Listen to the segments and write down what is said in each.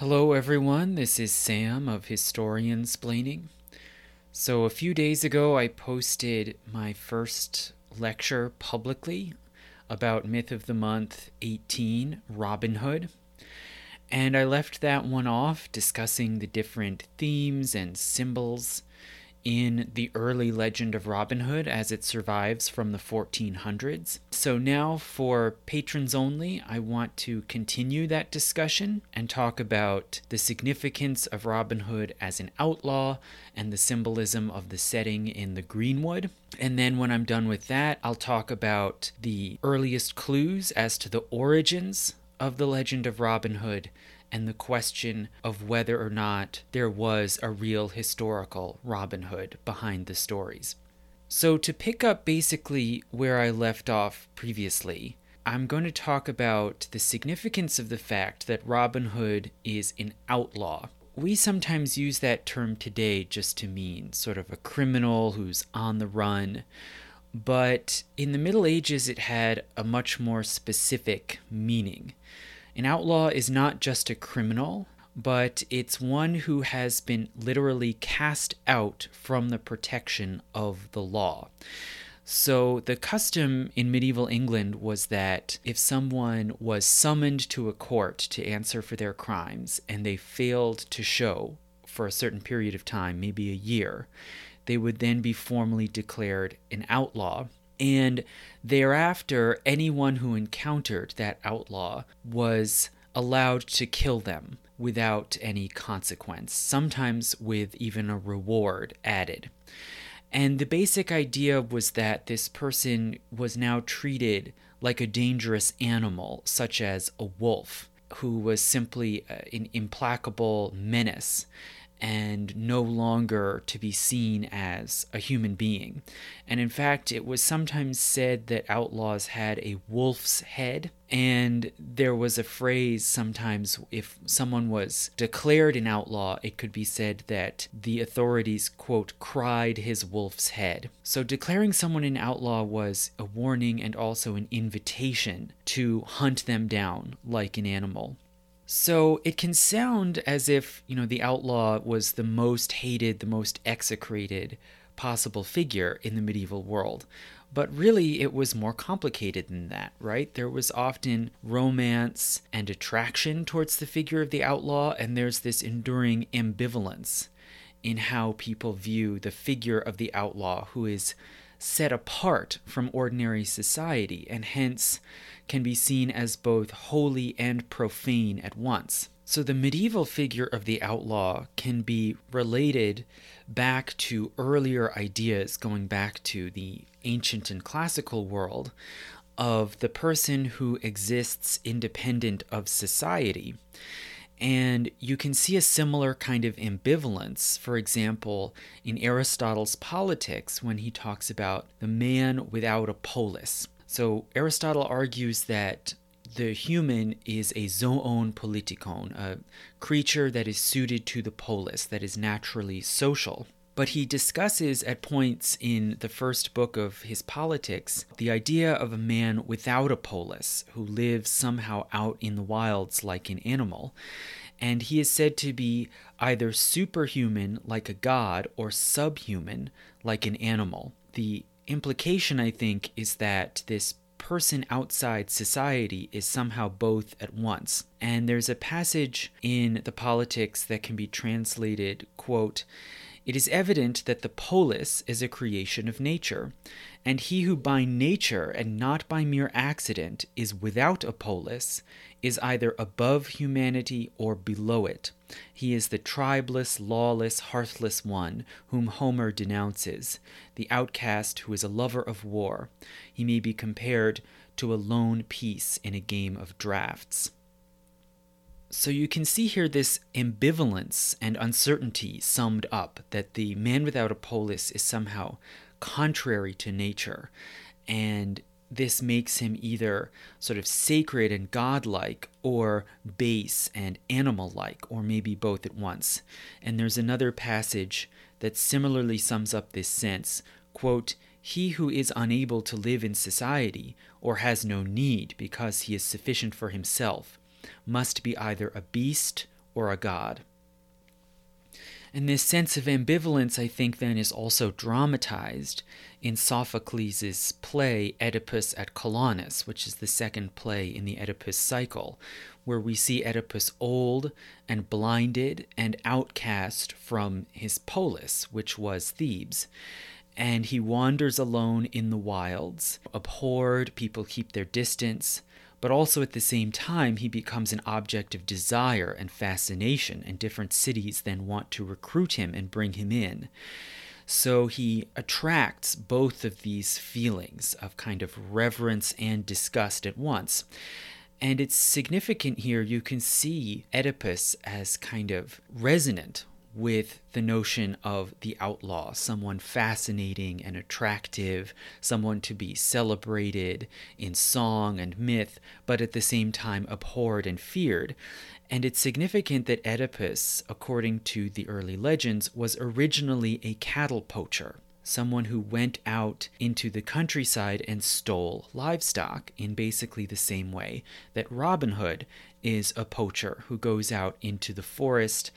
Hello, everyone. This is Sam of Historiansplaining. So, a few days ago, I posted my first lecture publicly about Myth of the Month 18, Robin Hood. And I left that one off discussing the different themes and symbols in the early legend of Robin Hood as it survives from the 1400s. So, now for patrons only, I want to continue that discussion and talk about the significance of Robin Hood as an outlaw and the symbolism of the setting in the Greenwood. And then, when I'm done with that, I'll talk about the earliest clues as to the origins of the legend of Robin Hood and the question of whether or not there was a real historical Robin Hood behind the stories. So, to pick up basically where I left off previously, I'm going to talk about the significance of the fact that Robin Hood is an outlaw. We sometimes use that term today just to mean sort of a criminal who's on the run, but in the Middle Ages it had a much more specific meaning. An outlaw is not just a criminal, but it's one who has been literally cast out from the protection of the law. So, the custom in medieval England was that if someone was summoned to a court to answer for their crimes and they failed to show for a certain period of time, maybe a year, they would then be formally declared an outlaw and thereafter, anyone who encountered that outlaw was allowed to kill them without any consequence, sometimes with even a reward added. And the basic idea was that this person was now treated like a dangerous animal, such as a wolf, who was simply uh, an implacable menace and no longer to be seen as a human being. And in fact, it was sometimes said that outlaws had a wolf's head. And there was a phrase sometimes if someone was declared an outlaw, it could be said that the authorities, quote, cried his wolf's head. So declaring someone an outlaw was a warning and also an invitation to hunt them down like an animal. So it can sound as if, you know, the outlaw was the most hated, the most execrated possible figure in the medieval world. But really, it was more complicated than that, right? There was often romance and attraction towards the figure of the outlaw, and there's this enduring ambivalence in how people view the figure of the outlaw who is set apart from ordinary society and hence can be seen as both holy and profane at once. So the medieval figure of the outlaw can be related back to earlier ideas going back to the ancient and classical world of the person who exists independent of society. And you can see a similar kind of ambivalence, for example, in Aristotle's Politics when he talks about the man without a polis. So Aristotle argues that the human is a zoon politikon, a creature that is suited to the polis, that is naturally social. But he discusses at points in the first book of his Politics the idea of a man without a polis, who lives somehow out in the wilds like an animal. And he is said to be either superhuman like a god or subhuman like an animal. The implication, I think, is that this person outside society is somehow both at once. And there's a passage in the politics that can be translated, quote, it is evident that the polis is a creation of nature, and he who by nature and not by mere accident is without a polis is either above humanity or below it. He is the tribeless, lawless, hearthless one whom Homer denounces, the outcast who is a lover of war. He may be compared to a lone piece in a game of drafts. So you can see here this ambivalence and uncertainty summed up that the man without a polis is somehow contrary to nature and this makes him either sort of sacred and godlike or base and animal like, or maybe both at once. And there's another passage that similarly sums up this sense quote, He who is unable to live in society, or has no need because he is sufficient for himself, must be either a beast or a god. And this sense of ambivalence, I think, then is also dramatized in Sophocles' play Oedipus at Colonus, which is the second play in the Oedipus cycle, where we see Oedipus old and blinded and outcast from his polis, which was Thebes. And he wanders alone in the wilds, abhorred, people keep their distance, but also at the same time, he becomes an object of desire and fascination, and different cities then want to recruit him and bring him in. So he attracts both of these feelings of kind of reverence and disgust at once. And it's significant here, you can see Oedipus as kind of resonant with the notion of the outlaw, someone fascinating and attractive, someone to be celebrated in song and myth, but at the same time abhorred and feared. And it's significant that Oedipus, according to the early legends, was originally a cattle poacher someone who went out into the countryside and stole livestock in basically the same way that Robin Hood is a poacher who goes out into the forest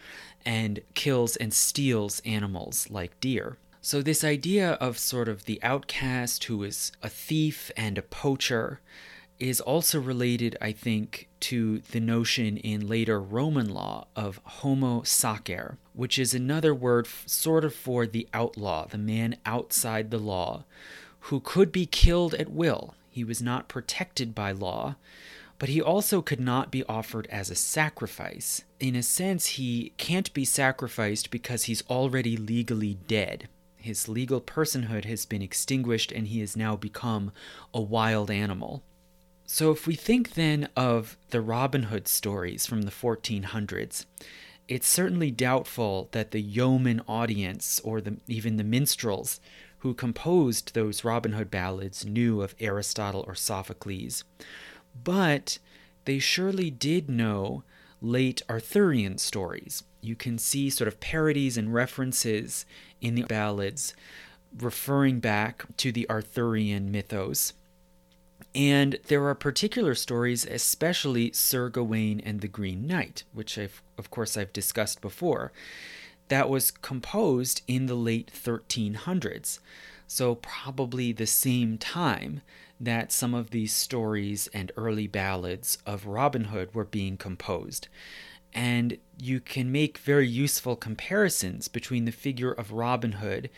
and kills and steals animals like deer. So, this idea of sort of the outcast who is a thief and a poacher is also related, I think, to the notion in later Roman law of homo sacer, which is another word sort of for the outlaw, the man outside the law, who could be killed at will. He was not protected by law, but he also could not be offered as a sacrifice. In a sense, he can't be sacrificed because he's already legally dead. His legal personhood has been extinguished and he has now become a wild animal. So, if we think then of the Robin Hood stories from the 1400s, it's certainly doubtful that the yeoman audience or the, even the minstrels who composed those Robin Hood ballads knew of Aristotle or Sophocles. But they surely did know late Arthurian stories. You can see sort of parodies and references in the ballads referring back to the Arthurian mythos. And there are particular stories, especially Sir Gawain and the Green Knight, which I've, of course I've discussed before, that was composed in the late 1300s. So, probably the same time that some of these stories and early ballads of Robin Hood were being composed. And you can make very useful comparisons between the figure of Robin Hood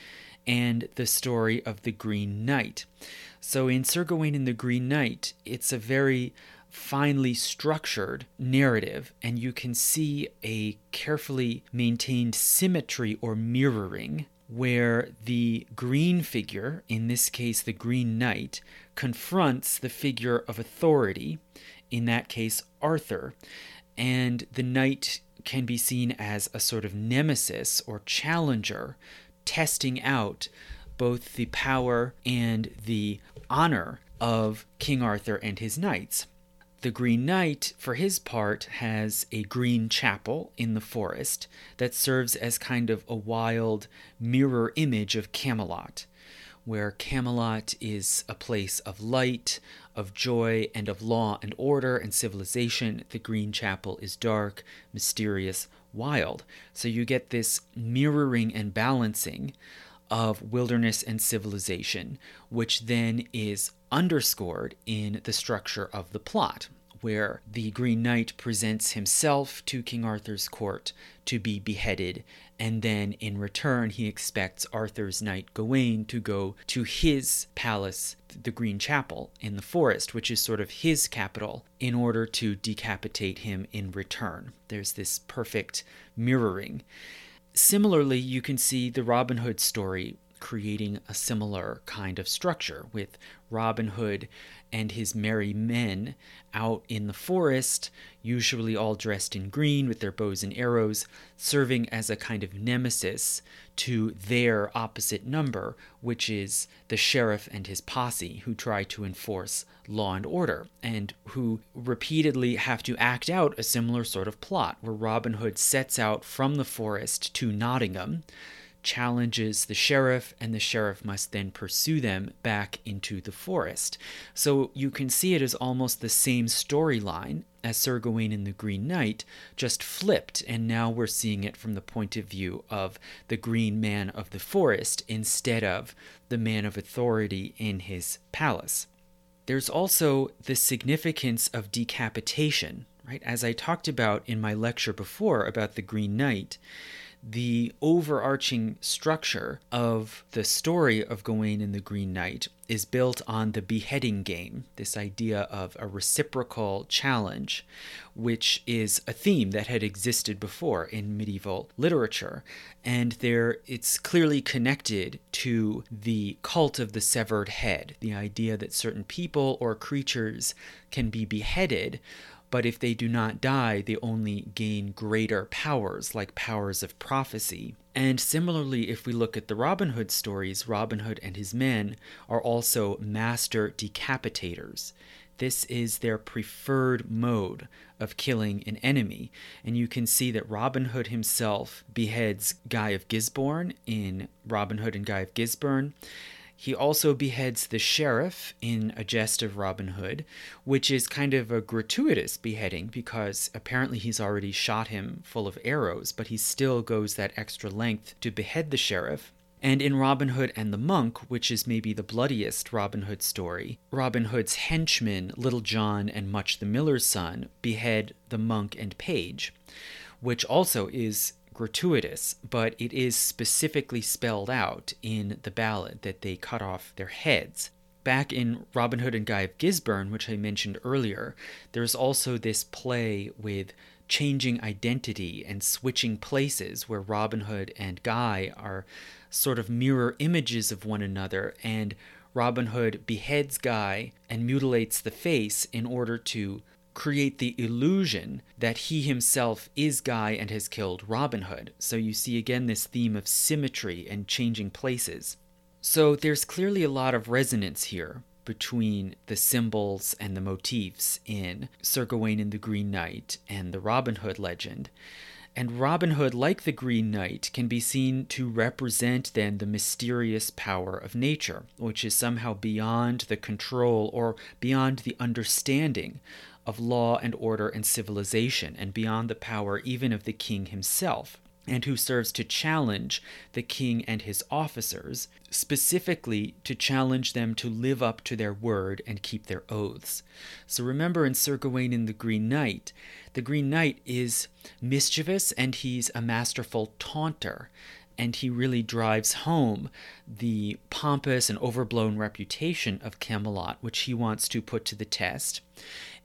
and the story of the Green Knight. So in Sir Gawain and the Green Knight, it's a very finely structured narrative, and you can see a carefully maintained symmetry or mirroring where the green figure, in this case the Green Knight, confronts the figure of authority, in that case Arthur, and the knight can be seen as a sort of nemesis or challenger, testing out both the power and the honor of King Arthur and his knights. The Green Knight, for his part, has a green chapel in the forest that serves as kind of a wild mirror image of Camelot, where Camelot is a place of light, of joy, and of law and order and civilization. The Green Chapel is dark, mysterious, wild. So you get this mirroring and balancing of wilderness and civilization, which then is underscored in the structure of the plot, where the Green Knight presents himself to King Arthur's court to be beheaded, and then in return he expects Arthur's knight Gawain to go to his palace, the Green Chapel, in the forest, which is sort of his capital, in order to decapitate him in return. There's this perfect mirroring. Similarly, you can see the Robin Hood story creating a similar kind of structure with Robin Hood and his merry men out in the forest, usually all dressed in green with their bows and arrows, serving as a kind of nemesis to their opposite number, which is the sheriff and his posse, who try to enforce law and order, and who repeatedly have to act out a similar sort of plot, where Robin Hood sets out from the forest to Nottingham challenges the sheriff, and the sheriff must then pursue them back into the forest. So you can see it as almost the same storyline as Sir Gawain and the Green Knight, just flipped, and now we're seeing it from the point of view of the Green Man of the Forest instead of the man of authority in his palace. There's also the significance of decapitation, right? As I talked about in my lecture before about the Green Knight, the overarching structure of the story of Gawain and the Green Knight is built on the beheading game, this idea of a reciprocal challenge, which is a theme that had existed before in medieval literature. And there it's clearly connected to the cult of the severed head, the idea that certain people or creatures can be beheaded but if they do not die, they only gain greater powers, like powers of prophecy. And similarly, if we look at the Robin Hood stories, Robin Hood and his men are also master decapitators. This is their preferred mode of killing an enemy. And you can see that Robin Hood himself beheads Guy of Gisborne in Robin Hood and Guy of Gisborne. He also beheads the sheriff in A Gest of Robin Hood, which is kind of a gratuitous beheading because apparently he's already shot him full of arrows, but he still goes that extra length to behead the sheriff. And in Robin Hood and the Monk, which is maybe the bloodiest Robin Hood story, Robin Hood's henchmen, Little John and Much the Miller's son, behead the monk and page, which also is gratuitous, but it is specifically spelled out in the ballad that they cut off their heads. Back in Robin Hood and Guy of Gisborne, which I mentioned earlier, there's also this play with changing identity and switching places where Robin Hood and Guy are sort of mirror images of one another, and Robin Hood beheads Guy and mutilates the face in order to create the illusion that he himself is Guy and has killed Robin Hood. So you see again this theme of symmetry and changing places. So there's clearly a lot of resonance here between the symbols and the motifs in Sir Gawain and the Green Knight and the Robin Hood legend. And Robin Hood, like the Green Knight, can be seen to represent then the mysterious power of nature, which is somehow beyond the control or beyond the understanding of law and order and civilization, and beyond the power even of the king himself, and who serves to challenge the king and his officers, specifically to challenge them to live up to their word and keep their oaths. So remember in Sir Gawain and the Green Knight, the Green Knight is mischievous and he's a masterful taunter and he really drives home the pompous and overblown reputation of Camelot, which he wants to put to the test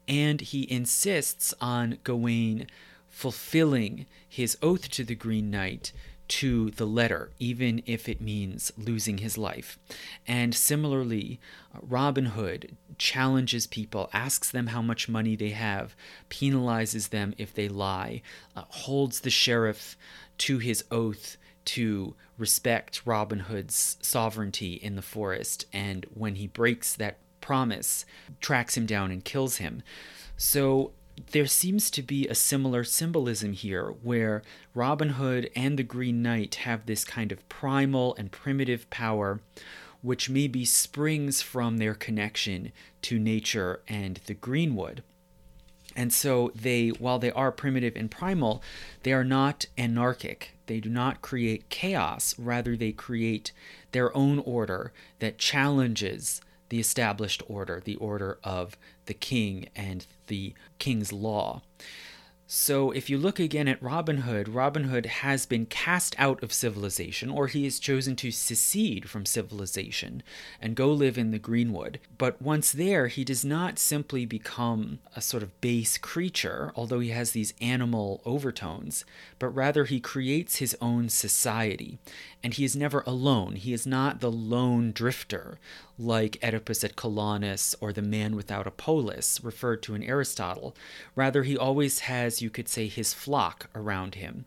and he insists on Gawain fulfilling his oath to the Green Knight to the letter, even if it means losing his life. And similarly, Robin Hood challenges people, asks them how much money they have, penalizes them if they lie, uh, holds the sheriff to his oath to respect Robin Hood's sovereignty in the forest, and when he breaks that promise, tracks him down and kills him. So there seems to be a similar symbolism here where Robin Hood and the Green Knight have this kind of primal and primitive power which maybe springs from their connection to nature and the greenwood. And so they, while they are primitive and primal, they are not anarchic. They do not create chaos. Rather, they create their own order that challenges the established order, the order of the king and the king's law. So, if you look again at Robin Hood, Robin Hood has been cast out of civilization, or he has chosen to secede from civilization and go live in the Greenwood. But once there, he does not simply become a sort of base creature, although he has these animal overtones, but rather he creates his own society. And he is never alone. He is not the lone drifter like Oedipus at Colonus or the man without a polis, referred to in Aristotle. Rather, he always has, you could say, his flock around him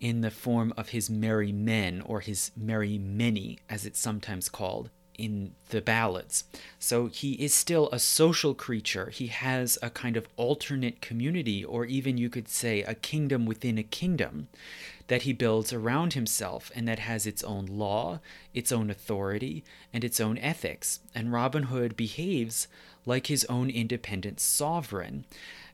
in the form of his merry men or his merry many, as it's sometimes called in the ballads. So he is still a social creature. He has a kind of alternate community, or even you could say a kingdom within a kingdom that he builds around himself and that has its own law, its own authority, and its own ethics. And Robin Hood behaves like his own independent sovereign.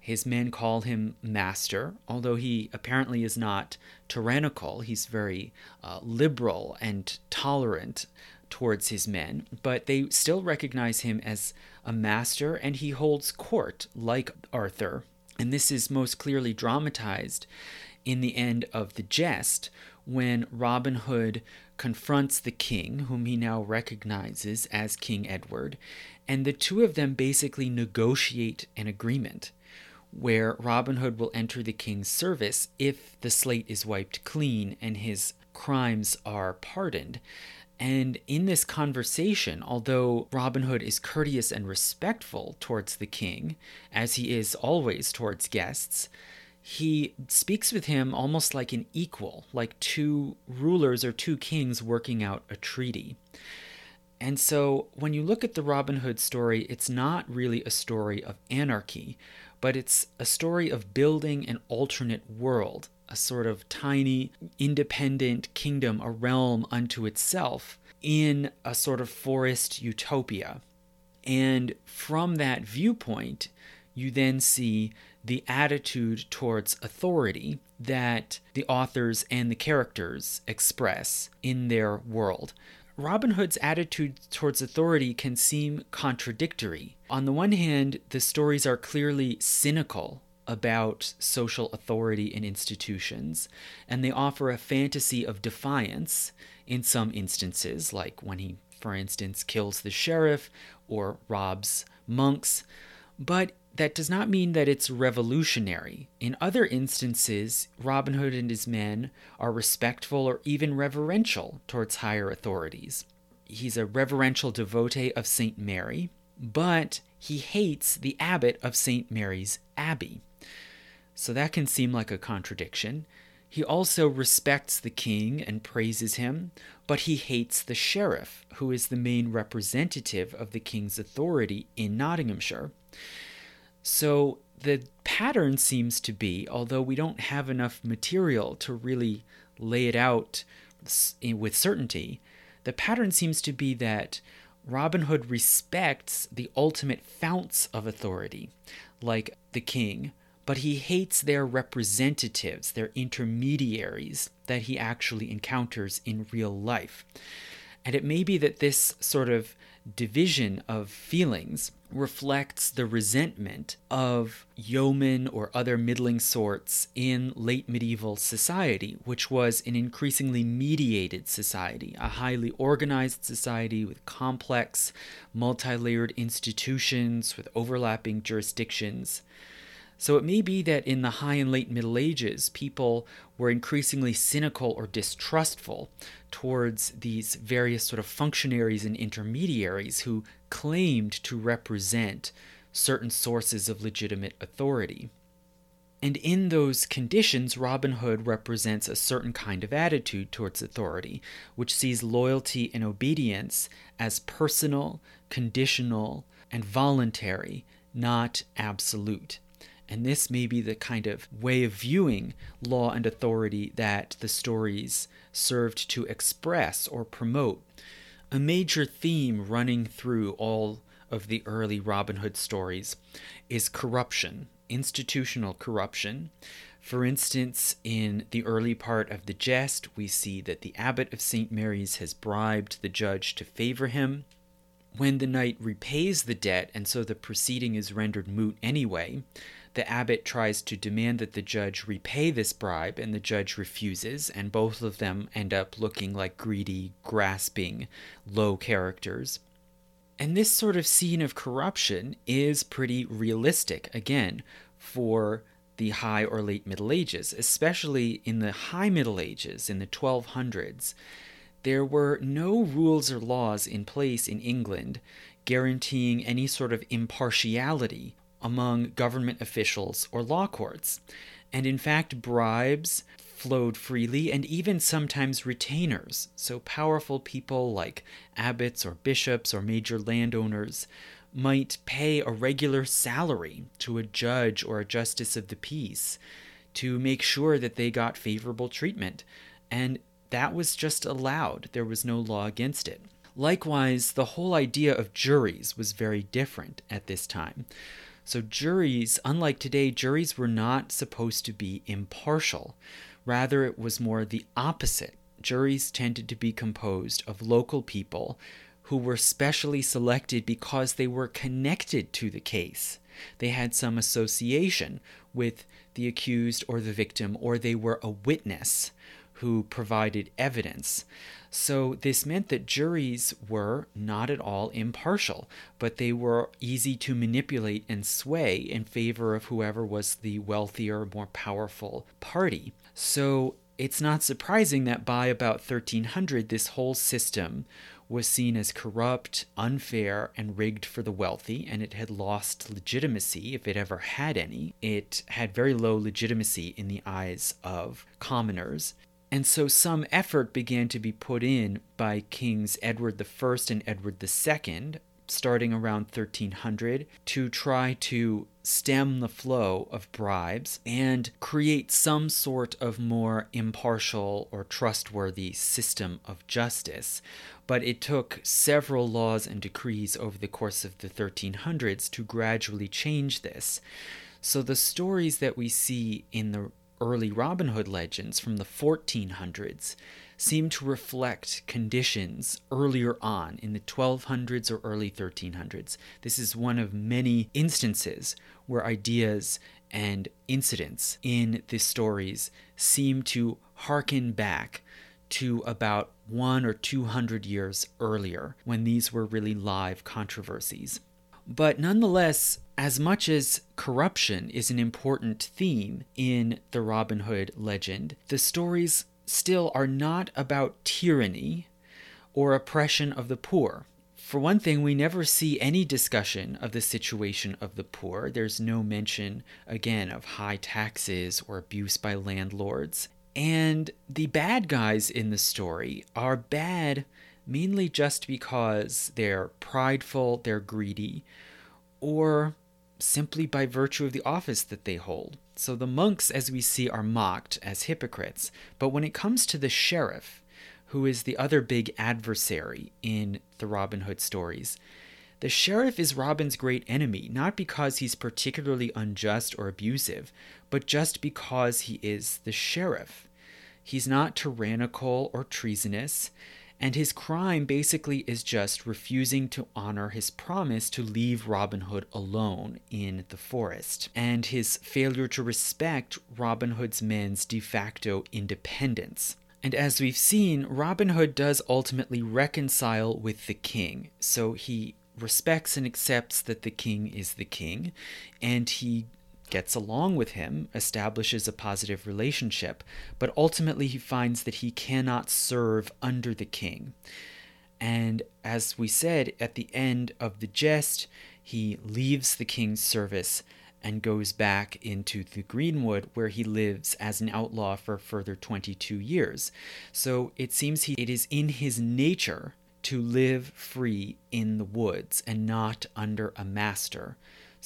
His men call him master, although he apparently is not tyrannical. He's very uh, liberal and tolerant towards his men, but they still recognize him as a master and he holds court like Arthur. And this is most clearly dramatized in the end of The Gest, when Robin Hood confronts the king, whom he now recognizes as King Edward, and the two of them basically negotiate an agreement where Robin Hood will enter the king's service if the slate is wiped clean and his crimes are pardoned. And in this conversation, although Robin Hood is courteous and respectful towards the king, as he is always towards guests, he speaks with him almost like an equal, like two rulers or two kings working out a treaty. And so when you look at the Robin Hood story, it's not really a story of anarchy, but it's a story of building an alternate world, a sort of tiny, independent kingdom, a realm unto itself in a sort of forest utopia. And from that viewpoint, you then see the attitude towards authority that the authors and the characters express in their world. Robin Hood's attitude towards authority can seem contradictory. On the one hand, the stories are clearly cynical about social authority and institutions, and they offer a fantasy of defiance in some instances, like when he, for instance, kills the sheriff or robs monks. But that does not mean that it's revolutionary. In other instances, Robin Hood and his men are respectful or even reverential towards higher authorities. He's a reverential devotee of St. Mary, but he hates the abbot of St. Mary's Abbey. So that can seem like a contradiction. He also respects the king and praises him, but he hates the sheriff, who is the main representative of the king's authority in Nottinghamshire. So the pattern seems to be, although we don't have enough material to really lay it out eh, with certainty, the pattern seems to be that Robin Hood respects the ultimate founts of authority, like the king, but he hates their representatives, their intermediaries that he actually encounters in real life. And it may be that this sort of division of feelings reflects the resentment of yeomen or other middling sorts in late medieval society, which was an increasingly mediated society, a highly organized society with complex, multi layered institutions with overlapping jurisdictions. So it may be that in the high and late Middle Ages, people were increasingly cynical or distrustful towards these various sort of functionaries and intermediaries who claimed to represent certain sources of legitimate authority. And in those conditions, Robin Hood represents a certain kind of attitude towards authority, which sees loyalty and obedience as personal, conditional, and voluntary, not absolute. And this may be the kind of way of viewing law and authority that the stories served to express or promote. A major theme running through all of the early Robin Hood stories is corruption, institutional corruption. For instance, in the early part of the jest, we see that the abbot of St. Mary's has bribed the judge to favor him. When the knight repays the debt, and so the proceeding is rendered moot anyway, the abbot tries to demand that the judge repay this bribe, and the judge refuses, and both of them end up looking like greedy, grasping, low characters. And this sort of scene of corruption is pretty realistic, again, for the high or late Middle Ages, especially in the high Middle Ages, in the 1200s. There were no rules or laws in place in England guaranteeing any sort of impartiality among government officials or law courts. And in fact, bribes flowed freely, and even sometimes retainers. So, powerful people like abbots or bishops or major landowners might pay a regular salary to a judge or a justice of the peace to make sure that they got favorable treatment. And that was just allowed, there was no law against it. Likewise, the whole idea of juries was very different at this time. So, juries, unlike today, juries were not supposed to be impartial. Rather, it was more the opposite. Juries tended to be composed of local people who were specially selected because they were connected to the case. They had some association with the accused or the victim, or they were a witness who provided evidence. So, this meant that juries were not at all impartial, but they were easy to manipulate and sway in favor of whoever was the wealthier, more powerful party. So, it's not surprising that by about 1300, this whole system was seen as corrupt, unfair, and rigged for the wealthy, and it had lost legitimacy, if it ever had any. It had very low legitimacy in the eyes of commoners. And so some effort began to be put in by Kings Edward I and Edward II, starting around 1300, to try to stem the flow of bribes and create some sort of more impartial or trustworthy system of justice. But it took several laws and decrees over the course of the 1300s to gradually change this. So the stories that we see in the early Robin Hood legends from the 1400s seem to reflect conditions earlier on in the 1200s or early 1300s. This is one of many instances where ideas and incidents in the stories seem to harken back to about one or two hundred years earlier when these were really live controversies. But nonetheless, as much as corruption is an important theme in the Robin Hood legend, the stories still are not about tyranny or oppression of the poor. For one thing, we never see any discussion of the situation of the poor. There's no mention, again, of high taxes or abuse by landlords. And the bad guys in the story are bad mainly just because they're prideful, they're greedy, or simply by virtue of the office that they hold. So the monks, as we see, are mocked as hypocrites. But when it comes to the sheriff, who is the other big adversary in the Robin Hood stories, the sheriff is Robin's great enemy, not because he's particularly unjust or abusive, but just because he is the sheriff. He's not tyrannical or treasonous. And his crime basically is just refusing to honor his promise to leave Robin Hood alone in the forest, and his failure to respect Robin Hood's men's de facto independence. And as we've seen, Robin Hood does ultimately reconcile with the king. So he respects and accepts that the king is the king, and he gets along with him, establishes a positive relationship, but ultimately he finds that he cannot serve under the king. And as we said at the end of the jest, he leaves the king's service and goes back into the Greenwood, where he lives as an outlaw for further 22 years. So it seems he, it is in his nature to live free in the woods and not under a master.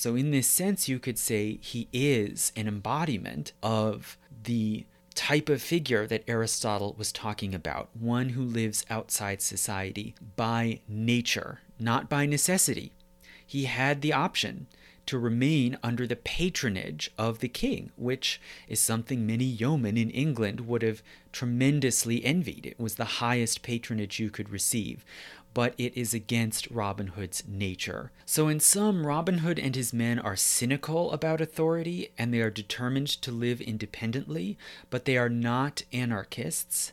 So, in this sense, you could say he is an embodiment of the type of figure that Aristotle was talking about one who lives outside society by nature, not by necessity. He had the option to remain under the patronage of the king, which is something many yeomen in England would have tremendously envied. It was the highest patronage you could receive but it is against Robin Hood's nature. So, in sum, Robin Hood and his men are cynical about authority and they are determined to live independently, but they are not anarchists.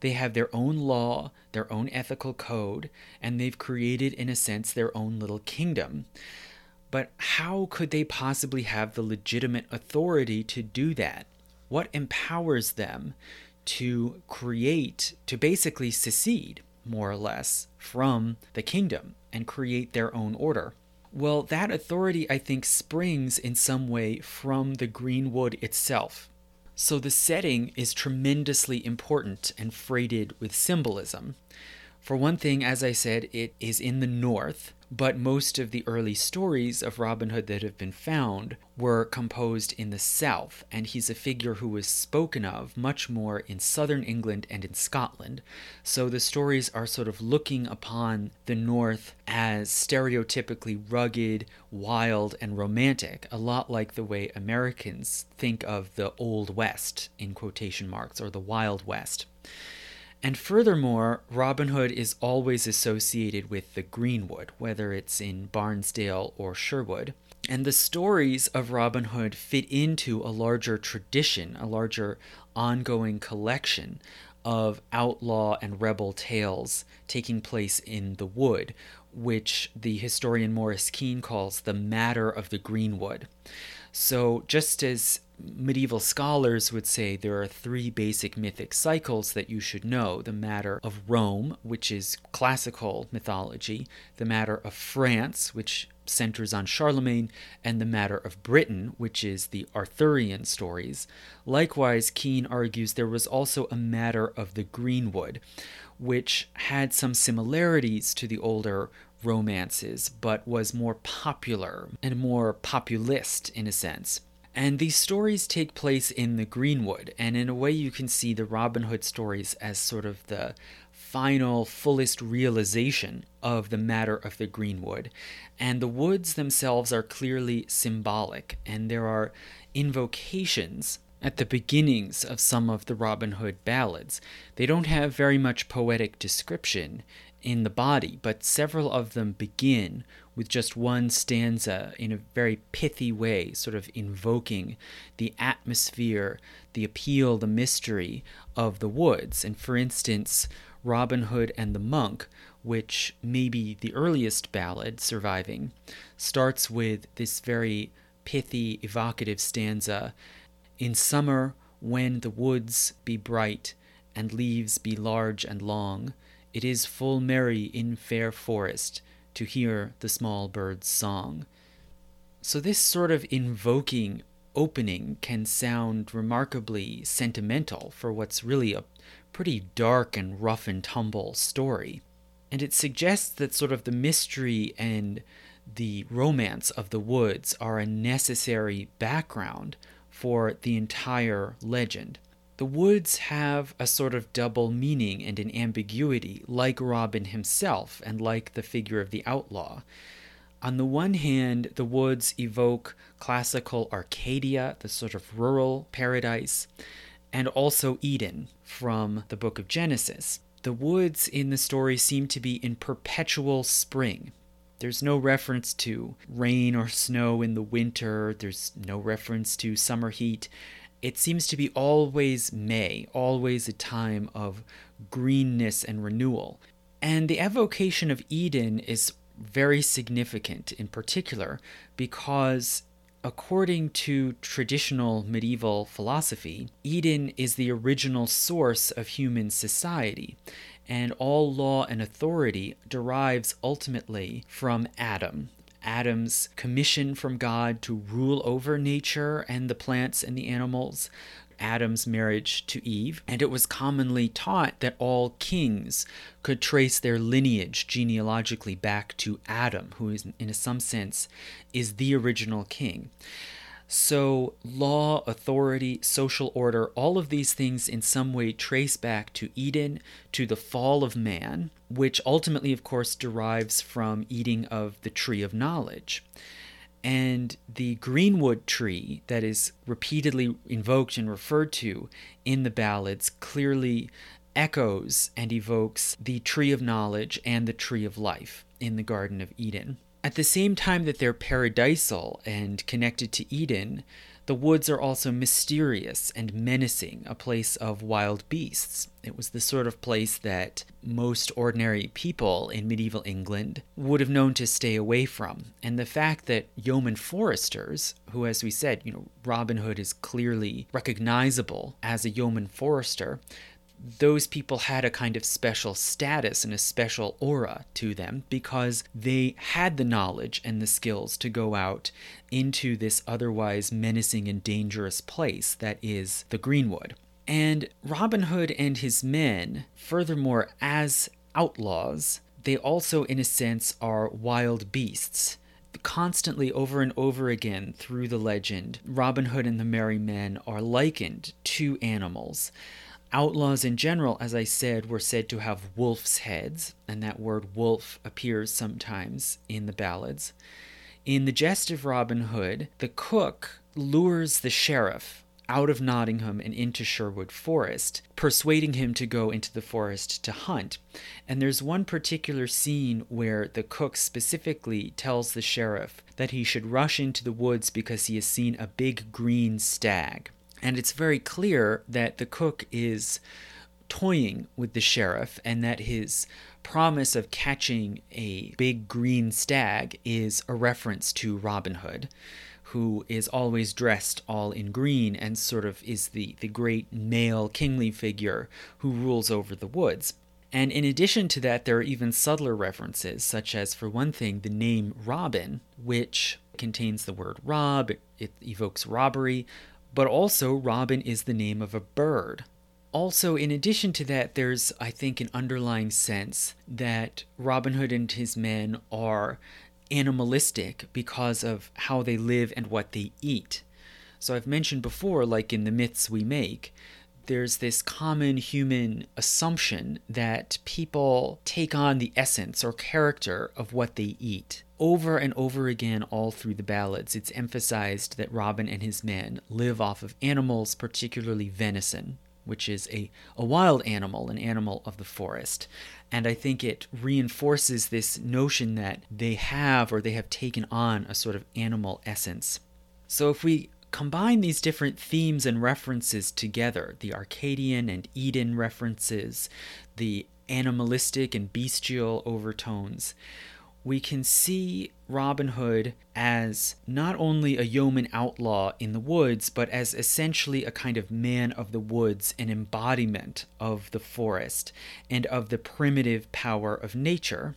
They have their own law, their own ethical code, and they've created, in a sense, their own little kingdom. But how could they possibly have the legitimate authority to do that? What empowers them to create, to basically secede? More or less, from the kingdom and create their own order. Well, that authority, I think, springs in some way from the Greenwood itself. So the setting is tremendously important and freighted with symbolism. For one thing, as I said, it is in the north, but most of the early stories of Robin Hood that have been found were composed in the south, and he's a figure who was spoken of much more in southern England and in Scotland. So the stories are sort of looking upon the north as stereotypically rugged, wild, and romantic, a lot like the way Americans think of the Old West, in quotation marks, or the Wild West. And furthermore, Robin Hood is always associated with the Greenwood, whether it's in Barnsdale or Sherwood. And the stories of Robin Hood fit into a larger tradition, a larger ongoing collection of outlaw and rebel tales taking place in the wood, which the historian Maurice Keen calls the matter of the Greenwood. So, just as medieval scholars would say there are three basic mythic cycles that you should know the matter of Rome, which is classical mythology, the matter of France, which centers on Charlemagne, and the matter of Britain, which is the Arthurian stories. Likewise, Keen argues there was also a matter of the Greenwood, which had some similarities to the older romances, but was more popular and more populist in a sense. And these stories take place in the Greenwood, and in a way, you can see the Robin Hood stories as sort of the final, fullest realization of the matter of the Greenwood. And the woods themselves are clearly symbolic, and there are invocations at the beginnings of some of the Robin Hood ballads. They don't have very much poetic description in the body, but several of them begin with just one stanza in a very pithy way, sort of invoking the atmosphere, the appeal, the mystery of the woods. And for instance, Robin Hood and the Monk, which may be the earliest ballad surviving, starts with this very pithy, evocative stanza In summer, when the woods be bright, and leaves be large and long, it is full merry in fair forest to hear the small bird's song. So, this sort of invoking opening can sound remarkably sentimental for what's really a pretty dark and rough and tumble story. And it suggests that sort of the mystery and the romance of the woods are a necessary background for the entire legend. The woods have a sort of double meaning and an ambiguity, like Robin himself and like the figure of the outlaw. On the one hand, the woods evoke classical Arcadia, the sort of rural paradise, and also Eden from the book of Genesis. The woods in the story seem to be in perpetual spring. There's no reference to rain or snow in the winter, there's no reference to summer heat it seems to be always May, always a time of greenness and renewal. And the evocation of Eden is very significant in particular because, according to traditional medieval philosophy, Eden is the original source of human society, and all law and authority derives ultimately from Adam, Adam's commission from God to rule over nature and the plants and the animals, Adam's marriage to Eve, and it was commonly taught that all kings could trace their lineage genealogically back to Adam, who is, in some sense, is the original king. So, law, authority, social order, all of these things in some way trace back to Eden, to the fall of man, which ultimately, of course, derives from eating of the tree of knowledge. And the greenwood tree that is repeatedly invoked and referred to in the ballads clearly echoes and evokes the tree of knowledge and the tree of life in the Garden of Eden. At the same time that they're paradisal and connected to Eden, the woods are also mysterious and menacing, a place of wild beasts. It was the sort of place that most ordinary people in medieval England would have known to stay away from. And the fact that yeoman foresters, who, as we said, you know, Robin Hood is clearly recognizable as a yeoman forester, those people had a kind of special status and a special aura to them because they had the knowledge and the skills to go out into this otherwise menacing and dangerous place that is the Greenwood. And Robin Hood and his men, furthermore, as outlaws, they also, in a sense, are wild beasts constantly over and over again through the legend, Robin Hood and the Merry Men are likened to animals. Outlaws in general, as I said, were said to have wolf's heads, and that word wolf appears sometimes in the ballads. In the Gest of Robin Hood, the cook lures the sheriff out of Nottingham and into Sherwood Forest, persuading him to go into the forest to hunt. And there's one particular scene where the cook specifically tells the sheriff that he should rush into the woods because he has seen a big green stag. And it's very clear that the cook is toying with the sheriff and that his promise of catching a big green stag is a reference to Robin Hood who is always dressed all in green and sort of is the, the great male kingly figure who rules over the woods. And in addition to that, there are even subtler references, such as, for one thing, the name Robin, which contains the word rob, it evokes robbery, but also Robin is the name of a bird. Also, in addition to that, there's, I think, an underlying sense that Robin Hood and his men are animalistic because of how they live and what they eat. So I've mentioned before, like in the myths we make, there's this common human assumption that people take on the essence or character of what they eat. Over and over again, all through the ballads, it's emphasized that Robin and his men live off of animals, particularly venison which is a, a wild animal, an animal of the forest. And I think it reinforces this notion that they have or they have taken on a sort of animal essence. So if we combine these different themes and references together the Arcadian and Eden references, the animalistic and bestial overtones we can see Robin Hood as not only a yeoman outlaw in the woods, but as essentially a kind of man of the woods, an embodiment of the forest and of the primitive power of nature.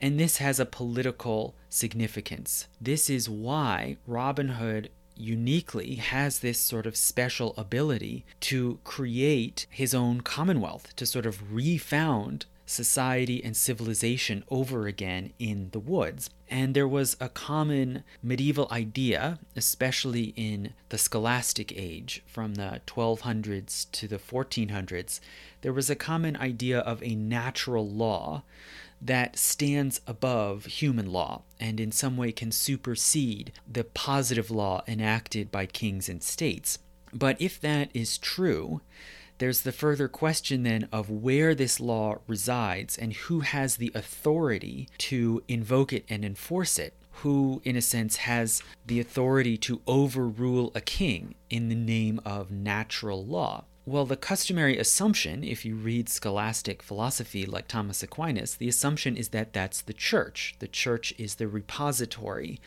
And this has a political significance. This is why Robin Hood uniquely has this sort of special ability to create his own commonwealth, to sort of refound society and civilization over again in the woods. And there was a common medieval idea, especially in the scholastic age from the 1200s to the 1400s, there was a common idea of a natural law that stands above human law and in some way can supersede the positive law enacted by kings and states. But if that is true, there's the further question then of where this law resides and who has the authority to invoke it and enforce it. Who, in a sense, has the authority to overrule a king in the name of natural law? Well, the customary assumption, if you read scholastic philosophy like Thomas Aquinas, the assumption is that that's the church. The church is the repository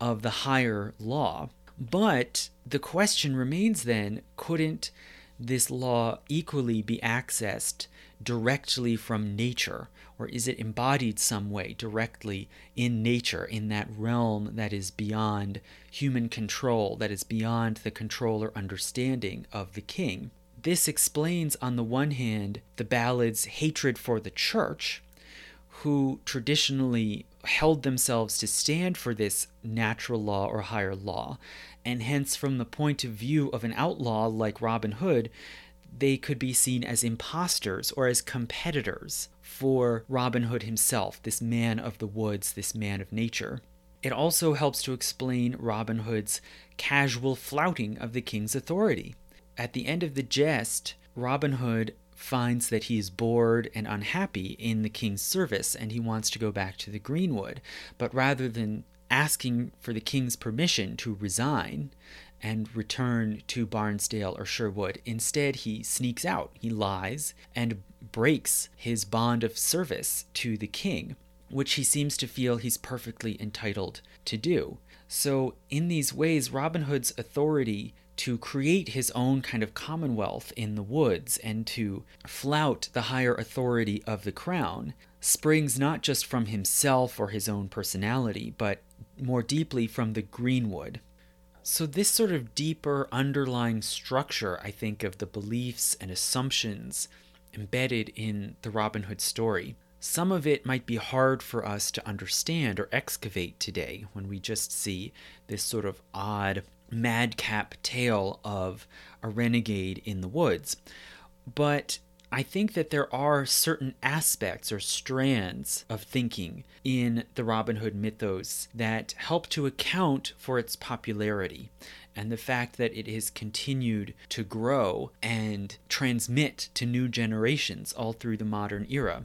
of the higher law. But the question remains then couldn't this law equally be accessed directly from nature? Or is it embodied some way directly in nature, in that realm that is beyond human control, that is beyond the control or understanding of the king? This explains, on the one hand, the ballad's hatred for the church, who traditionally held themselves to stand for this natural law or higher law, and hence, from the point of view of an outlaw like Robin Hood, they could be seen as impostors or as competitors for Robin Hood himself, this man of the woods, this man of nature. It also helps to explain Robin Hood's casual flouting of the king's authority. At the end of the Gest, Robin Hood finds that he is bored and unhappy in the king's service and he wants to go back to the Greenwood. But rather than asking for the king's permission to resign and return to Barnsdale or Sherwood, instead he sneaks out. He lies and breaks his bond of service to the king, which he seems to feel he's perfectly entitled to do. So, in these ways, Robin Hood's authority to create his own kind of commonwealth in the woods and to flout the higher authority of the crown springs not just from himself or his own personality, but more deeply from the greenwood. So, this sort of deeper underlying structure, I think, of the beliefs and assumptions embedded in the Robin Hood story, some of it might be hard for us to understand or excavate today when we just see this sort of odd madcap tale of a renegade in the woods. But I think that there are certain aspects or strands of thinking in the Robin Hood mythos that help to account for its popularity and the fact that it has continued to grow and transmit to new generations all through the modern era.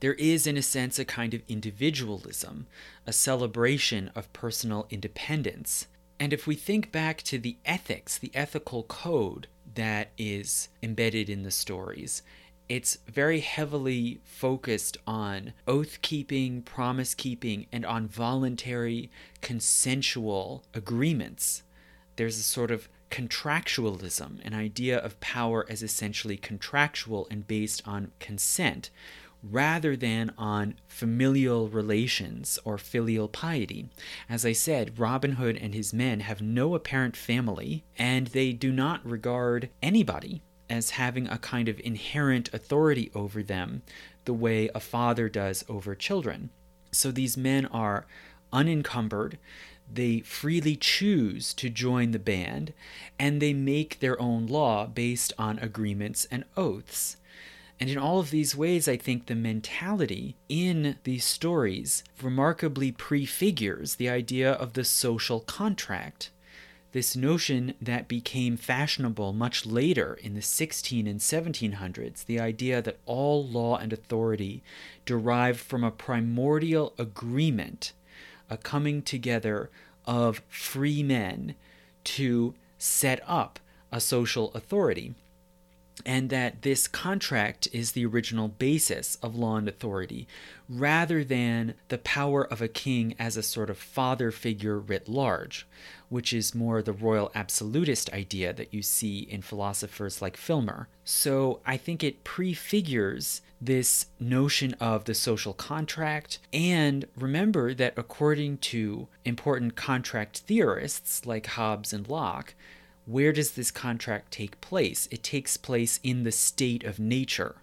There is, in a sense, a kind of individualism, a celebration of personal independence. And if we think back to the ethics, the ethical code that is embedded in the stories, it's very heavily focused on oath keeping, promise keeping, and on voluntary, consensual agreements. There's a sort of contractualism, an idea of power as essentially contractual and based on consent, rather than on familial relations or filial piety. As I said, Robin Hood and his men have no apparent family, and they do not regard anybody as having a kind of inherent authority over them the way a father does over children. So these men are unencumbered, they freely choose to join the band, and they make their own law based on agreements and oaths. And in all of these ways, I think the mentality in these stories remarkably prefigures the idea of the social contract. This notion that became fashionable much later in the 16 and 1700s, the idea that all law and authority derived from a primordial agreement, a coming together of free men to set up a social authority and that this contract is the original basis of law and authority, rather than the power of a king as a sort of father figure writ large, which is more the royal absolutist idea that you see in philosophers like Filmer. So I think it prefigures this notion of the social contract. And remember that according to important contract theorists like Hobbes and Locke, where does this contract take place? It takes place in the state of nature.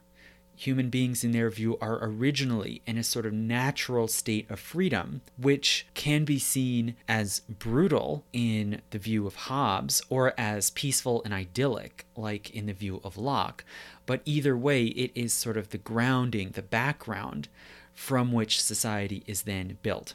Human beings, in their view, are originally in a sort of natural state of freedom, which can be seen as brutal in the view of Hobbes or as peaceful and idyllic, like in the view of Locke. But either way, it is sort of the grounding, the background from which society is then built.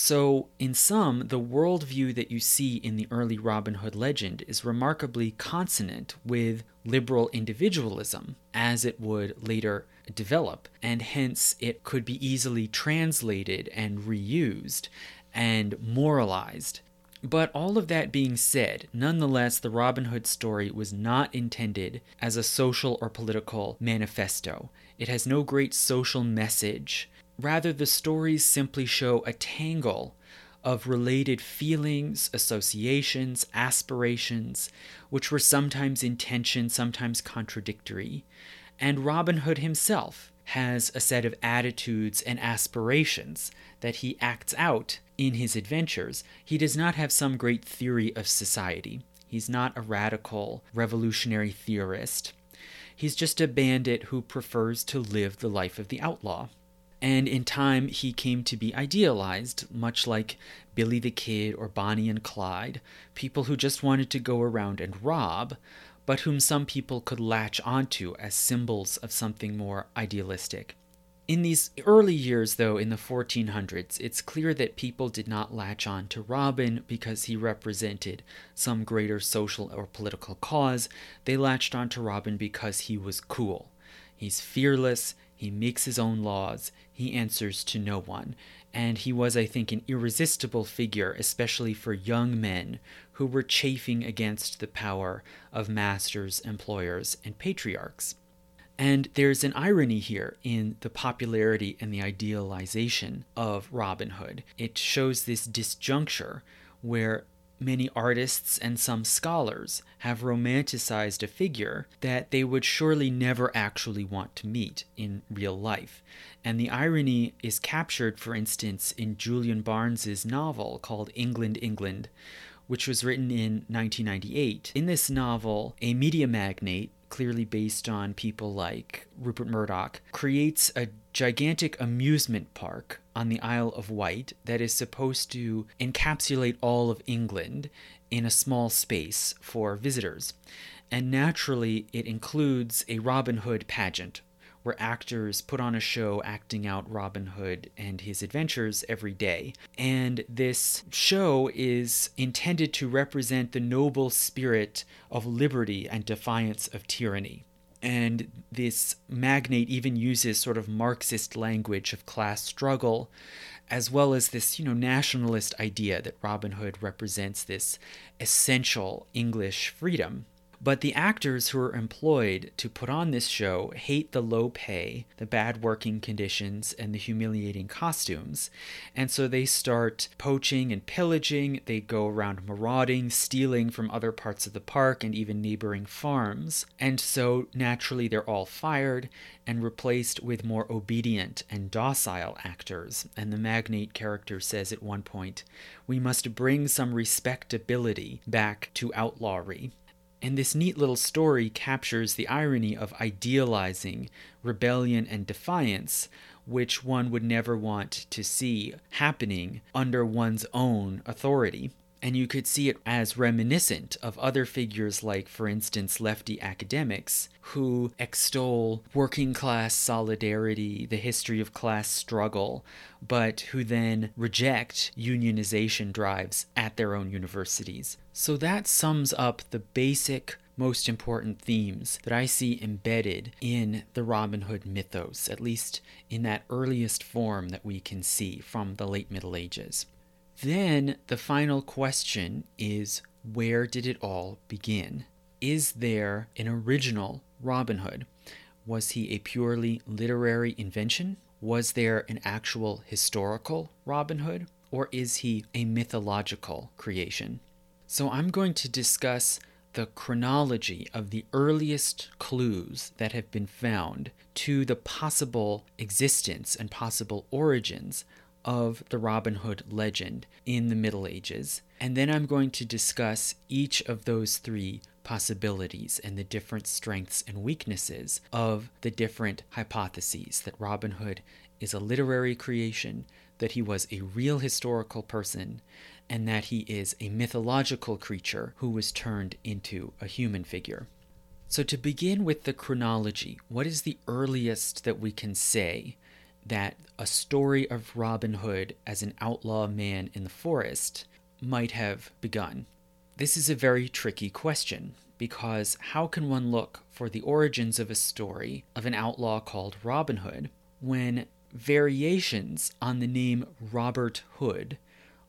So, in sum, the worldview that you see in the early Robin Hood legend is remarkably consonant with liberal individualism as it would later develop, and hence it could be easily translated and reused and moralized. But all of that being said, nonetheless, the Robin Hood story was not intended as a social or political manifesto. It has no great social message Rather, the stories simply show a tangle of related feelings, associations, aspirations, which were sometimes in tension, sometimes contradictory. And Robin Hood himself has a set of attitudes and aspirations that he acts out in his adventures. He does not have some great theory of society. He's not a radical revolutionary theorist. He's just a bandit who prefers to live the life of the outlaw. And in time, he came to be idealized, much like Billy the Kid or Bonnie and Clyde, people who just wanted to go around and rob, but whom some people could latch onto as symbols of something more idealistic. In these early years, though, in the 1400s, it's clear that people did not latch on to Robin because he represented some greater social or political cause. They latched on to Robin because he was cool. He's fearless, he makes his own laws, he answers to no one, and he was, I think, an irresistible figure, especially for young men who were chafing against the power of masters, employers, and patriarchs. And there's an irony here in the popularity and the idealization of Robin Hood. It shows this disjuncture where many artists and some scholars have romanticized a figure that they would surely never actually want to meet in real life. And the irony is captured, for instance, in Julian Barnes's novel called England, England, which was written in 1998. In this novel, a media magnate clearly based on people like Rupert Murdoch, creates a gigantic amusement park on the Isle of Wight that is supposed to encapsulate all of England in a small space for visitors. And naturally, it includes a Robin Hood pageant where actors put on a show acting out Robin Hood and his adventures every day. And this show is intended to represent the noble spirit of liberty and defiance of tyranny. And this magnate even uses sort of Marxist language of class struggle, as well as this, you know, nationalist idea that Robin Hood represents this essential English freedom but the actors who are employed to put on this show hate the low pay, the bad working conditions, and the humiliating costumes. And so they start poaching and pillaging. They go around marauding, stealing from other parts of the park and even neighboring farms. And so naturally they're all fired and replaced with more obedient and docile actors. And the magnate character says at one point, We must bring some respectability back to outlawry. And this neat little story captures the irony of idealizing rebellion and defiance, which one would never want to see happening under one's own authority and you could see it as reminiscent of other figures like, for instance, lefty academics who extol working class solidarity, the history of class struggle, but who then reject unionization drives at their own universities. So that sums up the basic most important themes that I see embedded in the Robin Hood mythos, at least in that earliest form that we can see from the late Middle Ages. Then the final question is where did it all begin? Is there an original Robin Hood? Was he a purely literary invention? Was there an actual historical Robin Hood? Or is he a mythological creation? So I'm going to discuss the chronology of the earliest clues that have been found to the possible existence and possible origins of the Robin Hood legend in the Middle Ages. And then I'm going to discuss each of those three possibilities and the different strengths and weaknesses of the different hypotheses that Robin Hood is a literary creation, that he was a real historical person, and that he is a mythological creature who was turned into a human figure. So, to begin with the chronology, what is the earliest that we can say that a story of Robin Hood as an outlaw man in the forest might have begun? This is a very tricky question because how can one look for the origins of a story of an outlaw called Robin Hood when variations on the name Robert Hood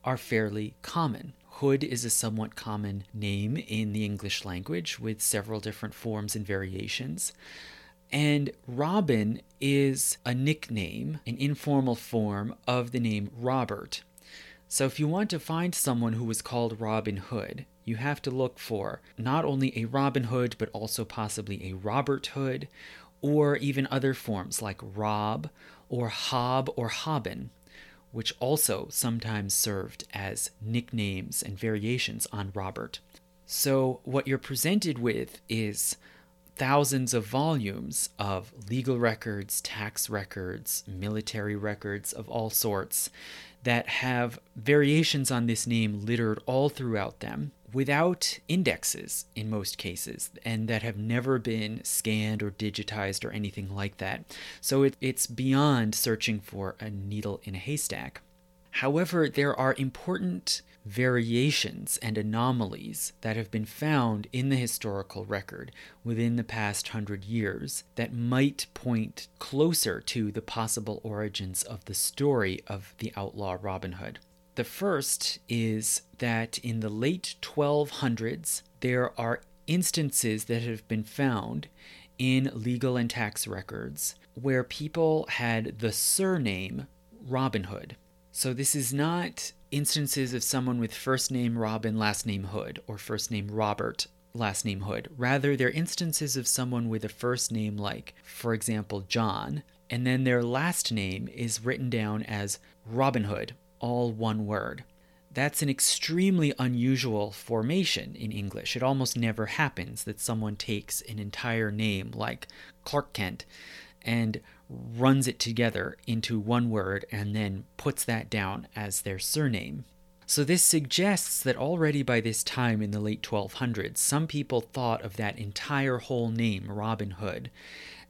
are fairly common? Hood is a somewhat common name in the English language with several different forms and variations. And Robin is a nickname, an informal form of the name Robert. So if you want to find someone who was called Robin Hood, you have to look for not only a Robin Hood, but also possibly a Robert Hood, or even other forms like Rob, or Hob, or Hobbin, which also sometimes served as nicknames and variations on Robert. So what you're presented with is thousands of volumes of legal records, tax records, military records of all sorts that have variations on this name littered all throughout them without indexes in most cases and that have never been scanned or digitized or anything like that. So it, it's beyond searching for a needle in a haystack. However, there are important variations and anomalies that have been found in the historical record within the past hundred years that might point closer to the possible origins of the story of the outlaw Robin Hood. The first is that in the late 1200s, there are instances that have been found in legal and tax records where people had the surname Robin Hood. So this is not instances of someone with first name Robin, last name Hood, or first name Robert, last name Hood. Rather, they're instances of someone with a first name like, for example, John, and then their last name is written down as Robin Hood, all one word. That's an extremely unusual formation in English. It almost never happens that someone takes an entire name like Clark Kent and runs it together into one word and then puts that down as their surname. So, this suggests that already by this time in the late 1200s, some people thought of that entire whole name, Robin Hood,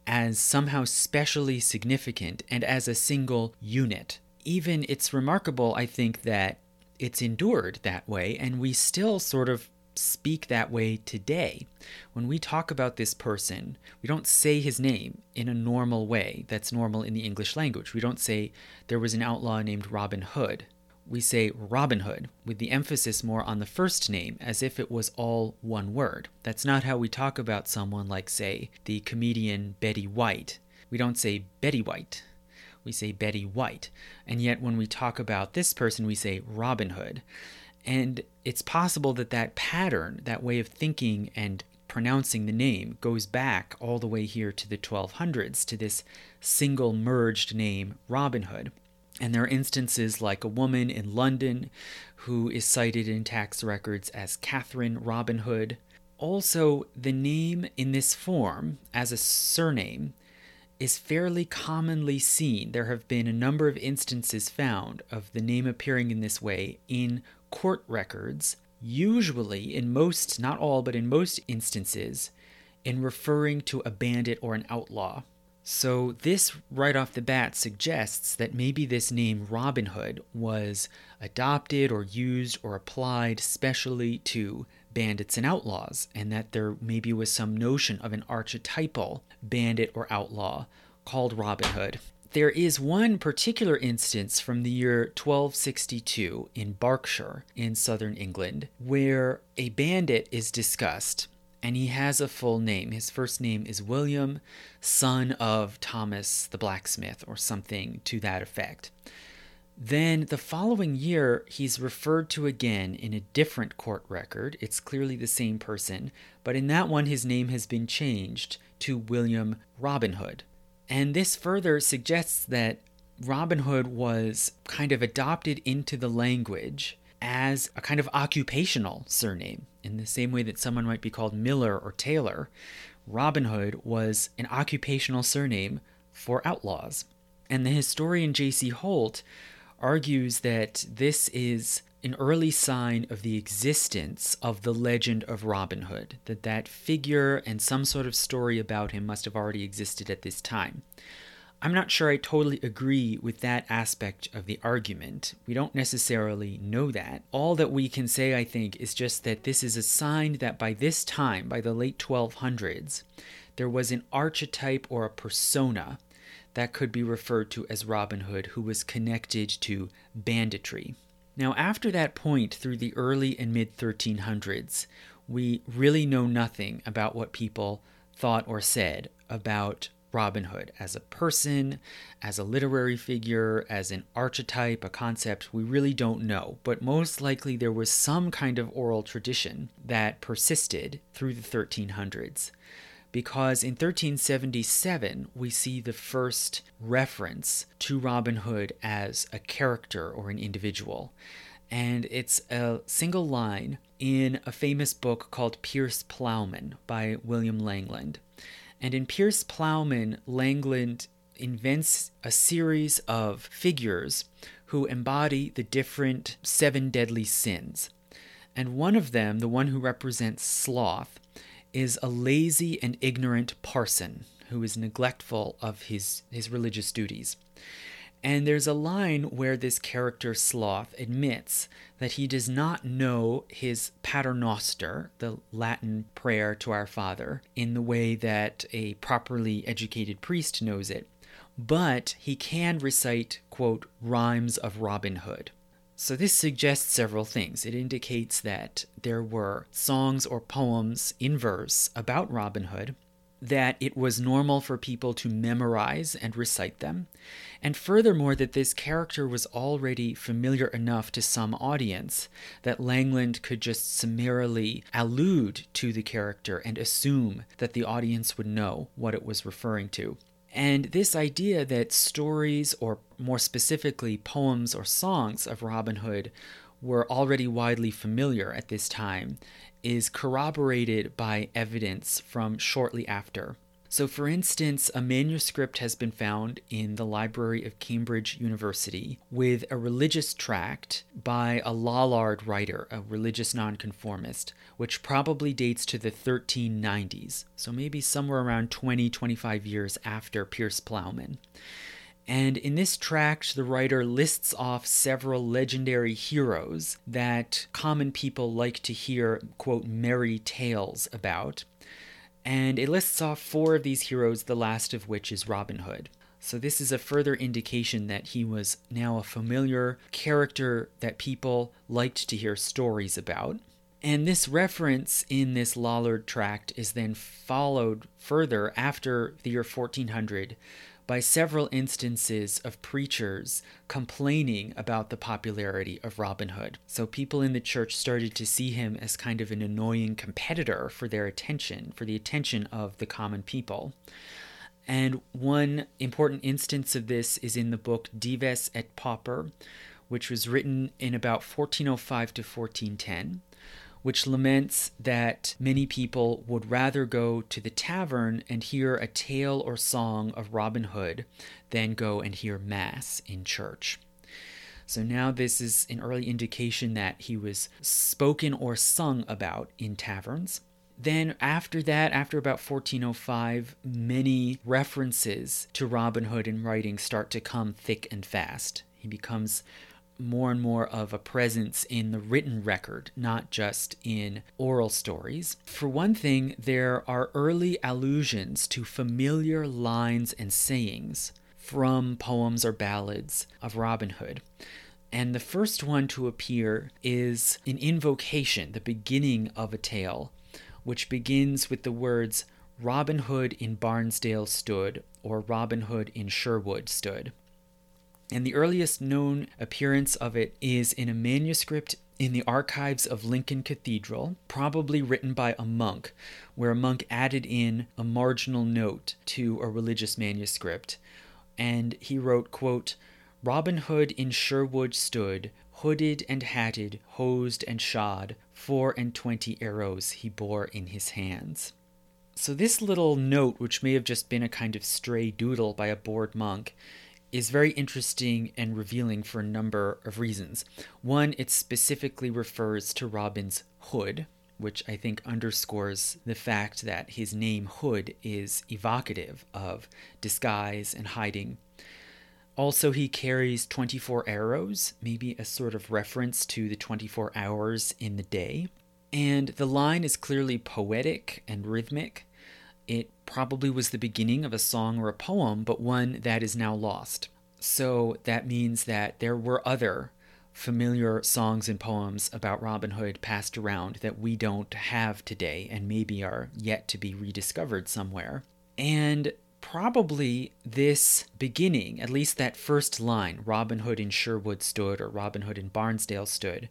as somehow specially significant and as a single unit. Even it's remarkable, I think, that it's endured that way, and we still sort of speak that way today. When we talk about this person, we don't say his name in a normal way that's normal in the English language. We don't say there was an outlaw named Robin Hood. We say Robin Hood with the emphasis more on the first name as if it was all one word. That's not how we talk about someone like, say, the comedian Betty White. We don't say Betty White we say Betty White. And yet, when we talk about this person, we say Robin Hood. And it's possible that that pattern, that way of thinking and pronouncing the name, goes back all the way here to the 1200s to this single merged name, Robin Hood. And there are instances like a woman in London who is cited in tax records as Catherine Robin Hood. Also, the name in this form, as a surname, is fairly commonly seen. There have been a number of instances found of the name appearing in this way in court records, usually, in most, not all, but in most instances, in referring to a bandit or an outlaw. So, this right off the bat suggests that maybe this name Robin Hood was adopted or used or applied specially to bandits and outlaws, and that there maybe was some notion of an archetypal bandit or outlaw called Robin Hood. There is one particular instance from the year 1262 in Berkshire, in southern England, where a bandit is discussed, and he has a full name. His first name is William, son of Thomas the blacksmith, or something to that effect. Then the following year, he's referred to again in a different court record. It's clearly the same person, but in that one, his name has been changed to William Robin Hood. And this further suggests that Robin Hood was kind of adopted into the language as a kind of occupational surname. In the same way that someone might be called Miller or Taylor, Robin Hood was an occupational surname for outlaws. And the historian J.C. Holt argues that this is an early sign of the existence of the legend of Robin Hood, that that figure and some sort of story about him must have already existed at this time. I'm not sure I totally agree with that aspect of the argument. We don't necessarily know that. All that we can say, I think, is just that this is a sign that by this time, by the late 1200s, there was an archetype or a persona that could be referred to as Robin Hood, who was connected to banditry. Now, after that point, through the early and mid 1300s, we really know nothing about what people thought or said about Robin Hood as a person, as a literary figure, as an archetype, a concept, we really don't know. But most likely there was some kind of oral tradition that persisted through the 1300s because in 1377 we see the first reference to Robin Hood as a character or an individual. And it's a single line in a famous book called Piers Plowman by William Langland. And in Piers Plowman, Langland invents a series of figures who embody the different seven deadly sins. And one of them, the one who represents sloth, is a lazy and ignorant parson who is neglectful of his, his religious duties. And there's a line where this character Sloth admits that he does not know his paternoster, the Latin prayer to our Father, in the way that a properly educated priest knows it, but he can recite, quote, rhymes of Robin Hood. So, this suggests several things. It indicates that there were songs or poems in verse about Robin Hood. that it was normal for people to memorize and recite them, and furthermore, that this character was already familiar enough to some audience that Langland could just summarily allude to the character and assume that the audience would know what it was referring to. And this idea that stories, or more specifically, poems or songs of Robin Hood, were already widely familiar at this time is corroborated by evidence from shortly after. So, for instance, a manuscript has been found in the library of Cambridge University with a religious tract by a Lollard writer, a religious nonconformist, which probably dates to the 1390s, so maybe somewhere around 20 25 years after Piers Plowman. And in this tract, the writer lists off several legendary heroes that common people like to hear, quote, merry tales about. And it lists off four of these heroes, the last of which is Robin Hood. So, this is a further indication that he was now a familiar character that people liked to hear stories about. And this reference in this Lollard tract is then followed further after the year 1400 by several instances of preachers complaining about the popularity of Robin Hood. So people in the church started to see him as kind of an annoying competitor for their attention, for the attention of the common people. And one important instance of this is in the book Dives et Pauper, which was written in about 1405 to 1410 which laments that many people would rather go to the tavern and hear a tale or song of Robin Hood than go and hear Mass in church. So now this is an early indication that he was spoken or sung about in taverns. Then, after that, after about 1405, many references to Robin Hood in writing start to come thick and fast. He becomes more and more of a presence in the written record, not just in oral stories. For one thing, there are early allusions to familiar lines and sayings from poems or ballads of Robin Hood. And the first one to appear is an invocation, the beginning of a tale, which begins with the words, Robin Hood in Barnsdale stood, or Robin Hood in Sherwood stood and the earliest known appearance of it is in a manuscript in the archives of Lincoln Cathedral, probably written by a monk, where a monk added in a marginal note to a religious manuscript. And he wrote, quote, Robin Hood in Sherwood stood, hooded and hatted, hosed and shod, four and twenty arrows he bore in his hands. So, this little note, which may have just been a kind of stray doodle by a bored monk, is very interesting and revealing for a number of reasons. One, it specifically refers to Robin's hood, which I think underscores the fact that his name Hood is evocative of disguise and hiding. Also, he carries 24 arrows, maybe a sort of reference to the 24 hours in the day. And the line is clearly poetic and rhythmic. It probably was the beginning of a song or a poem, but one that is now lost. So that means that there were other familiar songs and poems about Robin Hood passed around that we don't have today and maybe are yet to be rediscovered somewhere. And probably this beginning, at least that first line, Robin Hood in Sherwood stood or Robin Hood in Barnsdale stood,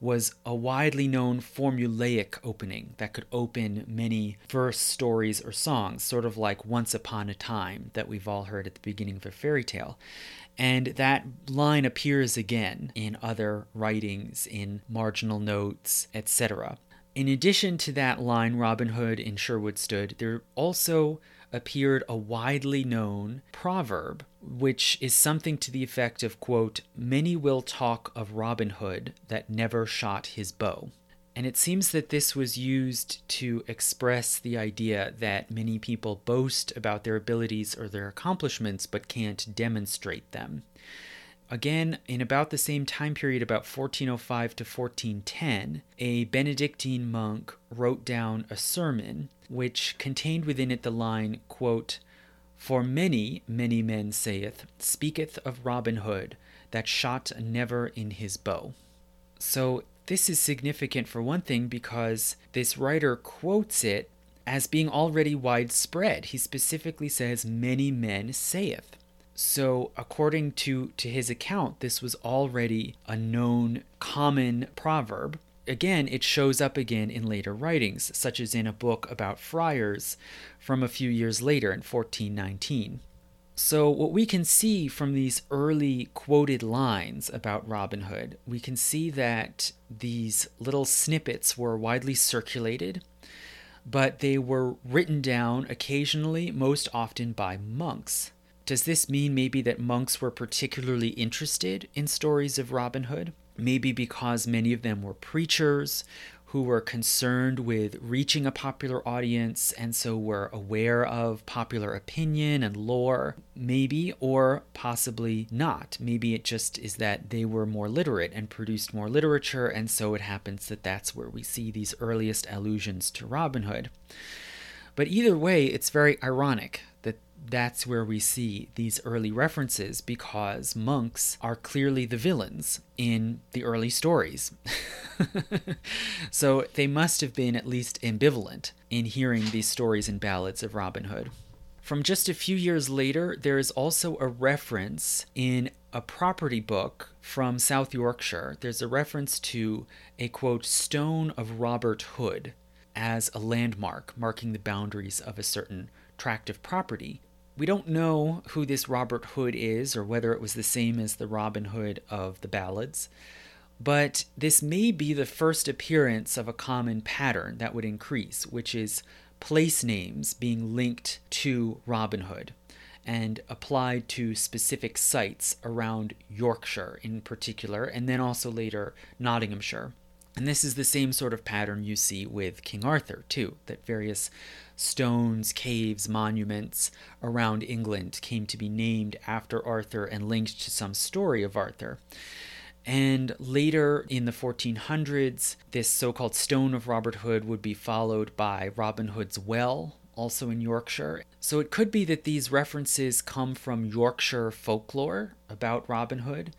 was a widely known formulaic opening that could open many verse stories or songs, sort of like Once Upon a Time that we've all heard at the beginning of a fairy tale. And that line appears again in other writings, in marginal notes, etc. In addition to that line, Robin Hood in Sherwood stood, there also appeared a widely known proverb, which is something to the effect of, quote, Many will talk of Robin Hood that never shot his bow. And it seems that this was used to express the idea that many people boast about their abilities or their accomplishments but can't demonstrate them. Again, in about the same time period, about 1405 to 1410, a Benedictine monk wrote down a sermon which contained within it the line, quote, For many, many men saith, speaketh of Robin Hood, that shot never in his bow. So this is significant for one thing because this writer quotes it as being already widespread. He specifically says, Many men saith. So, according to, to his account, this was already a known common proverb. Again, it shows up again in later writings, such as in a book about friars from a few years later in 1419. So, what we can see from these early quoted lines about Robin Hood, we can see that these little snippets were widely circulated, but they were written down occasionally, most often by monks. Does this mean maybe that monks were particularly interested in stories of Robin Hood? Maybe because many of them were preachers who were concerned with reaching a popular audience and so were aware of popular opinion and lore, maybe, or possibly not. Maybe it just is that they were more literate and produced more literature, and so it happens that that's where we see these earliest allusions to Robin Hood. But either way, it's very ironic that's where we see these early references because monks are clearly the villains in the early stories. so they must have been at least ambivalent in hearing these stories and ballads of Robin Hood. From just a few years later, there is also a reference in a property book from South Yorkshire. There's a reference to a quote, stone of Robert Hood as a landmark marking the boundaries of a certain tract of property. We don't know who this Robert Hood is or whether it was the same as the Robin Hood of the ballads, but this may be the first appearance of a common pattern that would increase, which is place names being linked to Robin Hood and applied to specific sites around Yorkshire in particular, and then also later Nottinghamshire. And this is the same sort of pattern you see with King Arthur, too, that various stones, caves, monuments around England came to be named after Arthur and linked to some story of Arthur. And later in the 1400s, this so called Stone of Robert Hood would be followed by Robin Hood's Well, also in Yorkshire. So it could be that these references come from Yorkshire folklore about Robin Hood,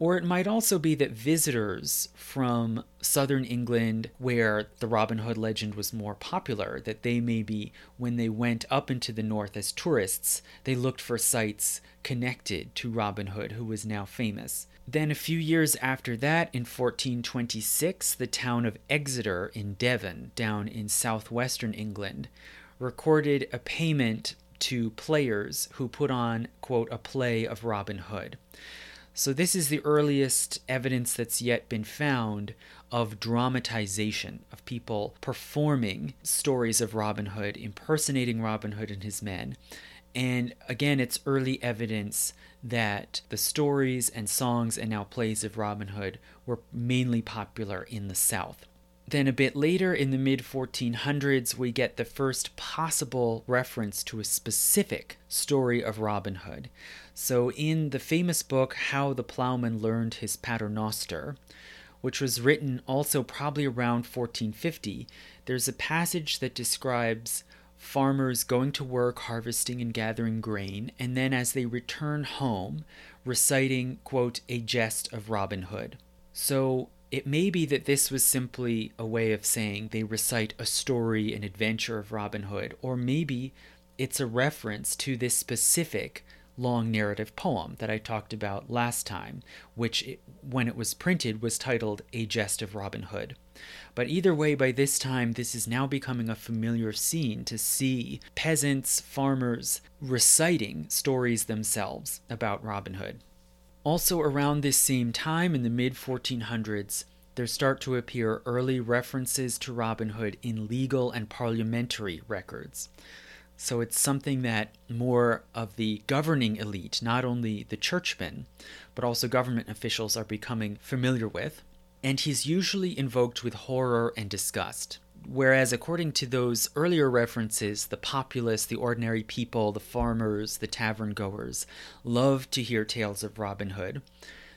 or it might also be that visitors from southern England, where the Robin Hood legend was more popular, that they maybe, when they went up into the north as tourists, they looked for sites connected to Robin Hood, who was now famous. Then, a few years after that, in 1426, the town of Exeter in Devon, down in southwestern England, recorded a payment to players who put on, quote, a play of Robin Hood. So, this is the earliest evidence that's yet been found of dramatization, of people performing stories of Robin Hood, impersonating Robin Hood and his men. And again, it's early evidence that the stories and songs and now plays of Robin Hood were mainly popular in the South. Then, a bit later in the mid 1400s, we get the first possible reference to a specific story of Robin Hood. So, in the famous book How the Plowman Learned His Paternoster, which was written also probably around 1450, there's a passage that describes farmers going to work harvesting and gathering grain, and then as they return home, reciting, quote, a jest of Robin Hood. So, it may be that this was simply a way of saying they recite a story, an adventure of Robin Hood, or maybe it's a reference to this specific long narrative poem that I talked about last time, which, it, when it was printed, was titled A Gest of Robin Hood. But either way, by this time, this is now becoming a familiar scene to see peasants, farmers reciting stories themselves about Robin Hood. Also, around this same time in the mid 1400s, there start to appear early references to Robin Hood in legal and parliamentary records. So it's something that more of the governing elite, not only the churchmen, but also government officials, are becoming familiar with. And he's usually invoked with horror and disgust. Whereas, according to those earlier references, the populace, the ordinary people, the farmers, the tavern goers love to hear tales of Robin Hood.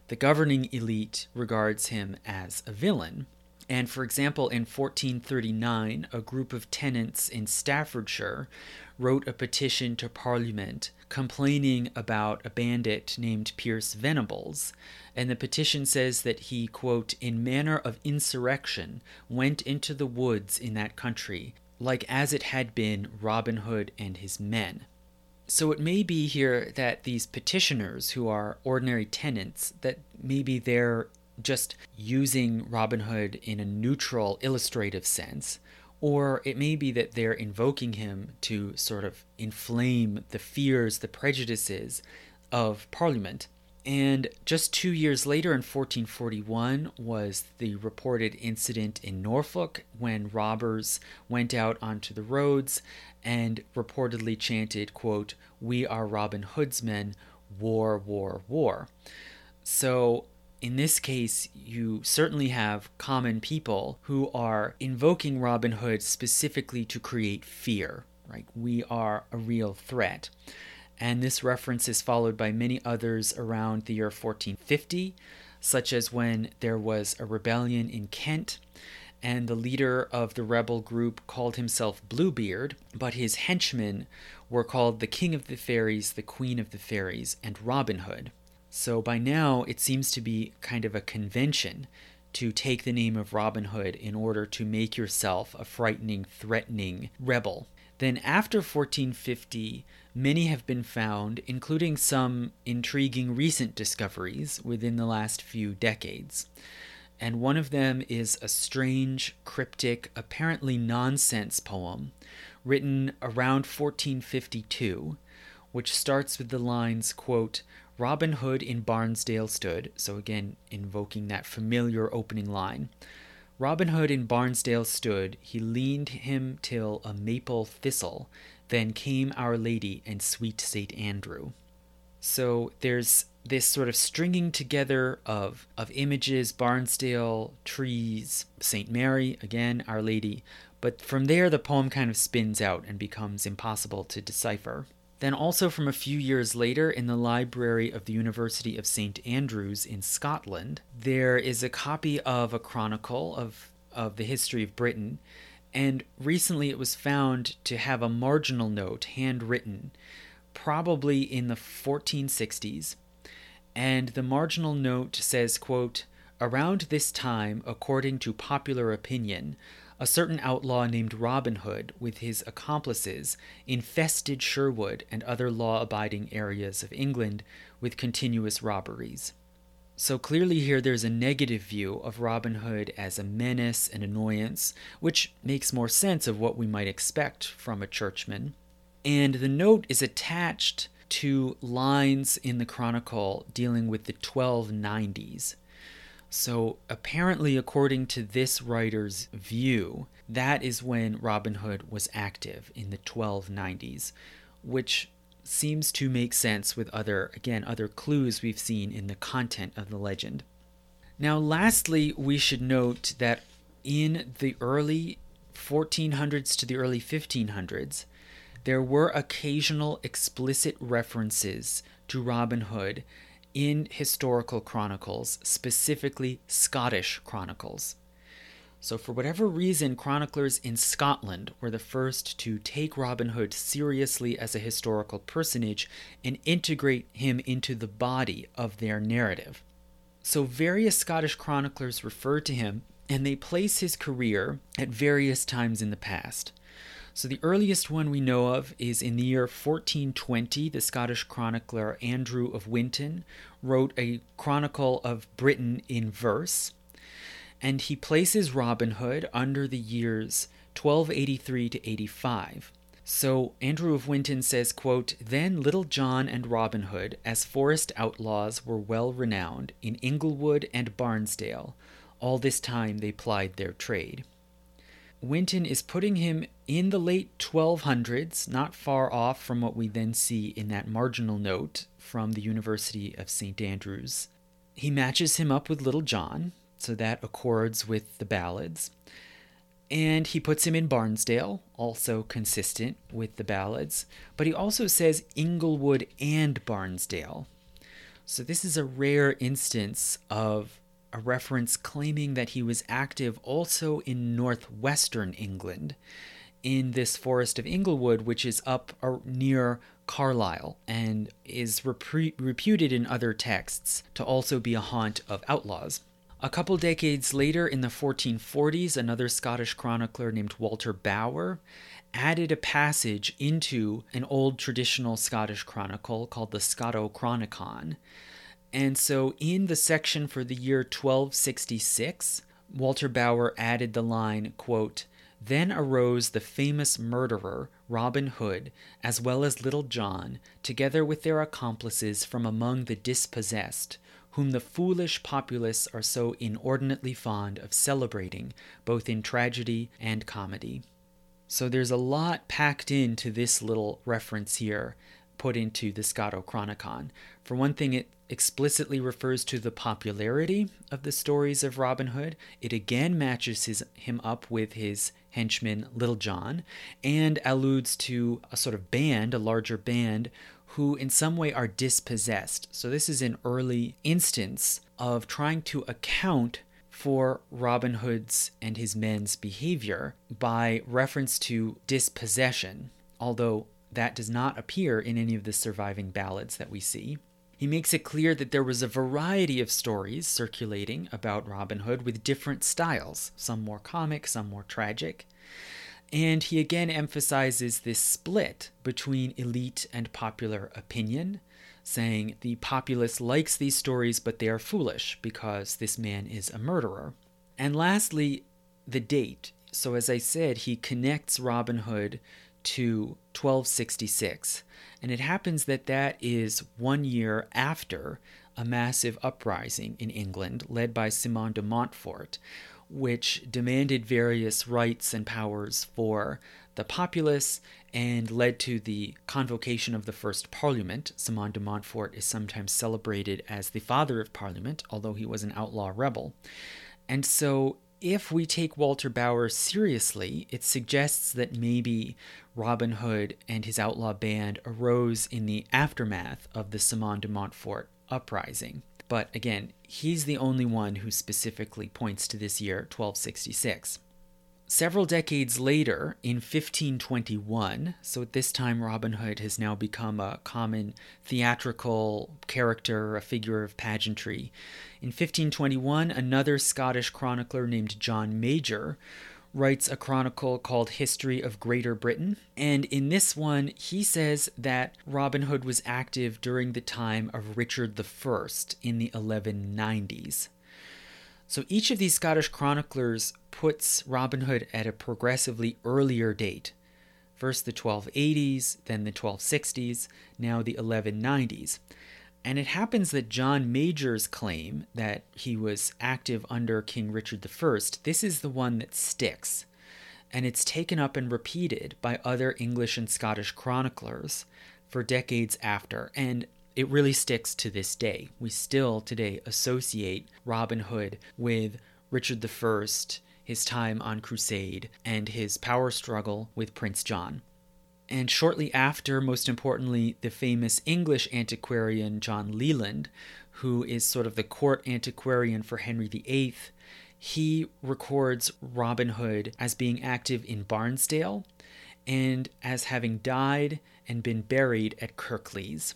The governing elite regards him as a villain. And for example, in 1439, a group of tenants in Staffordshire wrote a petition to Parliament complaining about a bandit named Piers Venables. And the petition says that he, quote, in manner of insurrection, went into the woods in that country like as it had been Robin Hood and his men. So it may be here that these petitioners, who are ordinary tenants, that maybe they're just using Robin Hood in a neutral, illustrative sense, or it may be that they're invoking him to sort of inflame the fears, the prejudices of Parliament. And just two years later, in 1441, was the reported incident in Norfolk when robbers went out onto the roads and reportedly chanted, quote, We are Robin Hood's men, war, war, war. So in this case, you certainly have common people who are invoking Robin Hood specifically to create fear, right? We are a real threat. And this reference is followed by many others around the year 1450, such as when there was a rebellion in Kent and the leader of the rebel group called himself Bluebeard, but his henchmen were called the King of the Fairies, the Queen of the Fairies, and Robin Hood. So by now, it seems to be kind of a convention to take the name of Robin Hood in order to make yourself a frightening, threatening rebel. Then, after 1450, many have been found, including some intriguing recent discoveries within the last few decades. And one of them is a strange, cryptic, apparently nonsense poem written around 1452, which starts with the lines, quote, Robin Hood in Barnsdale stood, so again, invoking that familiar opening line. Robin Hood in Barnsdale stood, he leaned him till a maple thistle, then came Our Lady and sweet St. Andrew. So there's this sort of stringing together of, of images, Barnsdale, trees, St. Mary, again, Our Lady, but from there the poem kind of spins out and becomes impossible to decipher. Then, also from a few years later, in the library of the University of St. Andrews in Scotland, there is a copy of a chronicle of, of the history of Britain, and recently it was found to have a marginal note handwritten, probably in the 1460s. And the marginal note says, quote, Around this time, according to popular opinion, a certain outlaw named Robin Hood, with his accomplices, infested Sherwood and other law abiding areas of England with continuous robberies. So clearly, here there's a negative view of Robin Hood as a menace and annoyance, which makes more sense of what we might expect from a churchman. And the note is attached to lines in the Chronicle dealing with the 1290s. So, apparently, according to this writer's view, that is when Robin Hood was active in the 1290s, which seems to make sense with other, again, other clues we've seen in the content of the legend. Now, lastly, we should note that in the early 1400s to the early 1500s, there were occasional explicit references to Robin Hood in historical chronicles, specifically Scottish chronicles. So, for whatever reason, chroniclers in Scotland were the first to take Robin Hood seriously as a historical personage and integrate him into the body of their narrative. So, various Scottish chroniclers refer to him and they place his career at various times in the past. So the earliest one we know of is in the year 1420. The Scottish chronicler Andrew of Wyntoun wrote a chronicle of Britain in verse, and he places Robin Hood under the years 1283 to 85. So Andrew of Wyntoun says, quote, Then Little John and Robin Hood, as forest outlaws, were well renowned in Inglewood and Barnsdale. All this time they plied their trade. Wyntoun is putting him in the late 1200s, not far off from what we then see in that marginal note from the University of St. Andrews. He matches him up with Little John, so that accords with the ballads. And he puts him in Barnsdale, also consistent with the ballads, but he also says Inglewood and Barnsdale. So this is a rare instance of a reference claiming that he was active also in northwestern England, in this forest of Inglewood, which is up near Carlisle and is reputed in other texts to also be a haunt of outlaws. A couple decades later, in the 1440s, another Scottish chronicler named Walter Bower added a passage into an old traditional Scottish chronicle called the Scotichronicon. And so, in the section for the year 1266, Walter Bower added the line, quote, Then arose the famous murderer, Robin Hood, as well as Little John, together with their accomplices from among the dispossessed, whom the foolish populace are so inordinately fond of celebrating, both in tragedy and comedy. So there's a lot packed into this little reference here, put into the Scotichronicon. For one thing, it explicitly refers to the popularity of the stories of Robin Hood. It again matches his, him up with his henchman Little John and alludes to a sort of band, a larger band, who in some way are dispossessed. So this is an early instance of trying to account for Robin Hood's and his men's behavior by reference to dispossession, although that does not appear in any of the surviving ballads that we see. He makes it clear that there was a variety of stories circulating about Robin Hood with different styles, some more comic, some more tragic. And he again emphasizes this split between elite and popular opinion, saying the populace likes these stories, but they are foolish because this man is a murderer. And lastly, the date. So, as I said, he connects Robin Hood to 1266. And it happens that that is one year after a massive uprising in England led by Simon de Montfort, which demanded various rights and powers for the populace and led to the convocation of the first parliament. Simon de Montfort is sometimes celebrated as the father of parliament, although he was an outlaw rebel. And so, if we take Walter Bower seriously, it suggests that maybe Robin Hood and his outlaw band arose in the aftermath of the Simon de Montfort uprising. But again, he's the only one who specifically points to this year, 1266. Several decades later, in 1521, so at this time Robin Hood has now become a common theatrical character, a figure of pageantry. In 1521, another Scottish chronicler named John Major writes a chronicle called History of Greater Britain. And in this one, he says that Robin Hood was active during the time of Richard I in the 1190s. So each of these Scottish chroniclers puts Robin Hood at a progressively earlier date. First the 1280s, then the 1260s, now the 1190s. And it happens that John Major's claim that he was active under King Richard I, this is the one that sticks. And it's taken up and repeated by other English and Scottish chroniclers for decades after. And it really sticks to this day. We still today associate Robin Hood with Richard I, his time on crusade, and his power struggle with Prince John. And shortly after, most importantly, the famous English antiquarian John Leland, who is sort of the court antiquarian for Henry VIII, he records Robin Hood as being active in Barnsdale and as having died and been buried at Kirklees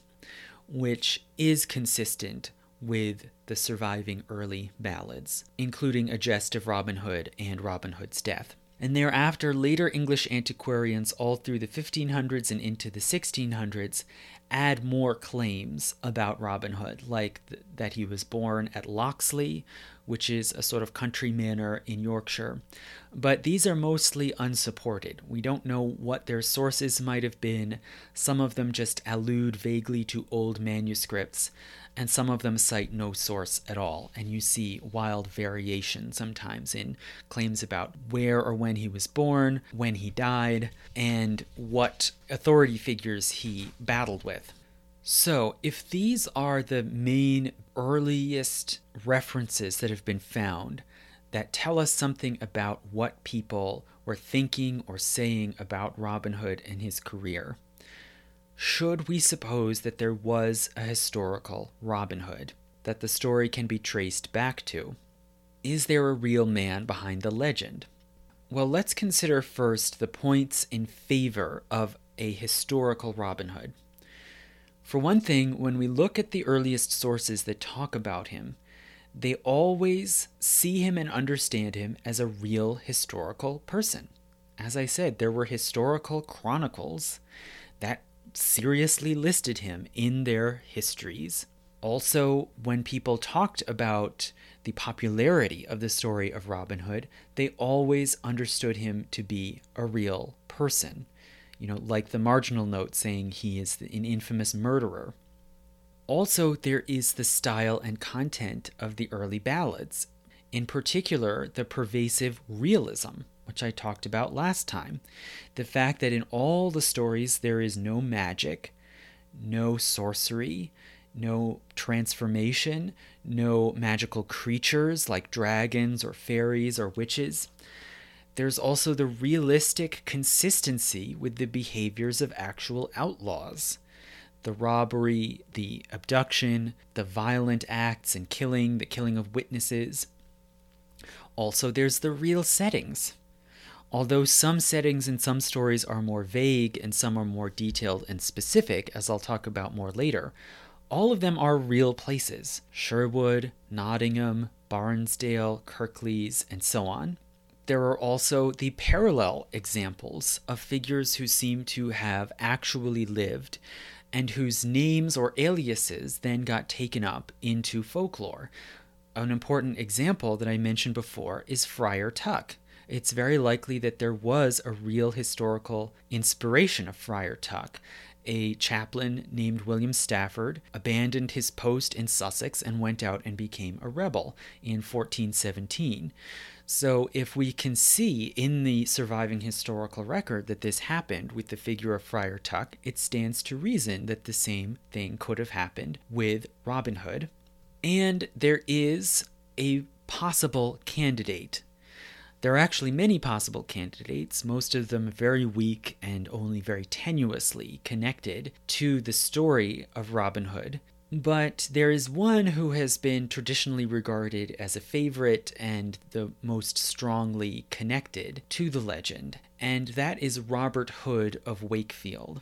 which is consistent with the surviving early ballads, including A Gest of Robin Hood and Robin Hood's Death. And thereafter, later English antiquarians, all through the 1500s and into the 1600s, add more claims about Robin Hood, like th- that he was born at Locksley, which is a sort of country manor in Yorkshire. But these are mostly unsupported. We don't know what their sources might have been. Some of them just allude vaguely to old manuscripts, and some of them cite no source at all. And you see wild variation sometimes in claims about where or when he was born, when he died, and what authority figures he battled with. So, if these are the main earliest references that have been found that tell us something about what people were thinking or saying about Robin Hood and his career, should we suppose that there was a historical Robin Hood that the story can be traced back to? Is there a real man behind the legend? Well, let's consider first the points in favor of a historical Robin Hood. For one thing, when we look at the earliest sources that talk about him, they always see him and understand him as a real historical person. As I said, there were historical chronicles seriously listed him in their histories. Also, when people talked about the popularity of the story of Robin Hood, they always understood him to be a real person. You know, like the marginal note saying he is an infamous murderer. Also, there is the style and content of the early ballads, in particular, the pervasive realism, which I talked about last time. The fact that in all the stories there is no magic, no sorcery, no transformation, no magical creatures like dragons or fairies or witches. There's also the realistic consistency with the behaviors of actual outlaws. The robbery, the abduction, the violent acts and killing, the killing of witnesses. Also, there's the real settings. Although some settings in some stories are more vague and some are more detailed and specific, as I'll talk about more later, all of them are real places Sherwood, Nottingham, Barnsdale, Kirklees, and so on. There are also the parallel examples of figures who seem to have actually lived and whose names or aliases then got taken up into folklore. An important example that I mentioned before is Friar Tuck. It's very likely that there was a real historical inspiration of Friar Tuck, a chaplain named William Stafford abandoned his post in Sussex and went out and became a rebel in 1417. So, if we can see in the surviving historical record that this happened with the figure of Friar Tuck, it stands to reason that the same thing could have happened with Robin Hood. And there is a possible candidate there are actually many possible candidates, most of them very weak and only very tenuously connected to the story of Robin Hood. But there is one who has been traditionally regarded as a favorite and the most strongly connected to the legend, and that is Robert Hood of Wakefield.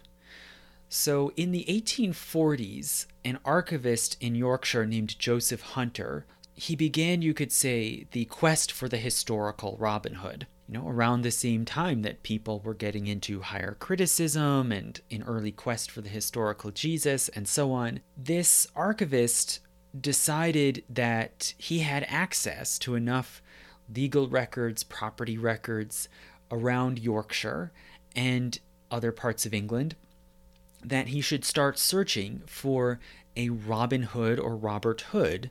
So, in the 1840s, an archivist in Yorkshire named Joseph Hunter he began, you could say, the quest for the historical Robin Hood. You know, around the same time that people were getting into higher criticism and an early quest for the historical Jesus and so on, this archivist decided that he had access to enough legal records, property records around Yorkshire and other parts of England that he should start searching for a Robin Hood or Robert Hood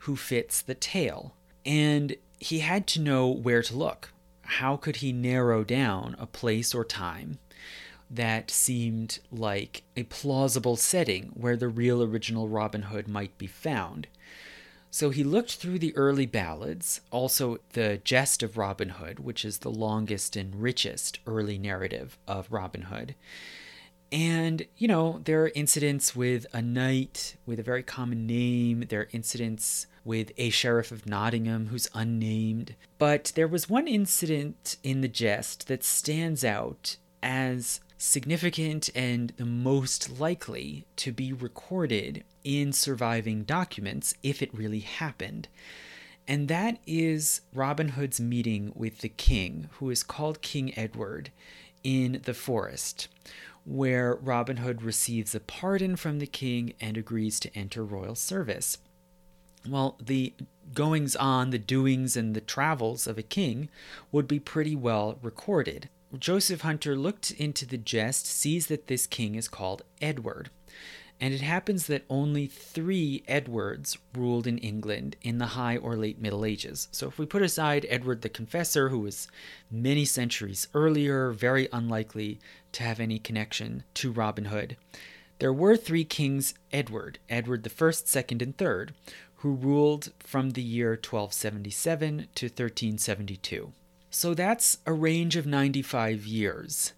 who fits the tale. And he had to know where to look. How could he narrow down a place or time that seemed like a plausible setting where the real original Robin Hood might be found? So he looked through the early ballads, also the Gest of Robin Hood, which is the longest and richest early narrative of Robin Hood. And, you know, there are incidents with a knight with a very common name. There are incidents with a sheriff of Nottingham who's unnamed. But there was one incident in the Gest that stands out as significant and the most likely to be recorded in surviving documents if it really happened. And that is Robin Hood's meeting with the king, who is called King Edward, in the forest, where Robin Hood receives a pardon from the king and agrees to enter royal service well, the goings on, the doings, and the travels of a king would be pretty well recorded. Joseph Hunter looked into the Gest, sees that this king is called Edward. And it happens that only three Edwards ruled in England in the High or Late Middle Ages. So, if we put aside Edward the Confessor, who was many centuries earlier, very unlikely to have any connection to Robin Hood, there were three kings Edward, Edward the First, Second, and Third, who ruled from the year 1277 to 1372. So that's a range of 95 years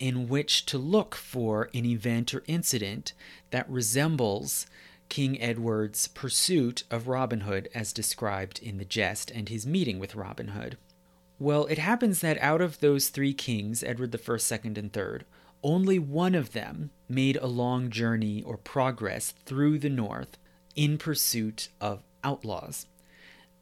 in which to look for an event or incident that resembles King Edward's pursuit of Robin Hood as described in the Gest and his meeting with Robin Hood. Well, it happens that out of those three kings, Edward First, Second, and Third, only one of them made a long journey or progress through the north in pursuit of outlaws.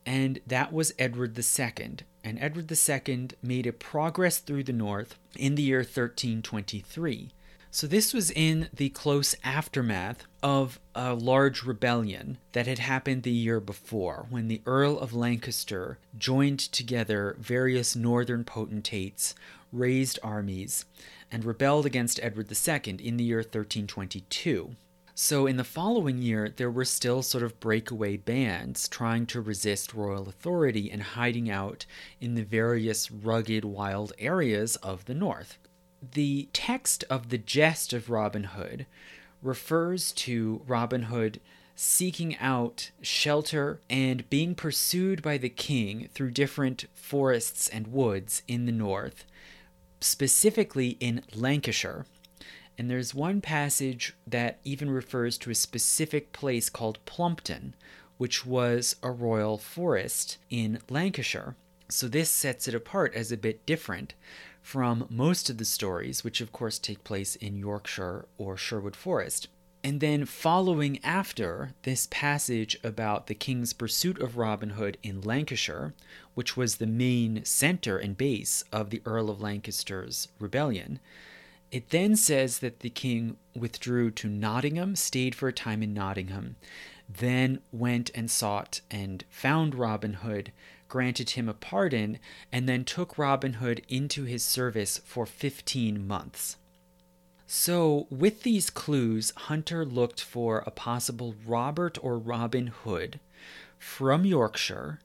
and that was Edward II. And Edward II made a progress through the north in the year 1323. So, this was in the close aftermath of a large rebellion that had happened the year before when the Earl of Lancaster joined together various northern potentates, raised armies, and rebelled against Edward II in the year 1322. So, in the following year, there were still sort of breakaway bands trying to resist royal authority and hiding out in the various rugged, wild areas of the north. The text of the Gest of Robin Hood refers to Robin Hood seeking out shelter and being pursued by the king through different forests and woods in the north, specifically in Lancashire. And there's one passage that even refers to a specific place called Plumpton, which was a royal forest in Lancashire. So this sets it apart as a bit different from most of the stories, which of course take place in Yorkshire or Sherwood Forest. And then, following after this passage about the king's pursuit of Robin Hood in Lancashire, which was the main center and base of the Earl of Lancaster's rebellion, it then says that the king withdrew to Nottingham, stayed for a time in Nottingham, then went and sought and found Robin Hood, granted him a pardon, and then took Robin Hood into his service for 15 months. So, with these clues, Hunter looked for a possible Robert or Robin Hood from Yorkshire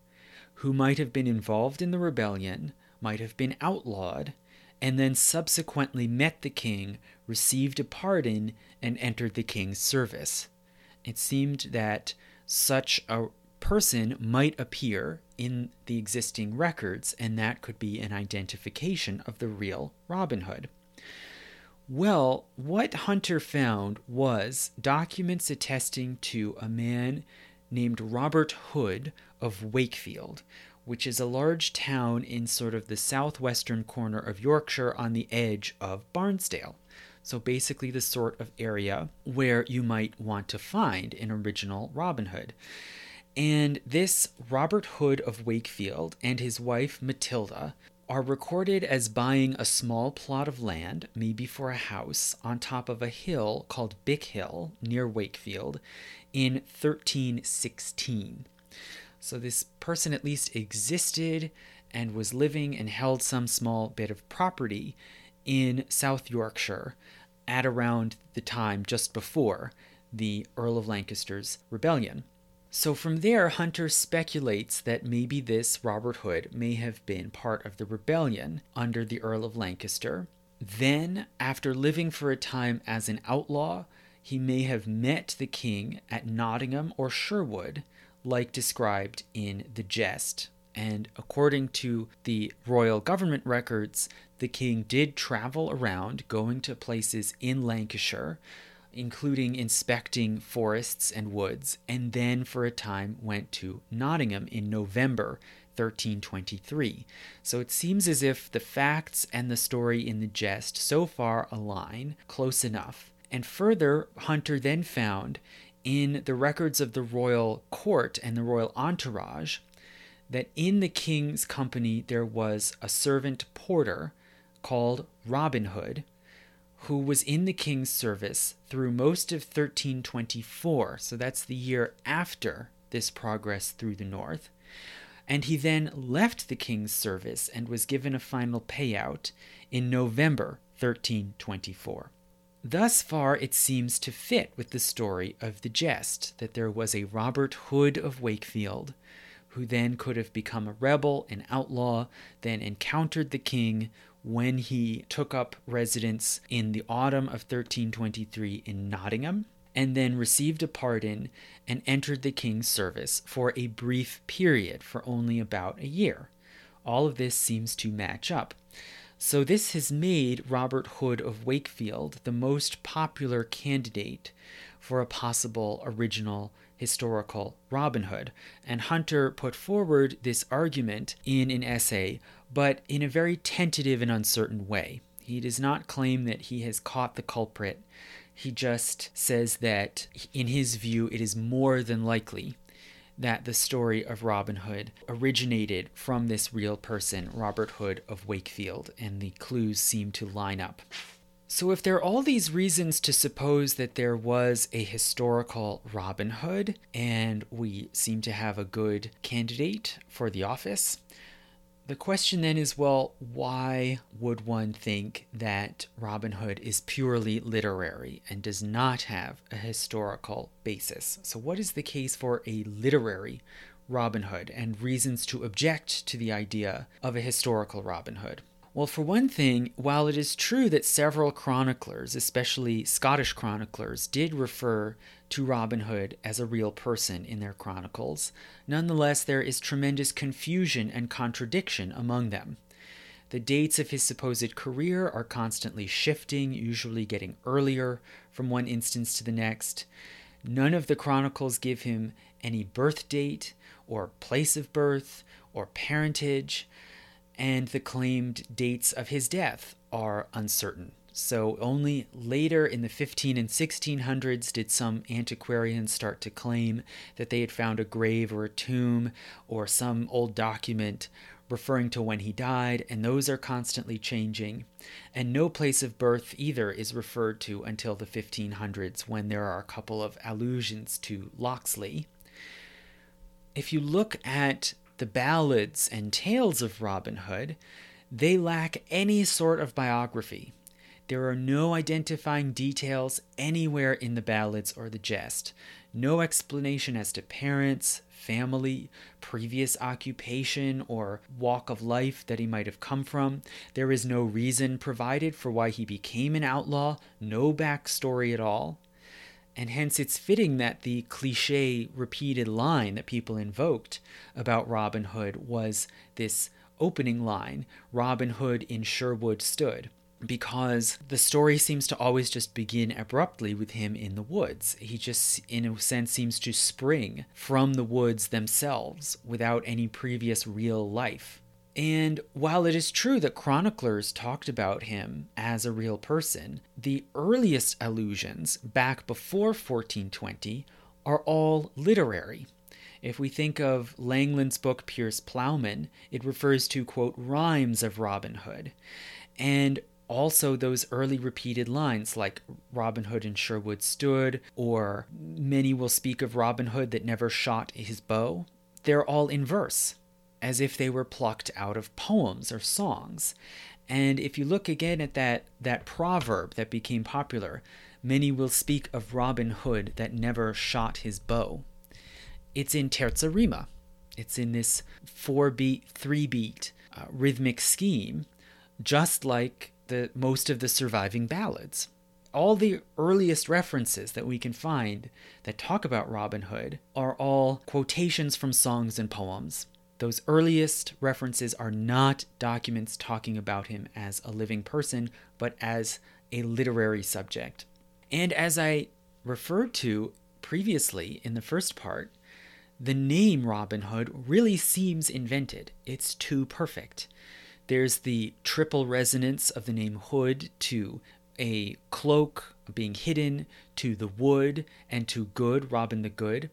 who might have been involved in the rebellion, might have been outlawed, and then subsequently met the king, received a pardon, and entered the king's service. It seemed that such a person might appear in the existing records, and that could be an identification of the real Robin Hood. Well, what Hunter found was documents attesting to a man named Robert Hood of Wakefield, which is a large town in sort of the southwestern corner of Yorkshire on the edge of Barnsdale. So basically, the sort of area where you might want to find an original Robin Hood. And this Robert Hood of Wakefield and his wife Matilda are recorded as buying a small plot of land, maybe for a house, on top of a hill called Bick Hill near Wakefield in 1316. So this person at least existed and was living and held some small bit of property in South Yorkshire at around the time just before the Earl of Lancaster's rebellion. So from there, Hunter speculates that maybe this Robert Hood may have been part of the rebellion under the Earl of Lancaster. Then, after living for a time as an outlaw, he may have met the king at Nottingham or Sherwood like described in The Gest. And according to the royal government records, the king did travel around, going to places in Lancashire, including inspecting forests and woods, and then for a time went to Nottingham in November 1323. So it seems as if the facts and the story in the Gest so far align close enough. And further, Hunter then found in the records of the royal court and the royal entourage that in the king's company there was a servant porter called Robin Hood, who was in the king's service through most of 1324. So that's the year after this progress through the north. And he then left the king's service and was given a final payout in November 1324. Thus far, it seems to fit with the story of the Gest that there was a Robert Hood of Wakefield, who then could have become a rebel, an outlaw, then encountered the king when he took up residence in the autumn of 1323 in Nottingham, and then received a pardon and entered the king's service for a brief period, for only about a year. All of this seems to match up. So, this has made Robert Hood of Wakefield the most popular candidate for a possible original historical Robin Hood. And Hunter put forward this argument in an essay, but in a very tentative and uncertain way. He does not claim that he has caught the culprit. He just says that, in his view, it is more than likely that the story of Robin Hood originated from this real person, Robert Hood of Wakefield, and the clues seem to line up. So, if there are all these reasons to suppose that there was a historical Robin Hood, and we seem to have a good candidate for the office, the question then is well, why would one think that Robin Hood is purely literary and does not have a historical basis? So, what is the case for a literary Robin Hood and reasons to object to the idea of a historical Robin Hood? Well, for one thing, while it is true that several chroniclers, especially Scottish chroniclers, did refer to Robin Hood as a real person in their chronicles, nonetheless there is tremendous confusion and contradiction among them. The dates of his supposed career are constantly shifting, usually getting earlier from one instance to the next. None of the chronicles give him any birth date, or place of birth, or parentage and the claimed dates of his death are uncertain. So, only later in the 15 and 1600s did some antiquarians start to claim that they had found a grave or a tomb or some old document referring to when he died, and those are constantly changing. And no place of birth either is referred to until the 1500s when there are a couple of allusions to Locksley. If you look at the ballads and tales of Robin Hood, they lack any sort of biography. There are no identifying details anywhere in the ballads or the Gest, no explanation as to parents, family, previous occupation, or walk of life that he might have come from. There is no reason provided for why he became an outlaw, no backstory at all. And hence it's fitting that the cliche repeated line that people invoked about Robin Hood was this opening line Robin Hood in Sherwood stood. Because the story seems to always just begin abruptly with him in the woods. He just, in a sense, seems to spring from the woods themselves without any previous real life. And while it is true that chroniclers talked about him as a real person, the earliest allusions, back before 1420, are all literary. If we think of Langland's book Piers Plowman, it refers to, quote, rhymes of Robin Hood. And also those early repeated lines like Robin Hood in Sherwood stood, or many will speak of Robin Hood that never shot his bow. They're all in verse as if they were plucked out of poems or songs. And if you look again at that, that proverb that became popular, many will speak of Robin Hood that never shot his bow. It's in terza rima. It's in this four beat, three beat uh, rhythmic scheme, just like the most of the surviving ballads. All the earliest references that we can find that talk about Robin Hood are all quotations from songs and poems. Those earliest references are not documents talking about him as a living person, but as a literary subject. And as I referred to previously in the first part, the name Robin Hood really seems invented. It's too perfect. There's the triple resonance of the name Hood to a cloak being hidden, to the wood, and to good, Robin the Good,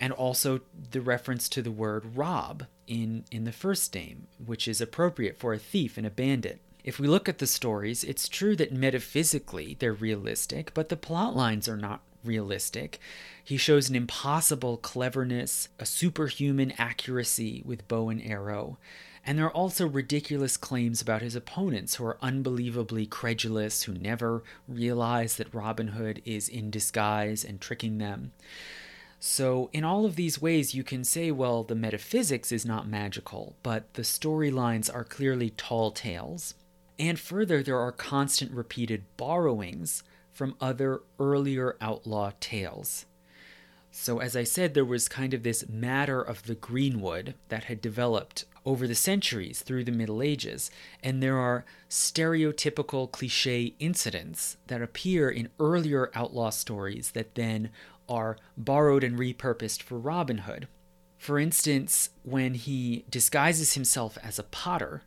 and also the reference to the word rob in, in the first name, which is appropriate for a thief and a bandit. If we look at the stories, it's true that metaphysically they're realistic, but the plot lines are not realistic. He shows an impossible cleverness, a superhuman accuracy with bow and arrow. And there are also ridiculous claims about his opponents who are unbelievably credulous, who never realize that Robin Hood is in disguise and tricking them. So, in all of these ways, you can say, well, the metaphysics is not magical, but the storylines are clearly tall tales. And further, there are constant repeated borrowings from other earlier outlaw tales. So, as I said, there was kind of this matter of the greenwood that had developed over the centuries through the Middle Ages, and there are stereotypical cliche incidents that appear in earlier outlaw stories that then are borrowed and repurposed for Robin Hood. For instance, when he disguises himself as a potter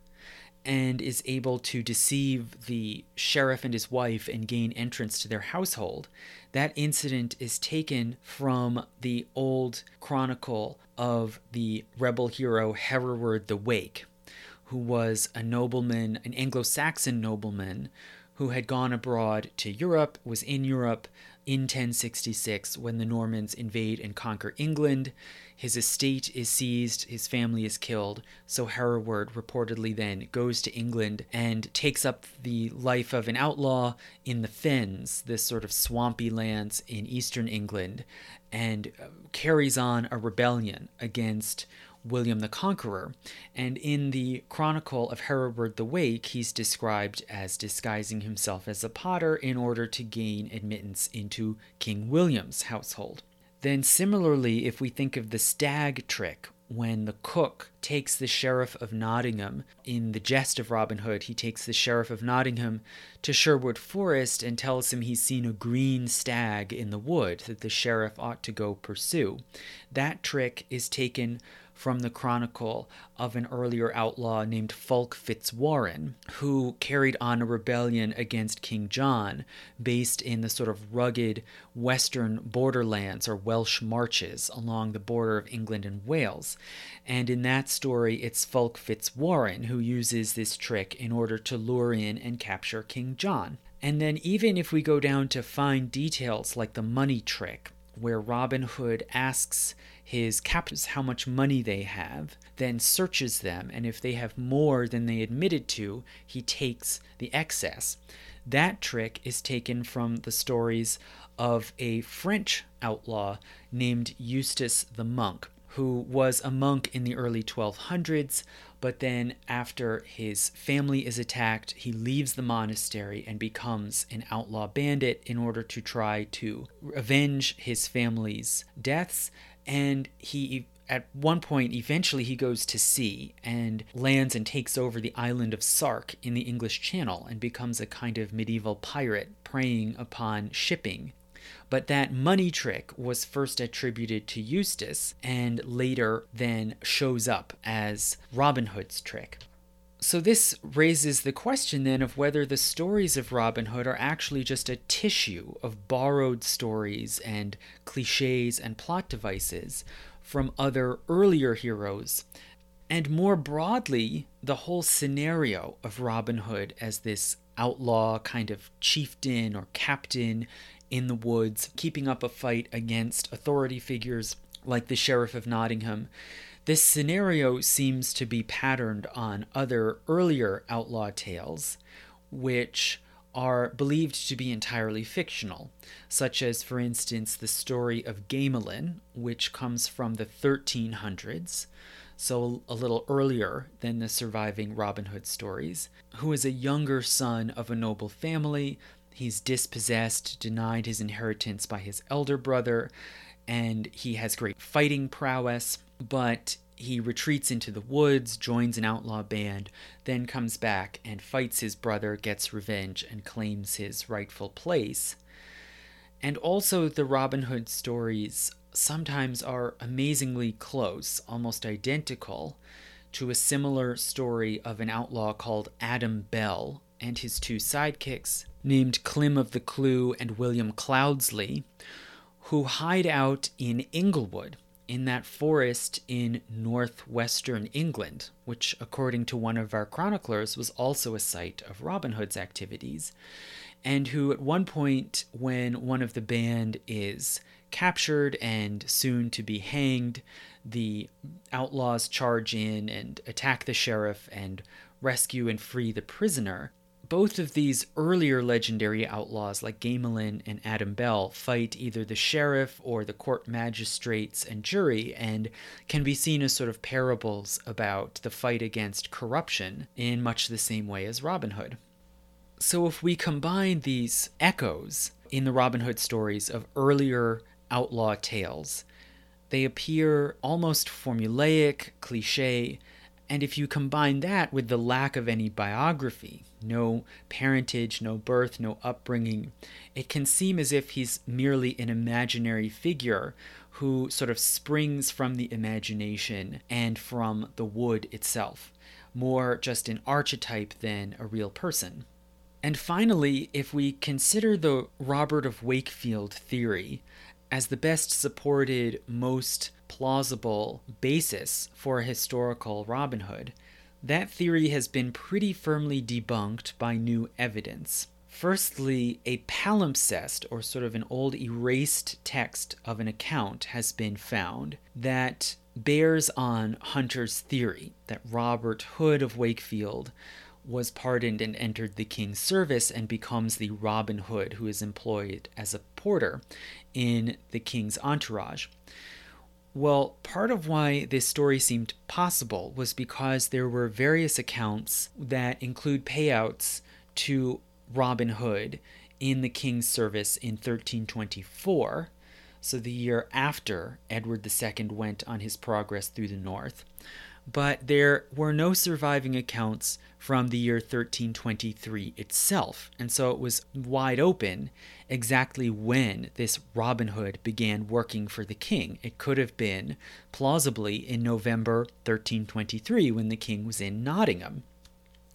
and is able to deceive the sheriff and his wife and gain entrance to their household. That incident is taken from the old chronicle of the rebel hero Hereward the Wake, who was a nobleman, an Anglo Saxon nobleman, who had gone abroad to Europe, was in Europe in 1066 when the Normans invade and conquer England. His estate is seized, his family is killed. So Hereward reportedly then goes to England and takes up the life of an outlaw in the Fens, this sort of swampy lands in eastern England, and uh, carries on a rebellion against William the Conqueror, and in the Chronicle of Hereward the Wake, he's described as disguising himself as a potter in order to gain admittance into King William's household. Then, similarly, if we think of the stag trick, when the cook takes the sheriff of Nottingham in the Gest of Robin Hood, he takes the sheriff of Nottingham to Sherwood Forest and tells him he's seen a green stag in the wood that the sheriff ought to go pursue. That trick is taken from the chronicle of an earlier outlaw named Fulk Fitzwarren, who carried on a rebellion against King John based in the sort of rugged western borderlands or Welsh marches along the border of England and Wales. And in that story, it's Fulk Fitzwarren who uses this trick in order to lure in and capture King John. And then, even if we go down to fine details like the money trick, where Robin Hood asks his captors how much money they have, then searches them, and if they have more than they admitted to, he takes the excess. That trick is taken from the stories of a French outlaw named Eustace the Monk, who was a monk in the early 1200s, but then after his family is attacked, he leaves the monastery and becomes an outlaw bandit in order to try to avenge his family's deaths and he at one point eventually he goes to sea and lands and takes over the island of Sark in the English Channel and becomes a kind of medieval pirate preying upon shipping. But that money trick was first attributed to Eustace and later then shows up as Robin Hood's trick. So, this raises the question then of whether the stories of Robin Hood are actually just a tissue of borrowed stories and cliches and plot devices from other earlier heroes. And more broadly, the whole scenario of Robin Hood as this outlaw kind of chieftain or captain in the woods, keeping up a fight against authority figures like the Sheriff of Nottingham this scenario seems to be patterned on other earlier outlaw tales, which are believed to be entirely fictional, such as, for instance, the story of Gamelyn, which comes from the 1300s, so a little earlier than the surviving Robin Hood stories, who is a younger son of a noble family. He's dispossessed, denied his inheritance by his elder brother, and he has great fighting prowess but he retreats into the woods, joins an outlaw band, then comes back and fights his brother, gets revenge, and claims his rightful place. And also, the Robin Hood stories sometimes are amazingly close, almost identical, to a similar story of an outlaw called Adam Bell and his two sidekicks, named Clym of the Clue and William Cloudsley, who hide out in Inglewood in that forest in northwestern England, which, according to one of our chroniclers, was also a site of Robin Hood's activities, and who, at one point, when one of the band is captured and soon to be hanged, the outlaws charge in and attack the sheriff and rescue and free the prisoner both of these earlier legendary outlaws, like Gamelyn and Adam Bell, fight either the sheriff or the court magistrates and jury, and can be seen as sort of parables about the fight against corruption in much the same way as Robin Hood. So, if we combine these echoes in the Robin Hood stories of earlier outlaw tales, they appear almost formulaic, cliche, and if you combine that with the lack of any biography, no parentage, no birth, no upbringing, it can seem as if he's merely an imaginary figure who sort of springs from the imagination and from the wood itself. more just an archetype than a real person. And finally, if we consider the Robert of Wakefield theory as the best supported, most plausible basis for historical Robin Hood, that theory has been pretty firmly debunked by new evidence. Firstly, a palimpsest, or sort of an old erased text of an account, has been found that bears on Hunter's theory that Robert Hood of Wakefield was pardoned and entered the king's service and becomes the Robin Hood who is employed as a porter in the king's entourage. Well, part of why this story seemed possible was because there were various accounts that include payouts to Robin Hood in the king's service in 1324, so the year after Edward II went on his progress through the north. But there were no surviving accounts from the year 1323 itself, and so it was wide open exactly when this Robin Hood began working for the king. It could have been plausibly in November 1323 when the king was in Nottingham.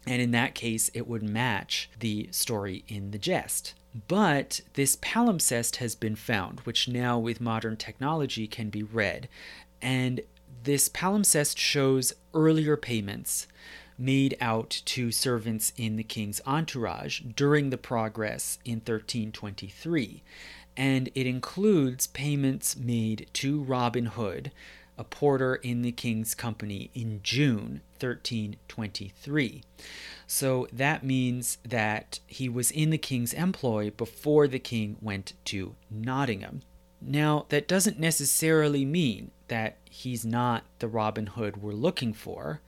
And in that case, it would match the story in the Gest. But this palimpsest has been found, which now with modern technology can be read. And this palimpsest shows earlier payments made out to servants in the king's entourage during the progress in 1323. And it includes payments made to Robin Hood, a porter in the king's company, in June 1323. So that means that he was in the king's employ before the king went to Nottingham. Now, that doesn't necessarily mean that he's not the Robin Hood we're looking for.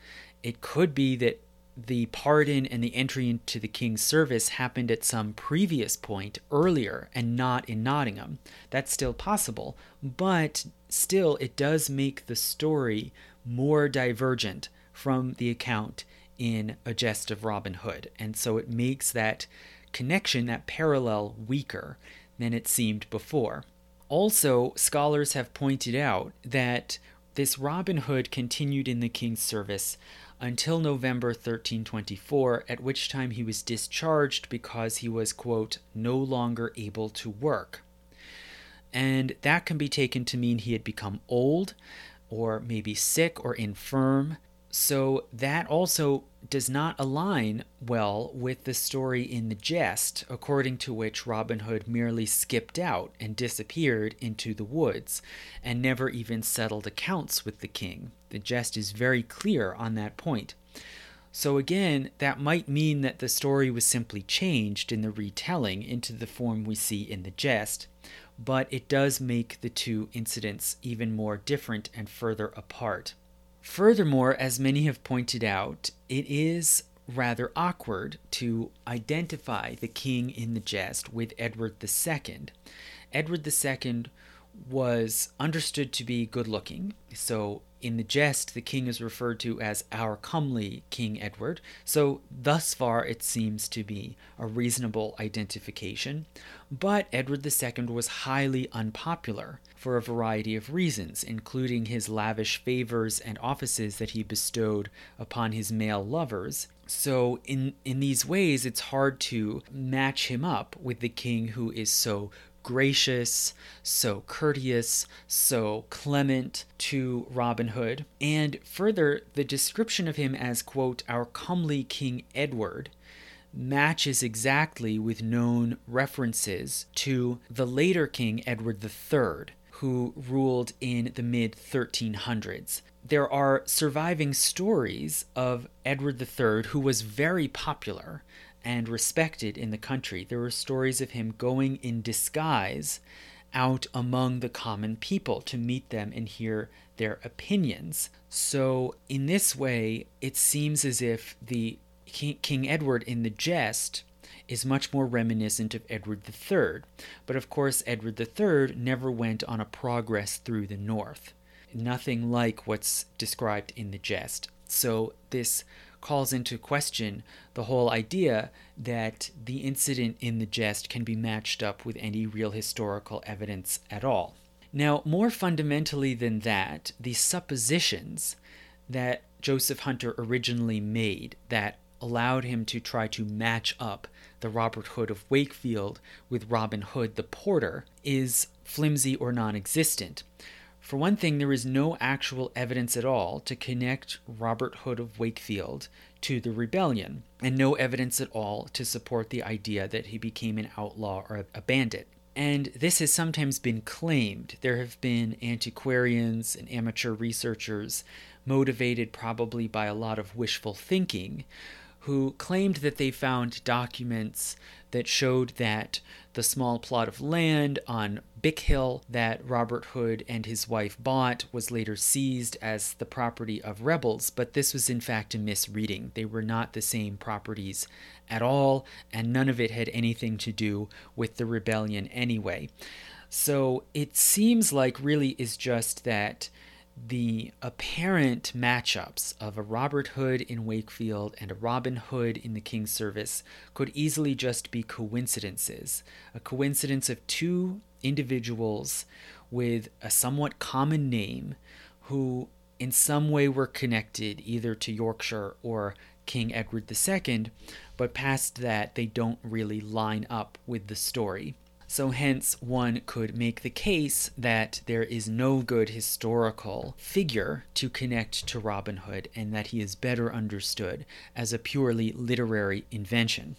It could be that the pardon and the entry into the king's service happened at some previous point earlier and not in Nottingham. That's still possible, but still, it does make the story more divergent from the account in A Gest of Robin Hood. And so it makes that connection, that parallel, weaker than it seemed before. Also, scholars have pointed out that this Robin Hood continued in the king's service until November 1324, at which time he was discharged because he was, quote, no longer able to work. And that can be taken to mean he had become old, or maybe sick or infirm, so that also does not align well with the story in the Gest, according to which Robin Hood merely skipped out and disappeared into the woods and never even settled accounts with the king. The Gest is very clear on that point. So, again, that might mean that the story was simply changed in the retelling into the form we see in the Gest, but it does make the two incidents even more different and further apart. Furthermore, as many have pointed out, it is rather awkward to identify the king in the Gest with Edward II. Edward II was understood to be good looking, so in the Gest, the king is referred to as our comely King Edward, so thus far it seems to be a reasonable identification. But Edward II was highly unpopular for a variety of reasons, including his lavish favors and offices that he bestowed upon his male lovers. So, in, in these ways, it's hard to match him up with the king who is so gracious, so courteous, so clement to Robin Hood. And further, the description of him as, quote, our comely King Edward matches exactly with known references to the later King Edward III, who ruled in the mid 1300s. There are surviving stories of Edward III, who was very popular and respected in the country. There were stories of him going in disguise out among the common people to meet them and hear their opinions. So, in this way, it seems as if the King Edward in the Gest is much more reminiscent of Edward III. But of course, Edward III never went on a progress through the north. Nothing like what's described in the Gest. So, this calls into question the whole idea that the incident in the Gest can be matched up with any real historical evidence at all. Now, more fundamentally than that, the suppositions that Joseph Hunter originally made that allowed him to try to match up the Robert Hood of Wakefield with Robin Hood the Porter is flimsy or non existent. For one thing, there is no actual evidence at all to connect Robert Hood of Wakefield to the rebellion, and no evidence at all to support the idea that he became an outlaw or a bandit. And this has sometimes been claimed. There have been antiquarians and amateur researchers, motivated probably by a lot of wishful thinking, who claimed that they found documents that showed that the small plot of land on Bick Hill that Robert Hood and his wife bought was later seized as the property of rebels, but this was in fact a misreading. They were not the same properties at all, and none of it had anything to do with the rebellion anyway. So it seems like really is just that the apparent matchups of a Robert Hood in Wakefield and a Robin Hood in the King's service could easily just be coincidences. A coincidence of two individuals with a somewhat common name who, in some way, were connected either to Yorkshire or King Edward II, but past that, they don't really line up with the story. So, hence, one could make the case that there is no good historical figure to connect to Robin Hood and that he is better understood as a purely literary invention.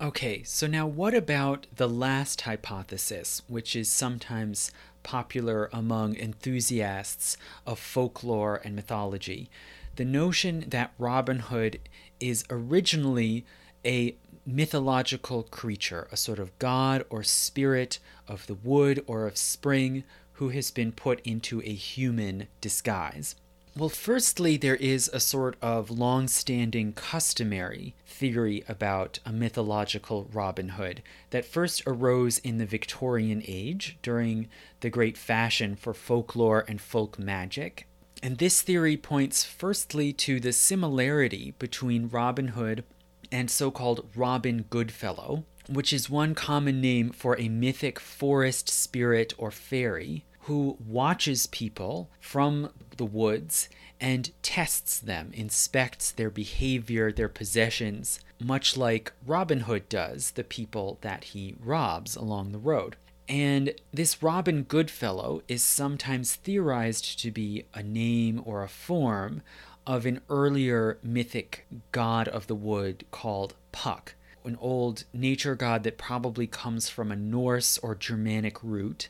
Okay, so now what about the last hypothesis, which is sometimes popular among enthusiasts of folklore and mythology? The notion that Robin Hood is originally a mythological creature, a sort of god or spirit of the wood or of spring who has been put into a human disguise. Well, firstly, there is a sort of long standing customary theory about a mythological Robin Hood that first arose in the Victorian age during the great fashion for folklore and folk magic. And this theory points firstly to the similarity between Robin Hood and so called Robin Goodfellow, which is one common name for a mythic forest spirit or fairy who watches people from the woods and tests them, inspects their behavior, their possessions, much like Robin Hood does the people that he robs along the road. And this Robin Goodfellow is sometimes theorized to be a name or a form of an earlier mythic god of the wood called Puck, an old nature god that probably comes from a Norse or Germanic root,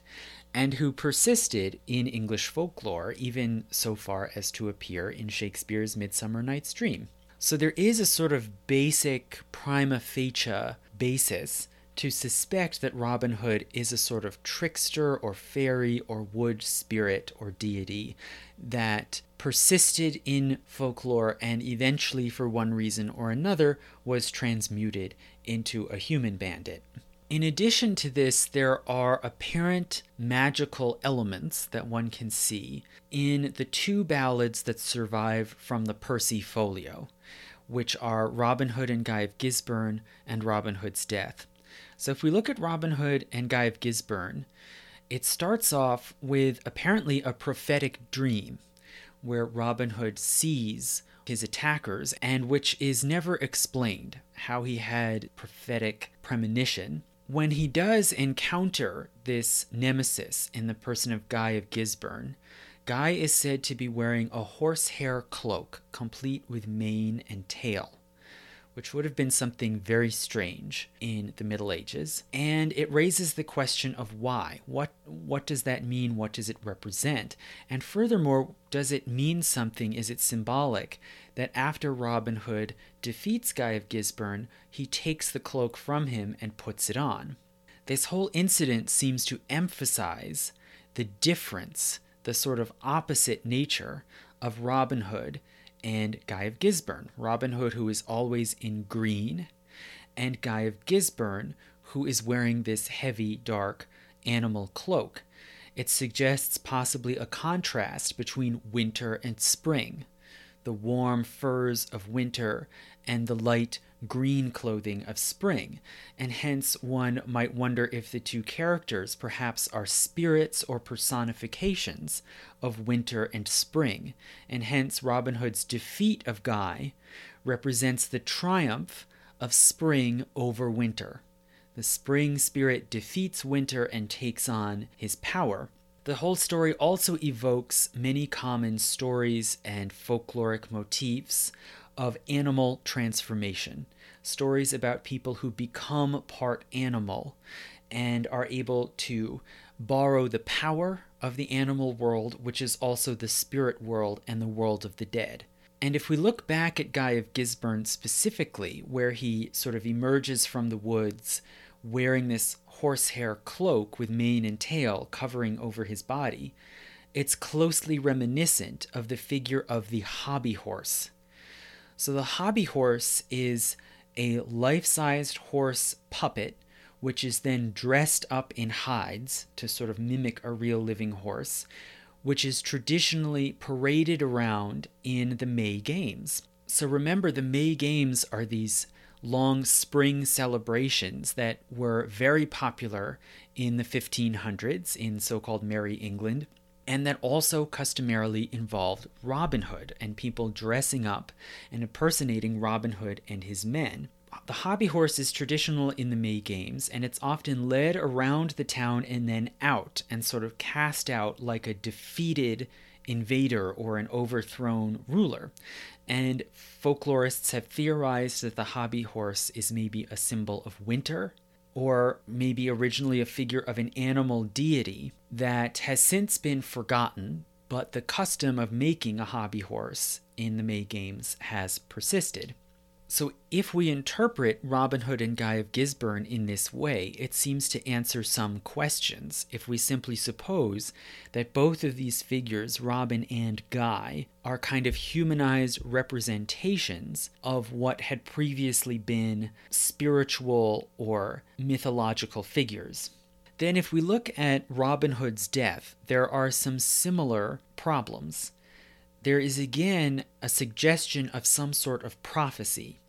and who persisted in English folklore even so far as to appear in Shakespeare's Midsummer Night's Dream. So there is a sort of basic prima facie basis to suspect that Robin Hood is a sort of trickster or fairy or wood spirit or deity that persisted in folklore and eventually, for one reason or another, was transmuted into a human bandit. In addition to this, there are apparent magical elements that one can see in the two ballads that survive from the Percy Folio, which are Robin Hood and Guy of Gisborne and Robin Hood's Death. So if we look at Robin Hood and Guy of Gisborne, it starts off with apparently a prophetic dream where Robin Hood sees his attackers and which is never explained how he had prophetic premonition. When he does encounter this nemesis in the person of Guy of Gisborne Guy is said to be wearing a horsehair cloak complete with mane and tail which would have been something very strange in the Middle Ages. And it raises the question of why. What, what does that mean? What does it represent? And furthermore, does it mean something? Is it symbolic that after Robin Hood defeats Guy of Gisborne, he takes the cloak from him and puts it on? This whole incident seems to emphasize the difference, the sort of opposite nature of Robin Hood and Guy of Gisborne. Robin Hood, who is always in green, and Guy of Gisborne, who is wearing this heavy, dark animal cloak. It suggests possibly a contrast between winter and spring. The warm furs of winter and the light green clothing of spring, and hence one might wonder if the two characters perhaps are spirits or personifications of winter and spring, and hence Robin Hood's defeat of Guy represents the triumph of spring over winter. The spring spirit defeats winter and takes on his power. The whole story also evokes many common stories and folkloric motifs of animal transformation, stories about people who become part animal and are able to borrow the power of the animal world, which is also the spirit world and the world of the dead. And if we look back at Guy of Gisborne specifically, where he sort of emerges from the woods wearing this horsehair cloak with mane and tail covering over his body, it's closely reminiscent of the figure of the hobby horse so the hobby horse is a life sized horse puppet, which is then dressed up in hides to sort of mimic a real living horse, which is traditionally paraded around in the May Games. So remember, the May Games are these long spring celebrations that were very popular in the 1500s in so called Merry England and that also customarily involved Robin Hood and people dressing up and impersonating Robin Hood and his men. The hobby horse is traditional in the May Games, and it's often led around the town and then out and sort of cast out like a defeated invader or an overthrown ruler. And folklorists have theorized that the hobby horse is maybe a symbol of winter or maybe originally a figure of an animal deity that has since been forgotten, but the custom of making a hobby horse in the May Games has persisted. So, if we interpret Robin Hood and Guy of Gisborne in this way, it seems to answer some questions if we simply suppose that both of these figures, Robin and Guy, are kind of humanized representations of what had previously been spiritual or mythological figures. Then, if we look at Robin Hood's death, there are some similar problems there is again a suggestion of some sort of prophecy.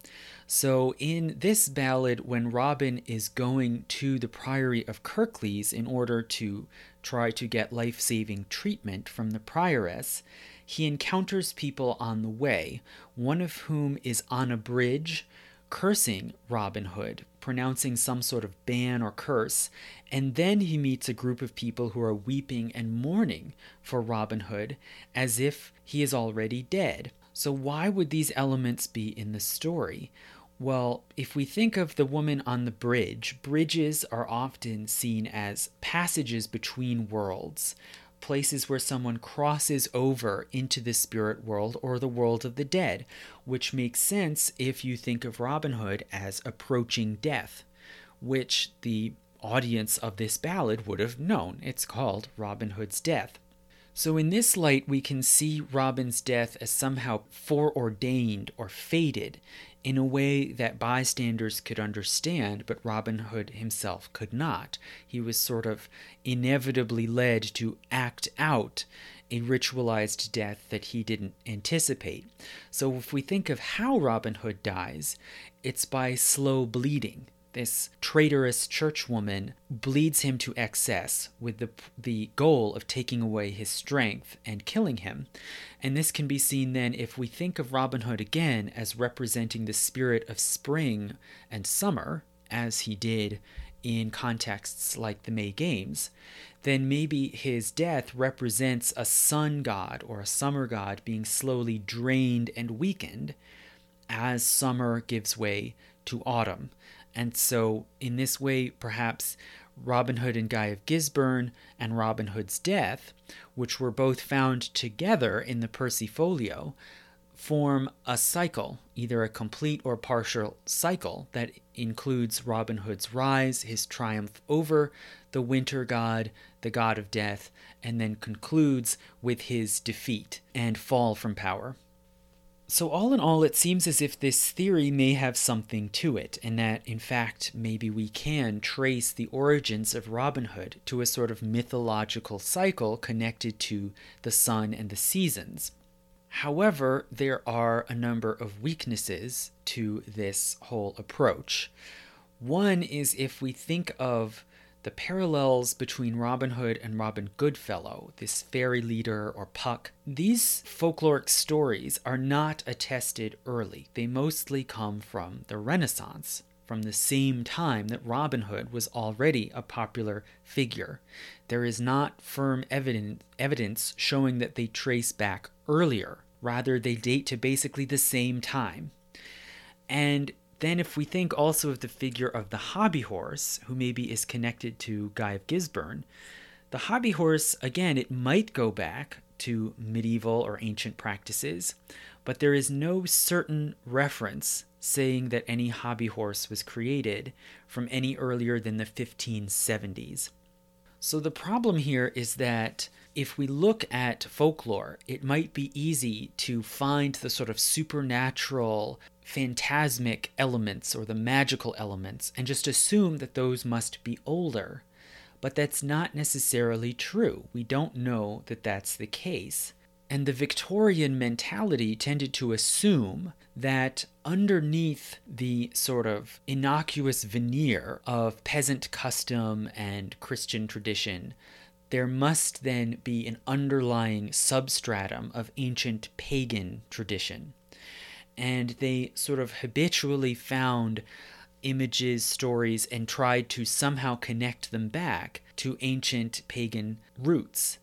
So, in this ballad, when Robin is going to the Priory of Kirklees in order to try to get life saving treatment from the prioress, he encounters people on the way, one of whom is on a bridge cursing Robin Hood, pronouncing some sort of ban or curse, and then he meets a group of people who are weeping and mourning for Robin Hood as if he is already dead. So, why would these elements be in the story? Well, if we think of the woman on the bridge, bridges are often seen as passages between worlds places where someone crosses over into the spirit world or the world of the dead, which makes sense if you think of Robin Hood as approaching death, which the audience of this ballad would have known. It's called Robin Hood's Death. So, in this light, we can see Robin's death as somehow foreordained or fated in a way that bystanders could understand, but Robin Hood himself could not. He was sort of inevitably led to act out a ritualized death that he didn't anticipate. So, if we think of how Robin Hood dies, it's by slow bleeding this traitorous churchwoman bleeds him to excess with the, the goal of taking away his strength and killing him. And this can be seen then if we think of Robin Hood again as representing the spirit of spring and summer, as he did in contexts like the May Games, then maybe his death represents a sun god or a summer god being slowly drained and weakened as summer gives way to autumn. And so, in this way, perhaps Robin Hood and Guy of Gisborne and Robin Hood's death, which were both found together in the Percy Folio, form a cycle, either a complete or partial cycle that includes Robin Hood's rise, his triumph over the winter god, the god of death, and then concludes with his defeat and fall from power. So, all in all, it seems as if this theory may have something to it, and that, in fact, maybe we can trace the origins of Robin Hood to a sort of mythological cycle connected to the sun and the seasons. However, there are a number of weaknesses to this whole approach. One is if we think of the parallels between Robin Hood and Robin Goodfellow, this fairy leader or Puck, these folkloric stories are not attested early. They mostly come from the Renaissance, from the same time that Robin Hood was already a popular figure. There is not firm evidence, evidence showing that they trace back earlier. Rather, they date to basically the same time. And then, if we think also of the figure of the hobby horse, who maybe is connected to Guy of Gisborne, the hobby horse, again, it might go back to medieval or ancient practices, but there is no certain reference saying that any hobby horse was created from any earlier than the 1570s. So the problem here is that if we look at folklore, it might be easy to find the sort of supernatural phantasmic elements or the magical elements and just assume that those must be older. But that's not necessarily true. We don't know that that's the case. And the Victorian mentality tended to assume that underneath the sort of innocuous veneer of peasant custom and Christian tradition, there must then be an underlying substratum of ancient pagan tradition and they sort of habitually found images, stories, and tried to somehow connect them back to ancient pagan roots,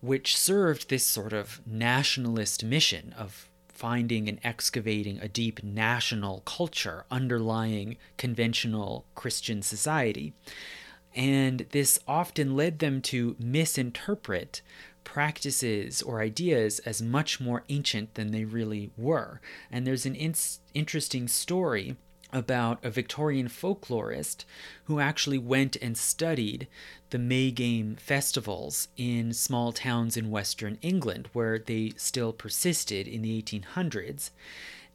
which served this sort of nationalist mission of finding and excavating a deep national culture underlying conventional Christian society. And this often led them to misinterpret practices or ideas as much more ancient than they really were. And there's an in- interesting story about a Victorian folklorist who actually went and studied the May Game festivals in small towns in Western England where they still persisted in the 1800s.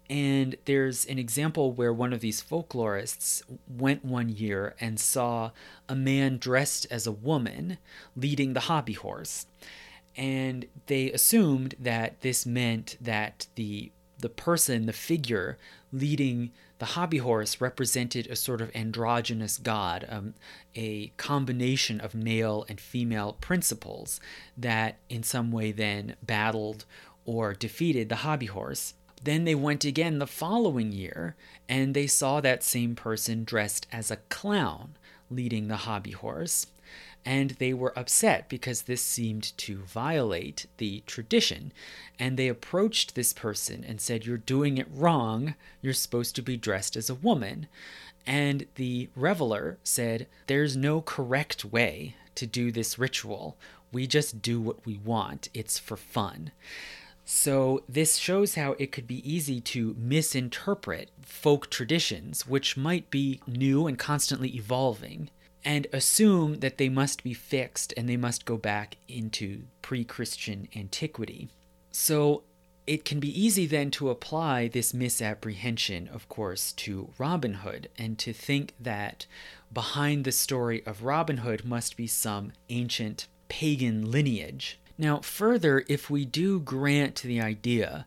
And there's an example where one of these folklorists went one year and saw a man dressed as a woman leading the hobby horse and they assumed that this meant that the the person, the figure leading the hobby horse represented a sort of androgynous god, um, a combination of male and female principles that in some way then battled or defeated the hobby horse. Then they went again the following year and they saw that same person dressed as a clown leading the hobby horse and they were upset because this seemed to violate the tradition. And they approached this person and said, You're doing it wrong. You're supposed to be dressed as a woman. And the reveler said, There's no correct way to do this ritual. We just do what we want, it's for fun. So, this shows how it could be easy to misinterpret folk traditions, which might be new and constantly evolving, and assume that they must be fixed and they must go back into pre Christian antiquity. So it can be easy then to apply this misapprehension, of course, to Robin Hood and to think that behind the story of Robin Hood must be some ancient pagan lineage. Now, further, if we do grant the idea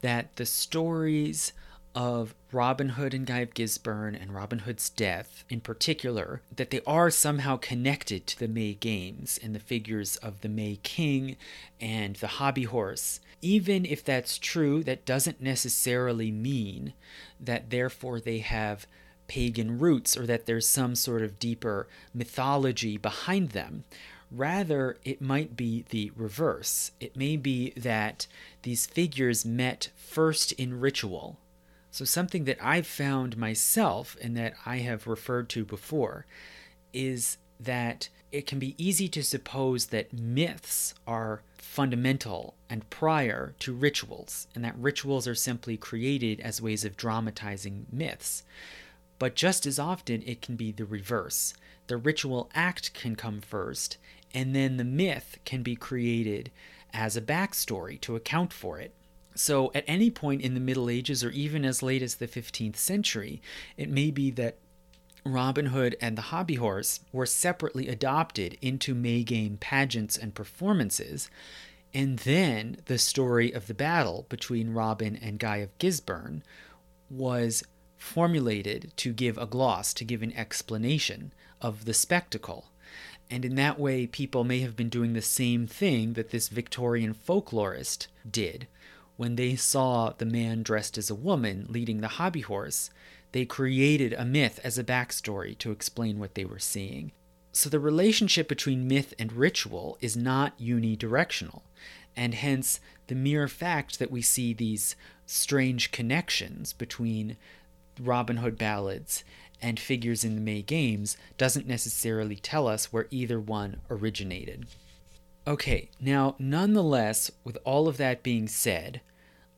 that the stories of Robin Hood and Guy of Gisborne and Robin Hood's death in particular, that they are somehow connected to the May Games and the figures of the May King and the hobby horse. Even if that's true, that doesn't necessarily mean that therefore they have pagan roots or that there's some sort of deeper mythology behind them. Rather, it might be the reverse. It may be that these figures met first in ritual so, something that I've found myself and that I have referred to before is that it can be easy to suppose that myths are fundamental and prior to rituals, and that rituals are simply created as ways of dramatizing myths. But just as often, it can be the reverse. The ritual act can come first, and then the myth can be created as a backstory to account for it. So, at any point in the Middle Ages, or even as late as the 15th century, it may be that Robin Hood and the Hobby Horse were separately adopted into May Game pageants and performances, And then the story of the battle between Robin and Guy of Gisborne was formulated to give a gloss, to give an explanation of the spectacle. And in that way, people may have been doing the same thing that this Victorian folklorist did. When they saw the man dressed as a woman leading the hobby horse, they created a myth as a backstory to explain what they were seeing. So the relationship between myth and ritual is not unidirectional, and hence the mere fact that we see these strange connections between Robin Hood ballads and figures in the May games doesn't necessarily tell us where either one originated. Okay, now, nonetheless, with all of that being said,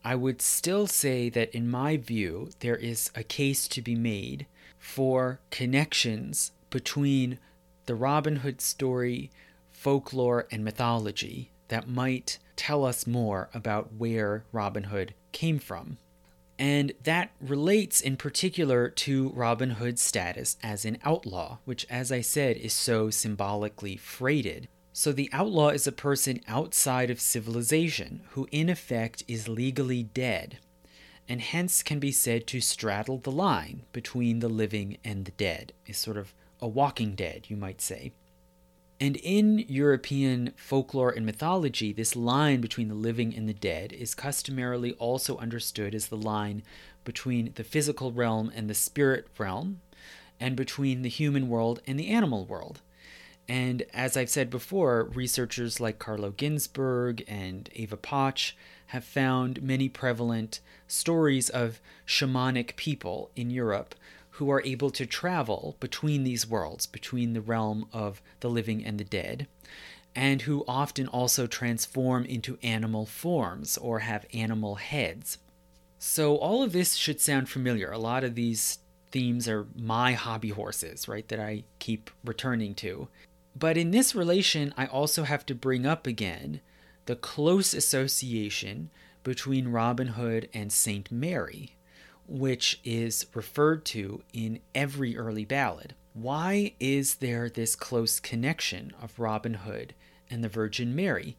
I would still say that in my view, there is a case to be made for connections between the Robin Hood story, folklore, and mythology that might tell us more about where Robin Hood came from. And that relates in particular to Robin Hood's status as an outlaw, which, as I said, is so symbolically freighted. So the outlaw is a person outside of civilization who, in effect, is legally dead, and hence can be said to straddle the line between the living and the dead, is sort of a walking dead, you might say. And in European folklore and mythology, this line between the living and the dead is customarily also understood as the line between the physical realm and the spirit realm, and between the human world and the animal world. And as I've said before, researchers like Carlo Ginzburg and Éva Pócs have found many prevalent stories of shamanic people in Europe who are able to travel between these worlds, between the realm of the living and the dead, and who often also transform into animal forms or have animal heads. So, all of this should sound familiar. A lot of these themes are my hobby horses, right, that I keep returning to. But in this relation, I also have to bring up again the close association between Robin Hood and Saint Mary which is referred to in every early ballad. Why is there this close connection of Robin Hood and the Virgin Mary?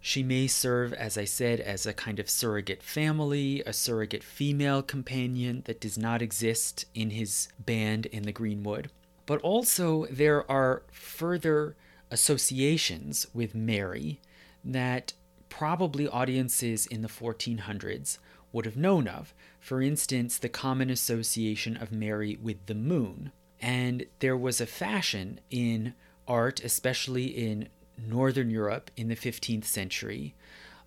She may serve, as I said, as a kind of surrogate family, a surrogate female companion that does not exist in his band in the Greenwood. But also, there are further associations with Mary that probably audiences in the 1400s would have known of. For instance, the common association of Mary with the moon. And there was a fashion in art, especially in Northern Europe in the 15th century,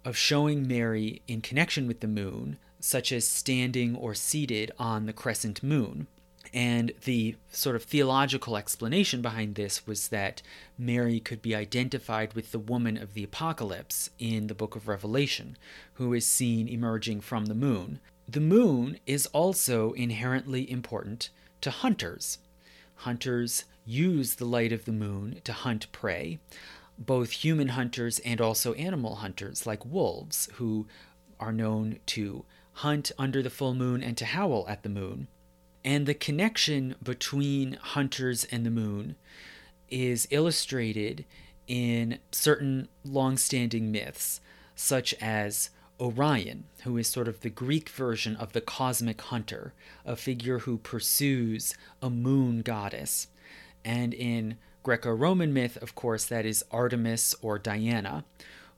of showing Mary in connection with the moon, such as standing or seated on the crescent moon. And the sort of theological explanation behind this was that Mary could be identified with the woman of the apocalypse in the book of Revelation, who is seen emerging from the moon. The moon is also inherently important to hunters. Hunters use the light of the moon to hunt prey, both human hunters and also animal hunters, like wolves, who are known to hunt under the full moon and to howl at the moon. And the connection between hunters and the moon is illustrated in certain long standing myths, such as Orion, who is sort of the Greek version of the cosmic hunter, a figure who pursues a moon goddess. And in Greco Roman myth, of course, that is Artemis or Diana,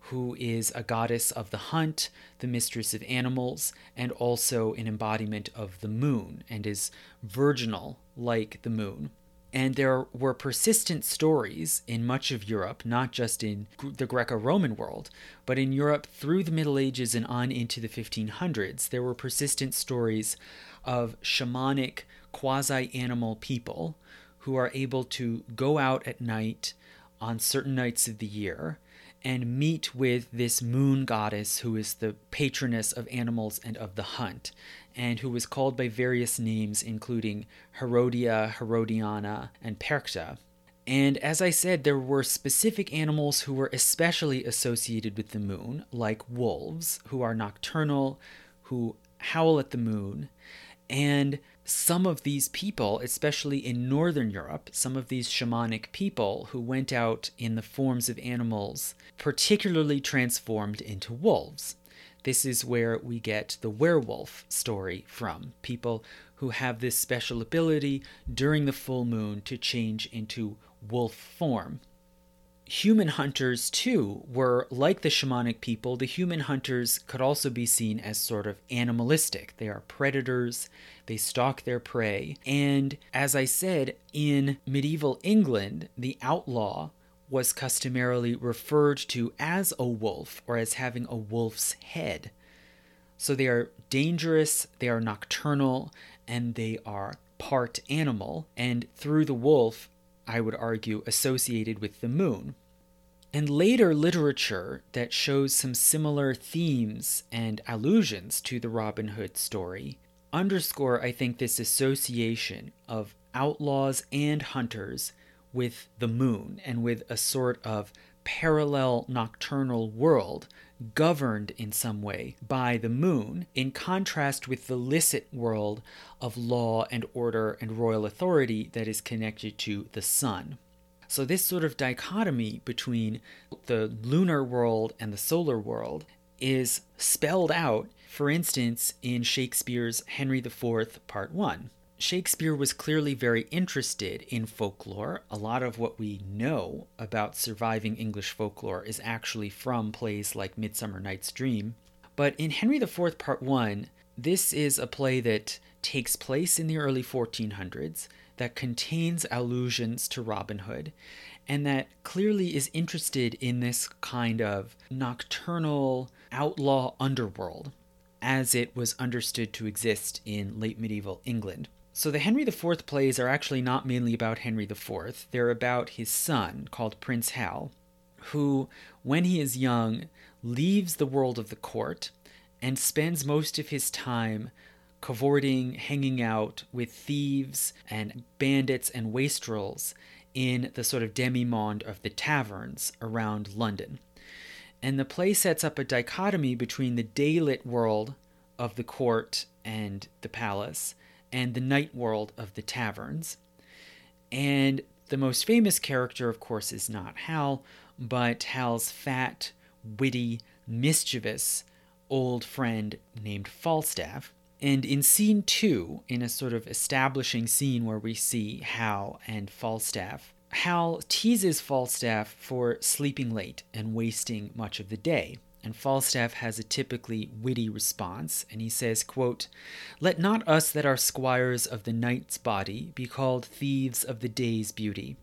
who is a goddess of the hunt, the mistress of animals, and also an embodiment of the moon, and is virginal like the moon. And there were persistent stories in much of Europe, not just in the Greco Roman world, but in Europe through the Middle Ages and on into the 1500s. There were persistent stories of shamanic, quasi animal people who are able to go out at night on certain nights of the year and meet with this moon goddess who is the patroness of animals and of the hunt, and who was called by various names, including Herodia, Herodiana, and Perchta. And as I said, there were specific animals who were especially associated with the moon, like wolves, who are nocturnal, who howl at the moon, And some of these people, especially in Northern Europe, some of these shamanic people who went out in the forms of animals, particularly transformed into wolves. This is where we get the werewolf story from. People who have this special ability during the full moon to change into wolf form human hunters, too, were like the shamanic people. The human hunters could also be seen as sort of animalistic. They are predators, they stalk their prey. And as I said, in medieval England, the outlaw was customarily referred to as a wolf or as having a wolf's head. So they are dangerous, they are nocturnal, and they are part animal. And through the wolf, I would argue, associated with the moon. And later literature that shows some similar themes and allusions to the Robin Hood story underscore, I think, this association of outlaws and hunters with the moon and with a sort of parallel nocturnal world governed in some way by the moon, in contrast with the licit world of law and order and royal authority that is connected to the sun. So, this sort of dichotomy between the lunar world and the solar world is spelled out, for instance, in Shakespeare's Henry IV, Part 1. Shakespeare was clearly very interested in folklore. A lot of what we know about surviving English folklore is actually from plays like Midsummer Night's Dream. But in Henry IV, Part 1, this is a play that takes place in the early 1400s, that contains allusions to Robin Hood, and that clearly is interested in this kind of nocturnal outlaw underworld as it was understood to exist in late medieval England. So the Henry IV plays are actually not mainly about Henry IV, they're about his son, called Prince Hal, who, when he is young, leaves the world of the court and spends most of his time cavorting, hanging out with thieves and bandits and wastrels in the sort of demi-monde of the taverns around London. And the play sets up a dichotomy between the daylit world of the court and the palace and the night world of the taverns. And the most famous character, of course, is not Hal, but Hal's fat, witty, mischievous old friend named Falstaff. And in scene two, in a sort of establishing scene where we see Hal and Falstaff, Hal teases Falstaff for sleeping late and wasting much of the day and Falstaff has a typically witty response, and he says, quote, Let not us that are squires of the night's body be called thieves of the day's beauty.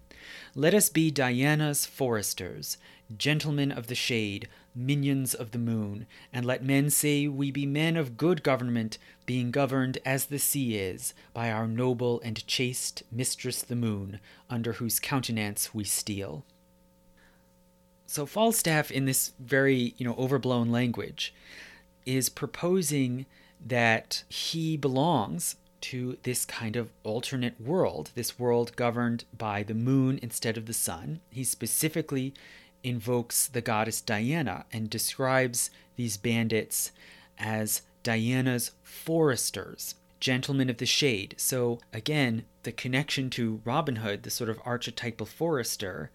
Let us be Diana's foresters, gentlemen of the shade, minions of the moon, and let men say we be men of good government, being governed as the sea is, by our noble and chaste mistress the moon, under whose countenance we steal. So Falstaff, in this very you know overblown language, is proposing that he belongs to this kind of alternate world, this world governed by the moon instead of the sun. He specifically invokes the goddess Diana and describes these bandits as Diana's foresters, gentlemen of the shade. So, again, the connection to Robin Hood, the sort of archetypal forester,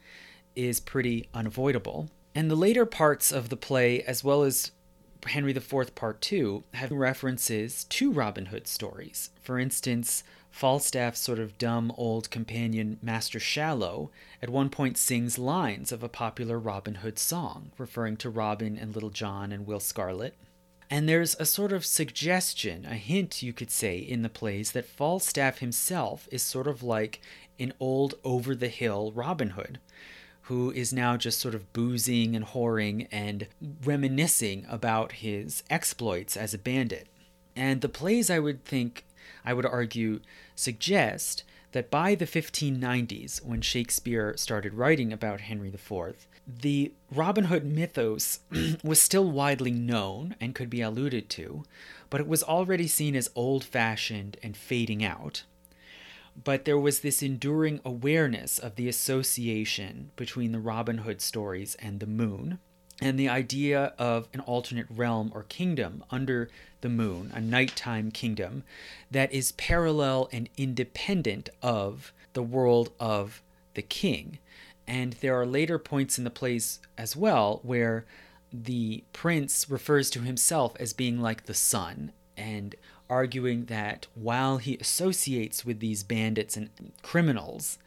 is pretty unavoidable. And the later parts of the play, as well as Henry IV Part 2, have references to Robin Hood stories. For instance, Falstaff's sort of dumb old companion, Master Shallow, at one point sings lines of a popular Robin Hood song, referring to Robin and Little John and Will Scarlet. And there's a sort of suggestion, a hint, you could say, in the plays that Falstaff himself is sort of like an old over the hill Robin Hood, who is now just sort of boozing and whoring and reminiscing about his exploits as a bandit. And the plays, I would think, I would argue, suggest that by the 1590s, when Shakespeare started writing about Henry IV, the Robin Hood mythos was still widely known and could be alluded to, but it was already seen as old fashioned and fading out but there was this enduring awareness of the association between the Robin Hood stories and the moon. and the idea of an alternate realm or kingdom under the moon, a nighttime kingdom that is parallel and independent of the world of the king. And there are later points in the plays as well where the prince refers to himself as being like the sun and arguing that while he associates with these bandits and criminals,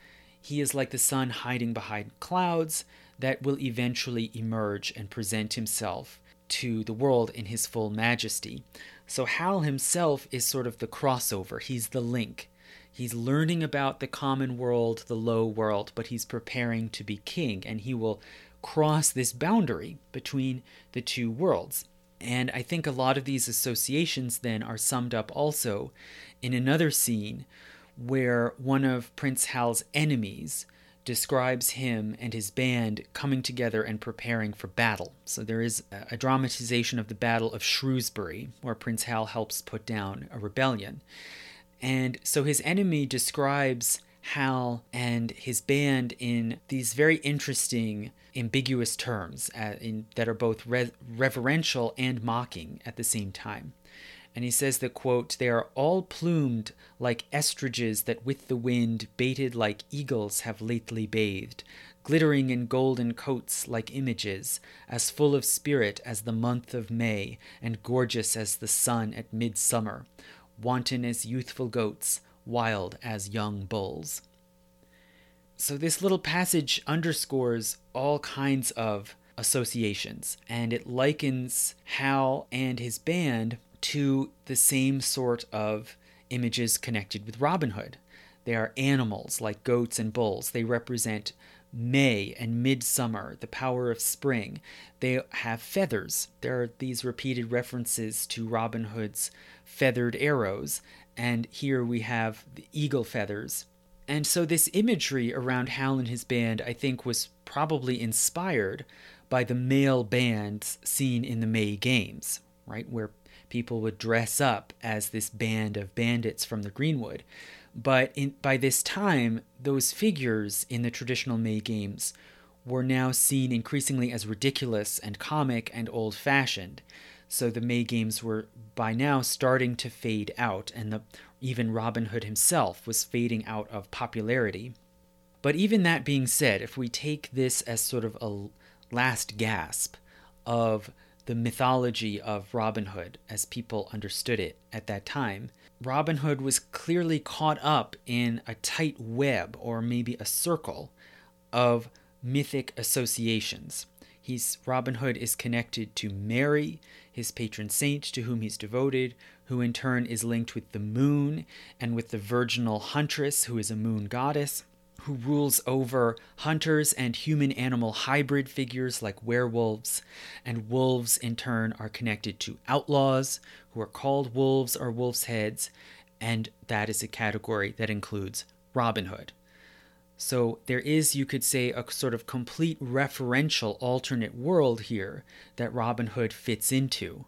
he is like the sun hiding behind clouds that will eventually emerge and present himself to the world in his full majesty. So Hal himself is sort of the crossover, he's the link. He's learning about the common world, the low world, but he's preparing to be king, and he will cross this boundary between the two worlds. And I think a lot of these associations then are summed up also in another scene where one of Prince Hal's enemies describes him and his band coming together and preparing for battle. So there is a dramatization of the Battle of Shrewsbury, where Prince Hal helps put down a rebellion. And so his enemy describes Hal and his band in these very interesting, ambiguous terms uh, in, that are both re- reverential and mocking at the same time. And he says that, quote, they are all plumed like estridges that with the wind, baited like eagles, have lately bathed, glittering in golden coats like images, as full of spirit as the month of May, and gorgeous as the sun at midsummer, wanton as youthful goats, wild as young bulls. So, this little passage underscores all kinds of associations, and it likens Hal and his band to the same sort of images connected with Robin Hood. They are animals like goats and bulls. They represent May and midsummer, the power of spring. They have feathers. There are these repeated references to Robin Hood's feathered arrows, and here we have the eagle feathers. And so, this imagery around Hal and his band, I think, was probably inspired by the male bands seen in the May Games, right? Where people would dress up as this band of bandits from the Greenwood. But in, by this time, those figures in the traditional May games were now seen increasingly as ridiculous and comic and old fashioned. So the May games were by now starting to fade out, and the, even Robin Hood himself was fading out of popularity. But even that being said, if we take this as sort of a last gasp of the mythology of Robin Hood as people understood it at that time, Robin Hood was clearly caught up in a tight web or maybe a circle of mythic associations. He's Robin Hood is connected to Mary, his patron saint to whom he's devoted, who in turn is linked with the moon and with the virginal huntress who is a moon goddess who rules over hunters and human animal hybrid figures like werewolves, and wolves in turn are connected to outlaws who are called wolves or wolf's heads, and that is a category that includes Robin Hood. So there is, you could say, a sort of complete referential alternate world here that Robin Hood fits into.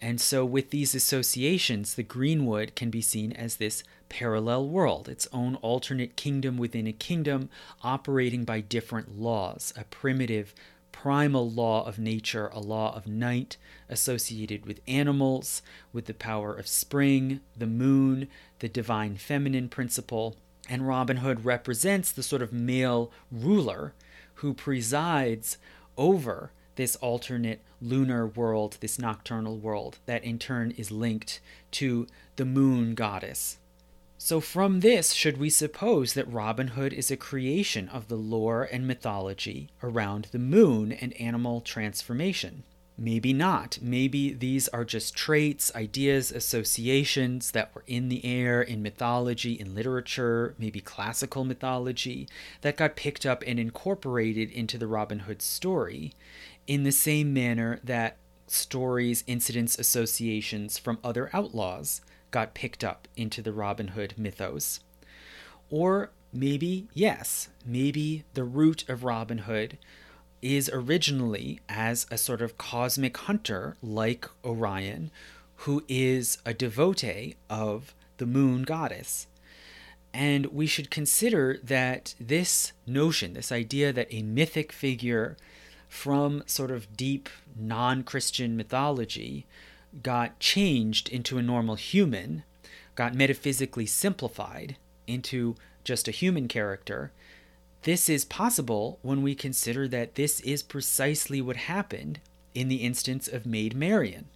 And so with these associations, the Greenwood can be seen as this parallel world, its own alternate kingdom within a kingdom operating by different laws, a primitive, primal law of nature, a law of night associated with animals, with the power of spring, the moon, the divine feminine principle. And Robin Hood represents the sort of male ruler who presides over this alternate lunar world, this nocturnal world, that in turn is linked to the moon goddess, so, from this, should we suppose that Robin Hood is a creation of the lore and mythology around the moon and animal transformation? Maybe not. Maybe these are just traits, ideas, associations that were in the air in mythology, in literature, maybe classical mythology, that got picked up and incorporated into the Robin Hood story in the same manner that stories, incidents, associations from other outlaws got picked up into the Robin Hood mythos. Or maybe, yes, maybe the root of Robin Hood is originally as a sort of cosmic hunter like Orion, who is a devotee of the moon goddess. And we should consider that this notion, this idea that a mythic figure from sort of deep non Christian mythology got changed into a normal human, got metaphysically simplified into just a human character, this is possible when we consider that this is precisely what happened in the instance of Maid Marian.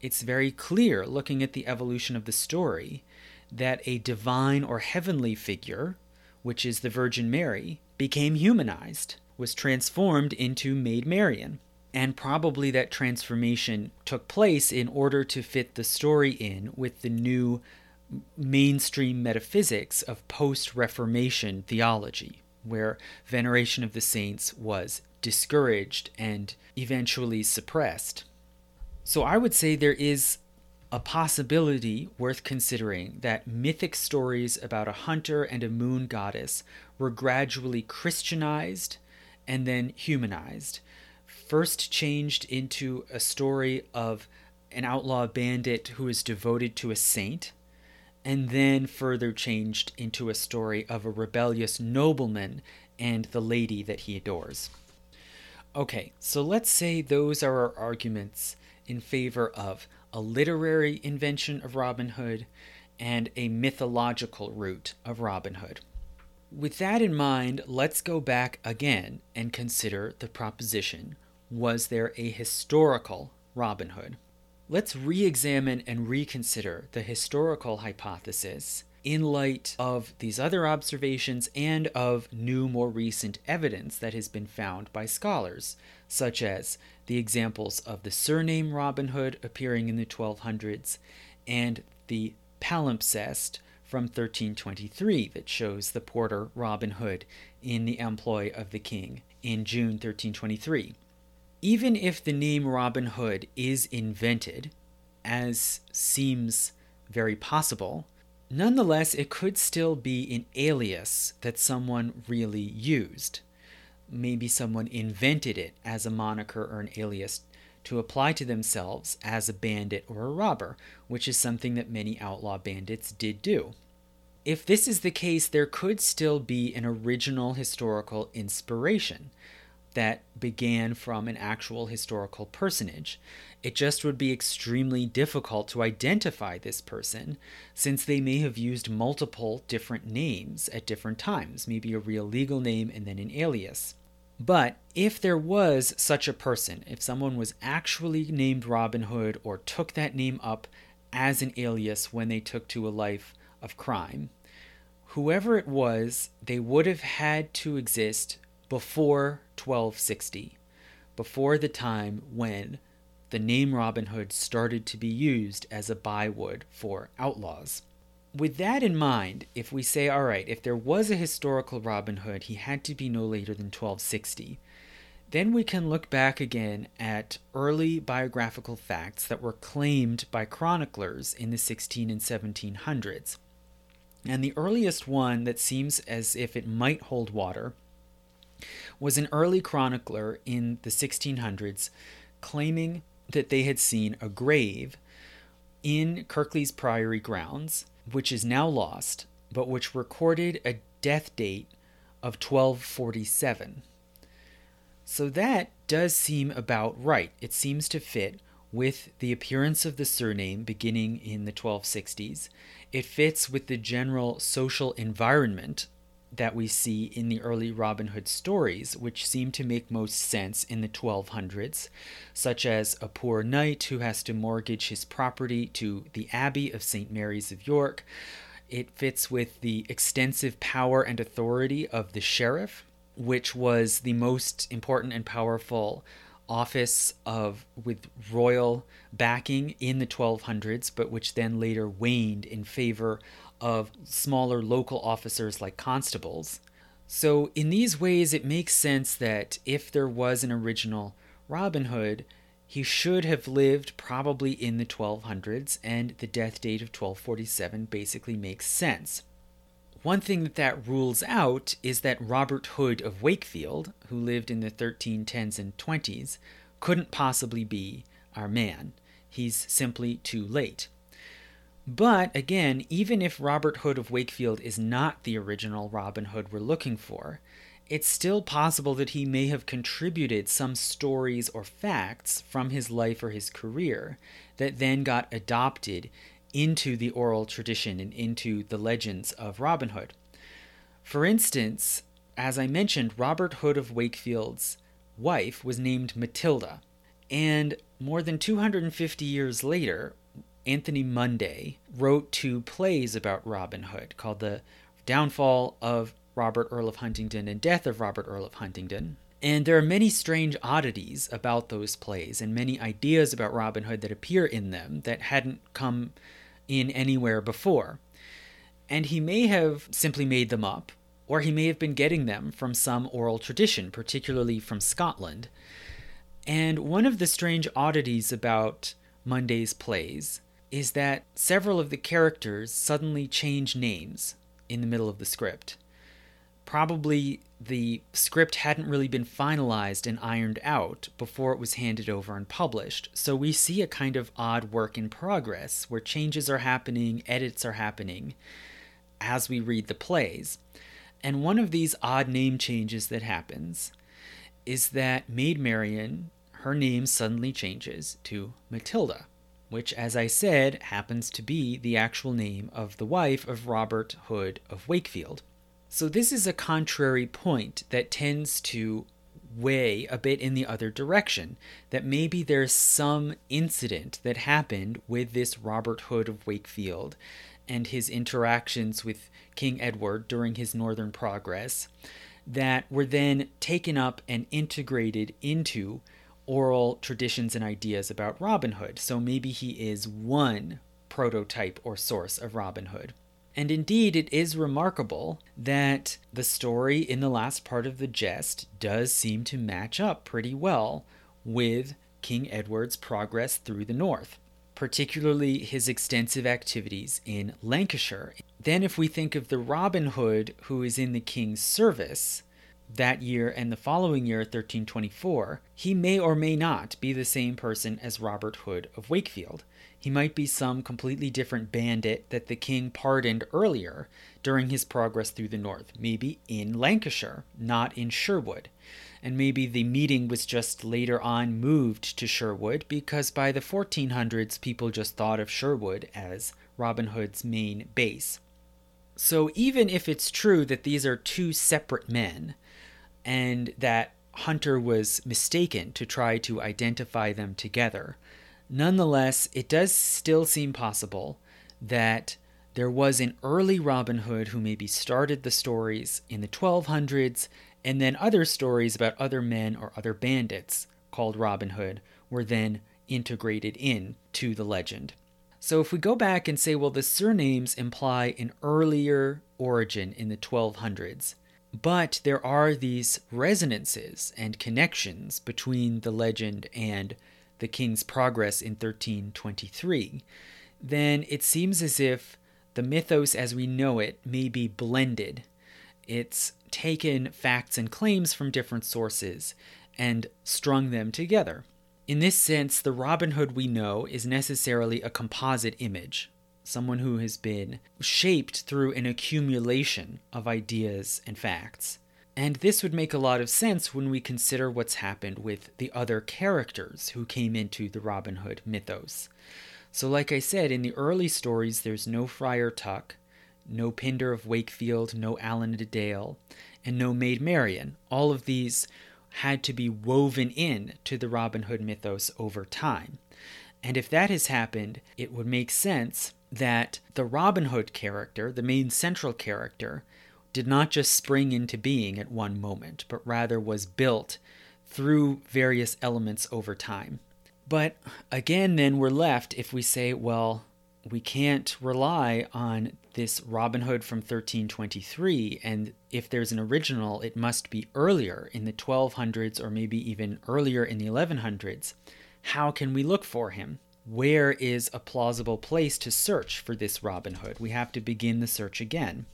It's very clear, looking at the evolution of the story, that a divine or heavenly figure, which is the Virgin Mary, became humanized, was transformed into Maid Marian. And probably that transformation took place in order to fit the story in with the new mainstream metaphysics of post Reformation theology where veneration of the saints was discouraged and eventually suppressed. So I would say there is a possibility worth considering that mythic stories about a hunter and a moon goddess were gradually Christianized and then humanized. First changed into a story of an outlaw bandit who is devoted to a saint, and then further changed into a story of a rebellious nobleman and the lady that he adores. Okay, so let's say those are our arguments in favor of a literary invention of Robin Hood and a mythological root of Robin Hood. With that in mind, let's go back again and consider the proposition was there a historical Robin Hood? Let's re examine and reconsider the historical hypothesis in light of these other observations and of new, more recent evidence that has been found by scholars, such as the examples of the surname Robin Hood appearing in the 1200s and the palimpsest from 1323 that shows the porter Robin Hood in the employ of the king in June 1323 even if the name Robin Hood is invented, as seems very possible, nonetheless, it could still be an alias that someone really used. Maybe someone invented it as a moniker or an alias to apply to themselves as a bandit or a robber, which is something that many outlaw bandits did do. If this is the case, there could still be an original historical inspiration that began from an actual historical personage. It just would be extremely difficult to identify this person since they may have used multiple different names at different times, maybe a real legal name and then an alias. But if there was such a person, if someone was actually named Robin Hood or took that name up as an alias when they took to a life of crime, whoever it was, they would have had to exist before 1260, before the time when the name Robin Hood started to be used as a byword for outlaws. With that in mind, if we say, all right, if there was a historical Robin Hood, he had to be no later than 1260, then we can look back again at early biographical facts that were claimed by chroniclers in the 16 and 1700s. And the earliest one that seems as if it might hold water was an early chronicler in the 1600s claiming that they had seen a grave in Kirklees Priory grounds, which is now lost, but which recorded a death date of 1247. So that does seem about right. It seems to fit with the appearance of the surname beginning in the 1260s. It fits with the general social environment that we see in the early Robin Hood stories, which seem to make most sense in the 1200s, such as a poor knight who has to mortgage his property to the Abbey of St. Mary's of York. It fits with the extensive power and authority of the sheriff, which was the most important and powerful office of with royal backing in the 1200s but which then later waned in favor of smaller local officers like constables. So, in these ways, it makes sense that if there was an original Robin Hood, he should have lived probably in the 1200s, and the death date of 1247 basically makes sense. One thing that that rules out is that Robert Hood of Wakefield, who lived in the 1310s and 20s, couldn't possibly be our man. He's simply too late. But again, even if Robert Hood of Wakefield is not the original Robin Hood we're looking for, it's still possible that he may have contributed some stories or facts from his life or his career that then got adopted into the oral tradition and into the legends of Robin Hood. For instance, as I mentioned, Robert Hood of Wakefield's wife was named Matilda, and more than 250 years later, Anthony Munday wrote two plays about Robin Hood called The Downfall of Robert Earl of Huntingdon and Death of Robert Earl of Huntingdon. And there are many strange oddities about those plays and many ideas about Robin Hood that appear in them that hadn't come in anywhere before. And he may have simply made them up, or he may have been getting them from some oral tradition, particularly from Scotland. And one of the strange oddities about Munday's plays is that several of the characters suddenly change names in the middle of the script probably the script hadn't really been finalized and ironed out before it was handed over and published. So we see a kind of odd work in progress where changes are happening, edits are happening as we read the plays. And one of these odd name changes that happens is that Maid Marian, her name suddenly changes to Matilda, which, as I said, happens to be the actual name of the wife of Robert Hood of Wakefield. So, this is a contrary point that tends to weigh a bit in the other direction that maybe there's some incident that happened with this Robert Hood of Wakefield and his interactions with King Edward during his northern progress that were then taken up and integrated into oral traditions and ideas about Robin Hood. So maybe he is one prototype or source of Robin Hood. And indeed, it is remarkable that the story in the last part of the Gest does seem to match up pretty well with King Edward's progress through the north, particularly his extensive activities in Lancashire. Then, if we think of the Robin Hood who is in the king's service, that year and the following year, 1324, he may or may not be the same person as Robert Hood of Wakefield. He might be some completely different bandit that the king pardoned earlier during his progress through the north, maybe in Lancashire, not in Sherwood. And maybe the meeting was just later on moved to Sherwood because by the 1400s people just thought of Sherwood as Robin Hood's main base. So even if it's true that these are two separate men and that Hunter was mistaken to try to identify them together, Nonetheless, it does still seem possible that there was an early Robin Hood who maybe started the stories in the 1200s, and then other stories about other men or other bandits called Robin Hood were then integrated in to the legend. So if we go back and say, well, the surnames imply an earlier origin in the 1200s, but there are these resonances and connections between the legend and the king's progress in 1323, then it seems as if the mythos as we know it may be blended. It's taken facts and claims from different sources and strung them together. In this sense, the Robin Hood we know is necessarily a composite image, someone who has been shaped through an accumulation of ideas and facts. And this would make a lot of sense when we consider what's happened with the other characters who came into the Robin Hood mythos. So, like I said, in the early stories, there's no Friar Tuck, no Pinder of Wakefield, no Allen a Dale, and no Maid Marian. All of these had to be woven in to the Robin Hood mythos over time. And if that has happened, it would make sense that the Robin Hood character, the main central character, did not just spring into being at one moment, but rather was built through various elements over time. But again, then we're left if we say, well, we can't rely on this Robin Hood from 1323, and if there's an original, it must be earlier in the 1200s or maybe even earlier in the 1100s. How can we look for him? Where is a plausible place to search for this Robin Hood? We have to begin the search again.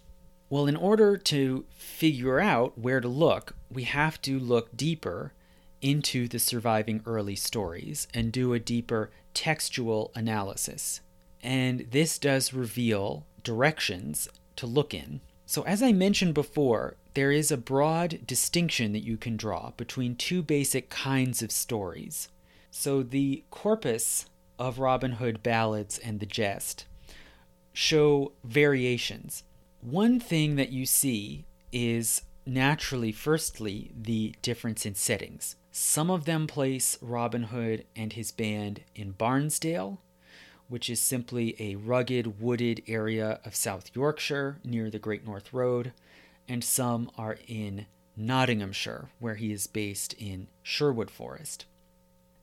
Well, in order to figure out where to look, we have to look deeper into the surviving early stories and do a deeper textual analysis. And this does reveal directions to look in. So, as I mentioned before, there is a broad distinction that you can draw between two basic kinds of stories. So, the corpus of Robin Hood ballads and the Gest show variations. One thing that you see is naturally, firstly, the difference in settings. Some of them place Robin Hood and his band in Barnsdale, which is simply a rugged, wooded area of South Yorkshire near the Great North Road, and some are in Nottinghamshire, where he is based in Sherwood Forest.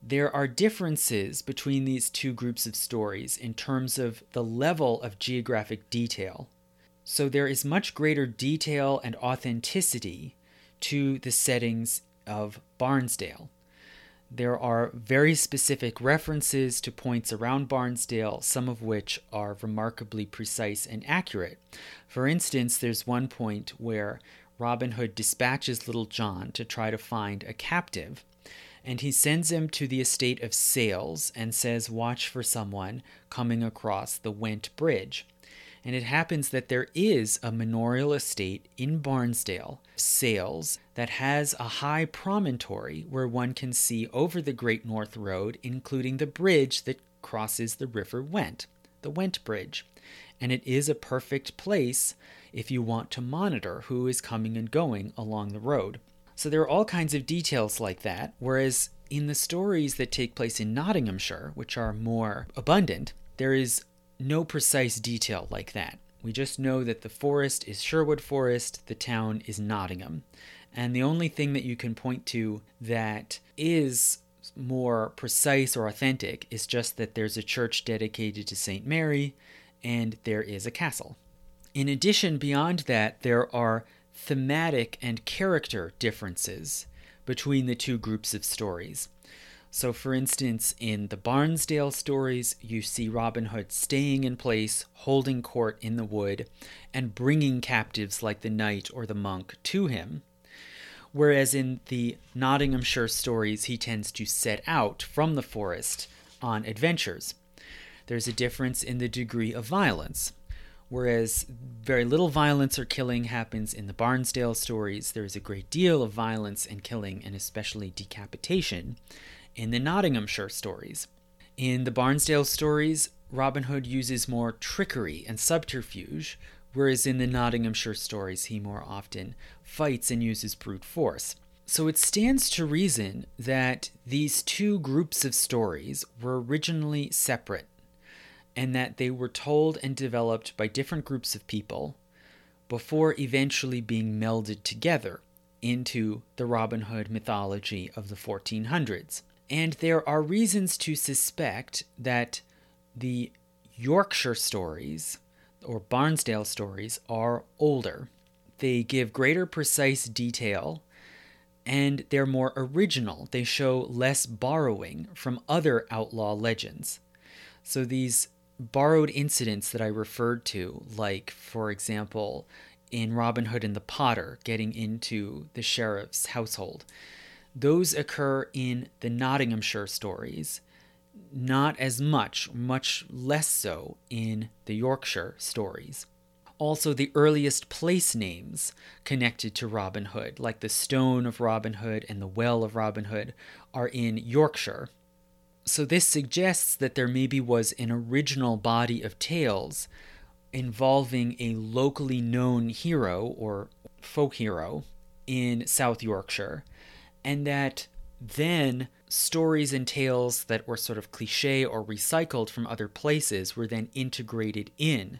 There are differences between these two groups of stories in terms of the level of geographic detail. So there is much greater detail and authenticity to the settings of Barnsdale. There are very specific references to points around Barnsdale, some of which are remarkably precise and accurate. For instance, there's one point where Robin Hood dispatches Little John to try to find a captive and he sends him to the estate of Sales and says, Watch for someone coming across the Went Bridge. And it happens that there is a manorial estate in Barnsdale, Sales, that has a high promontory where one can see over the Great North Road, including the bridge that crosses the River Went, the Went Bridge. And it is a perfect place if you want to monitor who is coming and going along the road. So there are all kinds of details like that, whereas in the stories that take place in Nottinghamshire, which are more abundant, there is no precise detail like that. We just know that the forest is Sherwood Forest, the town is Nottingham. And the only thing that you can point to that is more precise or authentic is just that there's a church dedicated to St. Mary and there is a castle. In addition, beyond that, there are thematic and character differences between the two groups of stories. So, for instance, in the Barnsdale stories, you see Robin Hood staying in place, holding court in the wood, and bringing captives like the knight or the monk to him. Whereas in the Nottinghamshire stories, he tends to set out from the forest on adventures. There's a difference in the degree of violence. Whereas very little violence or killing happens in the Barnsdale stories, there is a great deal of violence and killing, and especially decapitation, in the Nottinghamshire stories. In the Barnsdale stories, Robin Hood uses more trickery and subterfuge, whereas in the Nottinghamshire stories, he more often fights and uses brute force. So it stands to reason that these two groups of stories were originally separate and that they were told and developed by different groups of people before eventually being melded together into the Robin Hood mythology of the 1400s. And there are reasons to suspect that the Yorkshire stories or Barnsdale stories are older. They give greater precise detail and they're more original. They show less borrowing from other outlaw legends. So these borrowed incidents that I referred to, like, for example, in Robin Hood and the Potter getting into the sheriff's household, those occur in the Nottinghamshire stories, not as much, much less so in the Yorkshire stories. Also, the earliest place names connected to Robin Hood, like the Stone of Robin Hood and the Well of Robin Hood, are in Yorkshire, so this suggests that there maybe was an original body of tales involving a locally known hero or folk hero in South Yorkshire, and that then stories and tales that were sort of cliche or recycled from other places were then integrated in.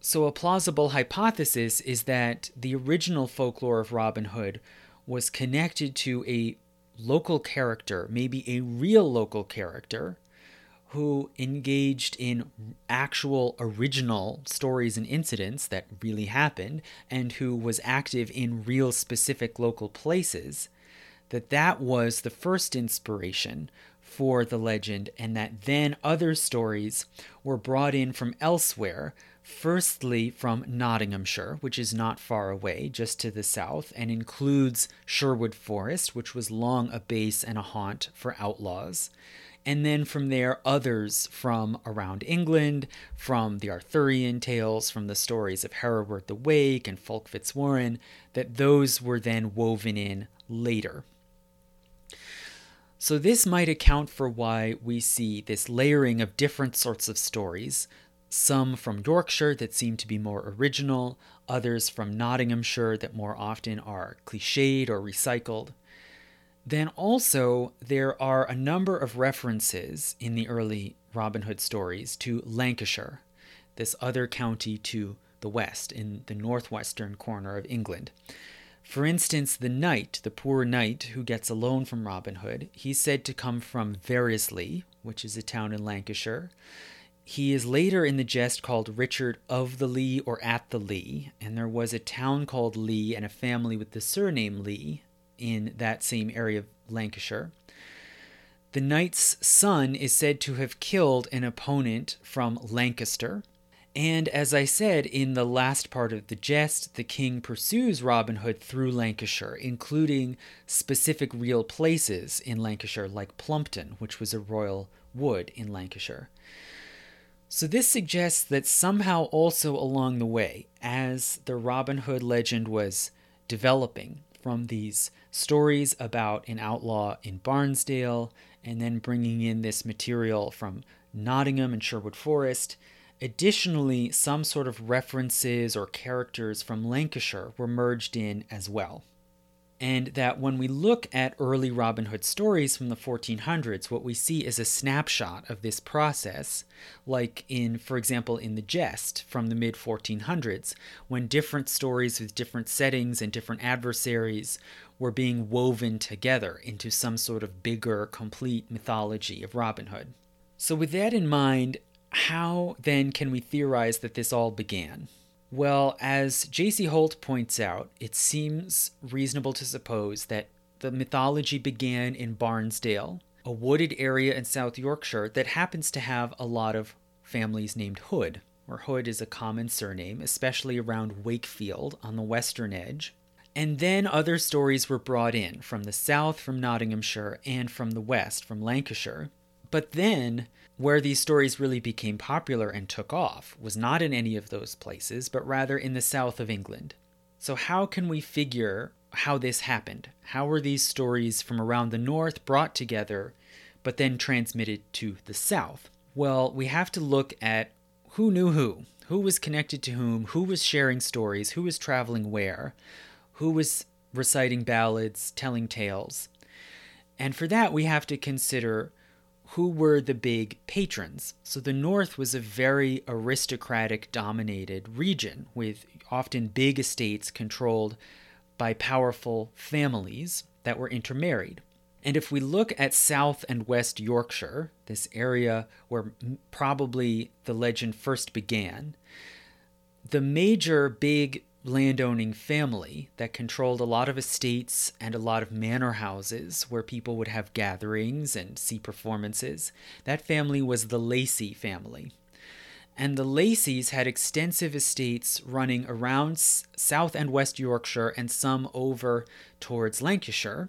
So, a plausible hypothesis is that the original folklore of Robin Hood was connected to a local character, maybe a real local character, who engaged in actual original stories and incidents that really happened and who was active in real specific local places that that was the first inspiration for the legend and that then other stories were brought in from elsewhere Firstly, from Nottinghamshire, which is not far away, just to the south, and includes Sherwood Forest, which was long a base and a haunt for outlaws, and then from there, others from around England, from the Arthurian tales, from the stories of Hereward the Wake and Fulk Fitzwarren, that those were then woven in later. So, this might account for why we see this layering of different sorts of stories, some from Yorkshire that seem to be more original, others from Nottinghamshire that more often are cliched or recycled. Then also, there are a number of references in the early Robin Hood stories to Lancashire, this other county to the west, in the northwestern corner of England. For instance, the knight, the poor knight who gets a loan from Robin Hood, he's said to come from Verrisley, which is a town in Lancashire. He is later in the Gest called Richard of the Lee or at the Lee, and there was a town called Lee and a family with the surname Lee in that same area of Lancashire. The knight's son is said to have killed an opponent from Lancaster. And as I said in the last part of the Gest, the king pursues Robin Hood through Lancashire, including specific real places in Lancashire, like Plumpton, which was a royal wood in Lancashire. So, this suggests that somehow also along the way, as the Robin Hood legend was developing from these stories about an outlaw in Barnsdale, and then bringing in this material from Nottingham and Sherwood Forest. Additionally, some sort of references or characters from Lancashire were merged in as well and that when we look at early Robin Hood stories from the 1400s, what we see is a snapshot of this process, like in, for example, in The Gest from the mid 1400s, when different stories with different settings and different adversaries were being woven together into some sort of bigger, complete mythology of Robin Hood. So, with that in mind, how then can we theorize that this all began? Well, as J.C. Holt points out, it seems reasonable to suppose that the mythology began in Barnsdale, a wooded area in South Yorkshire that happens to have a lot of families named Hood, where Hood is a common surname, especially around Wakefield on the western edge. And then other stories were brought in from the south, from Nottinghamshire, and from the west, from Lancashire. But then where these stories really became popular and took off was not in any of those places, but rather in the south of England. So, how can we figure how this happened? How were these stories from around the north brought together, but then transmitted to the south? Well, we have to look at who knew who, who was connected to whom, who was sharing stories, who was traveling where, who was reciting ballads, telling tales. And for that, we have to consider who were the big patrons. So the North was a very aristocratic dominated region with often big estates controlled by powerful families that were intermarried. And if we look at South and West Yorkshire, this area where probably the legend first began, the major big landowning family that controlled a lot of estates and a lot of manor houses where people would have gatherings and see performances. That family was the Lacy family. And the Lacys had extensive estates running around South and West Yorkshire and some over towards Lancashire.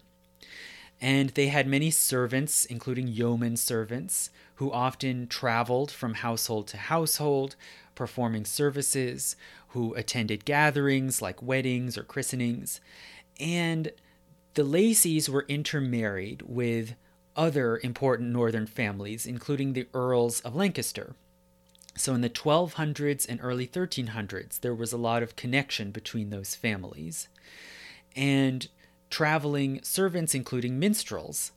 And they had many servants, including yeoman servants, who often traveled from household to household, performing services, who attended gatherings like weddings or christenings. And the Lacys were intermarried with other important northern families, including the Earls of Lancaster. So in the 1200s and early 1300s, there was a lot of connection between those families. And traveling servants, including minstrels,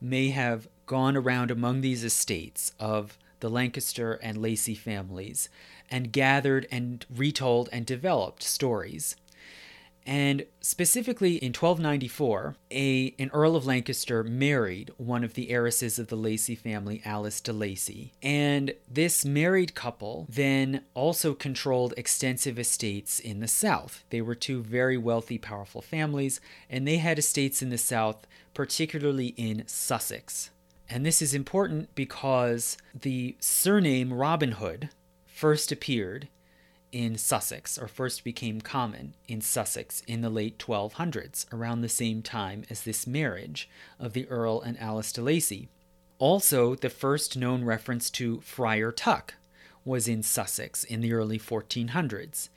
may have gone around among these estates of the Lancaster and Lacy families and gathered and retold and developed stories. And specifically in 1294, a, an Earl of Lancaster married one of the heiresses of the Lacy family, Alice de Lacy. And this married couple then also controlled extensive estates in the South. They were two very wealthy, powerful families, and they had estates in the South, particularly in Sussex. And this is important because the surname Robin Hood, first appeared in Sussex, or first became common in Sussex in the late 1200s, around the same time as this marriage of the Earl and Alice de Lacy. Also, the first known reference to Friar Tuck was in Sussex in the early 1400s.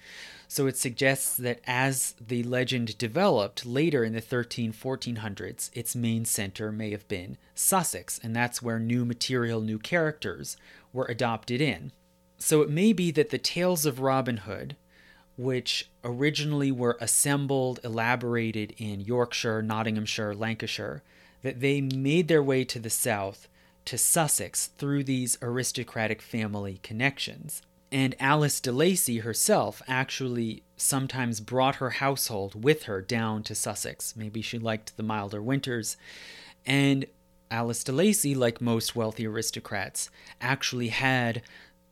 So it suggests that as the legend developed later in the 13 1400s, its main center may have been Sussex, and that's where new material, new characters were adopted in. So it may be that the tales of Robin Hood, which originally were assembled, elaborated in Yorkshire, Nottinghamshire, Lancashire, that they made their way to the south to Sussex through these aristocratic family connections. And Alice de Lacy herself actually sometimes brought her household with her down to Sussex. Maybe she liked the milder winters. And Alice de Lacy, like most wealthy aristocrats, actually had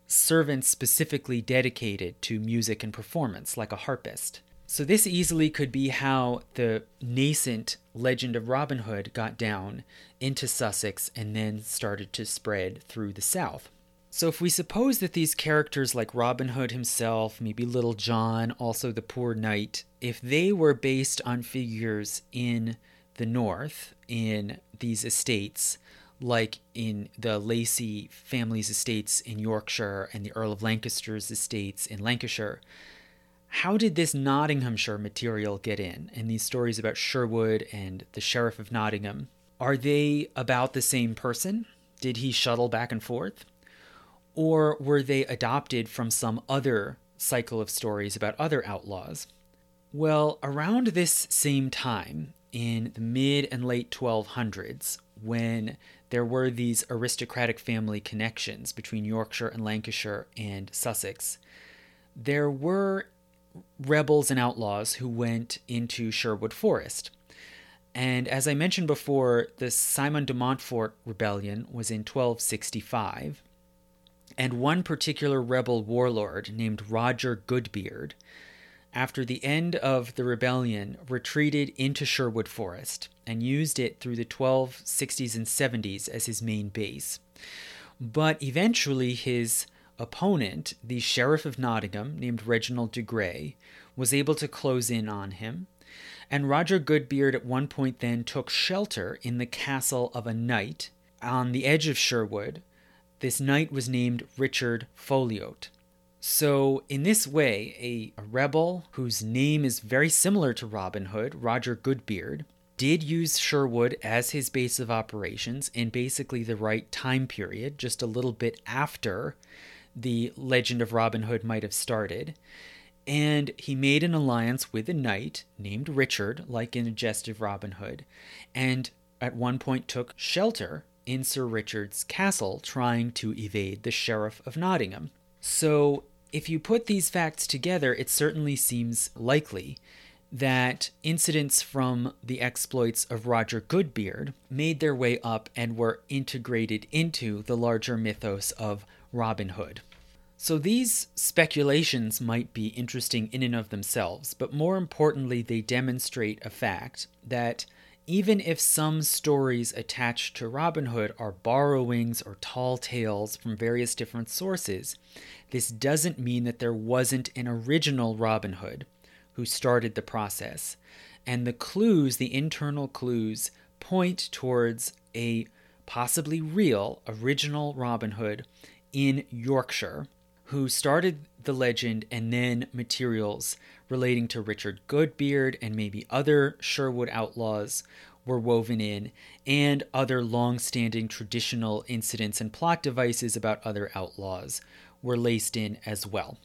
servants specifically dedicated to music and performance, like a harpist. So, this easily could be how the nascent legend of Robin Hood got down into Sussex and then started to spread through the South. So, if we suppose that these characters like Robin Hood himself, maybe Little John, also the poor knight, if they were based on figures in the North, in these estates, like in the Lacy family's estates in Yorkshire and the Earl of Lancaster's estates in Lancashire, how did this Nottinghamshire material get in? And these stories about Sherwood and the Sheriff of Nottingham, are they about the same person? Did he shuttle back and forth? Or were they adopted from some other cycle of stories about other outlaws? Well, around this same time, in the mid and late 1200s, when there were these aristocratic family connections between Yorkshire and Lancashire and Sussex, there were rebels and outlaws who went into Sherwood Forest. And as I mentioned before, the Simon de Montfort rebellion was in 1265, and one particular rebel warlord named Roger Godberd, after the end of the rebellion, retreated into Sherwood Forest and used it through the 1260s and 70s as his main base. But eventually, his opponent, the Sheriff of Nottingham, named Reginald de Grey, was able to close in on him. And Roger Godberd at one point then took shelter in the castle of a knight on the edge of Sherwood this knight was named Richard Folliot. So, in this way, a, a, rebel whose name is very similar to Robin Hood, Roger Godberd, did use Sherwood as his base of operations in basically the right time period, just a little bit after the legend of Robin Hood might have started. And he made an alliance with a knight named Richard, like in a Gest of Robin Hood, and at one point took shelter in Sir Richard's castle trying to evade the Sheriff of Nottingham. So, if you put these facts together, it certainly seems likely that incidents from the exploits of Roger Godberd made their way up and were integrated into the larger mythos of Robin Hood. So these speculations might be interesting in and of themselves, but more importantly, they demonstrate a fact that even if some stories attached to Robin Hood are borrowings or tall tales from various different sources, this doesn't mean that there wasn't an original Robin Hood who started the process. And the clues, the internal clues, point towards a possibly real original Robin Hood in Yorkshire who started the legend and then materials relating to Richard Godberd and maybe other Sherwood outlaws were woven in, and other long standing traditional incidents and plot devices about other outlaws were laced in as well.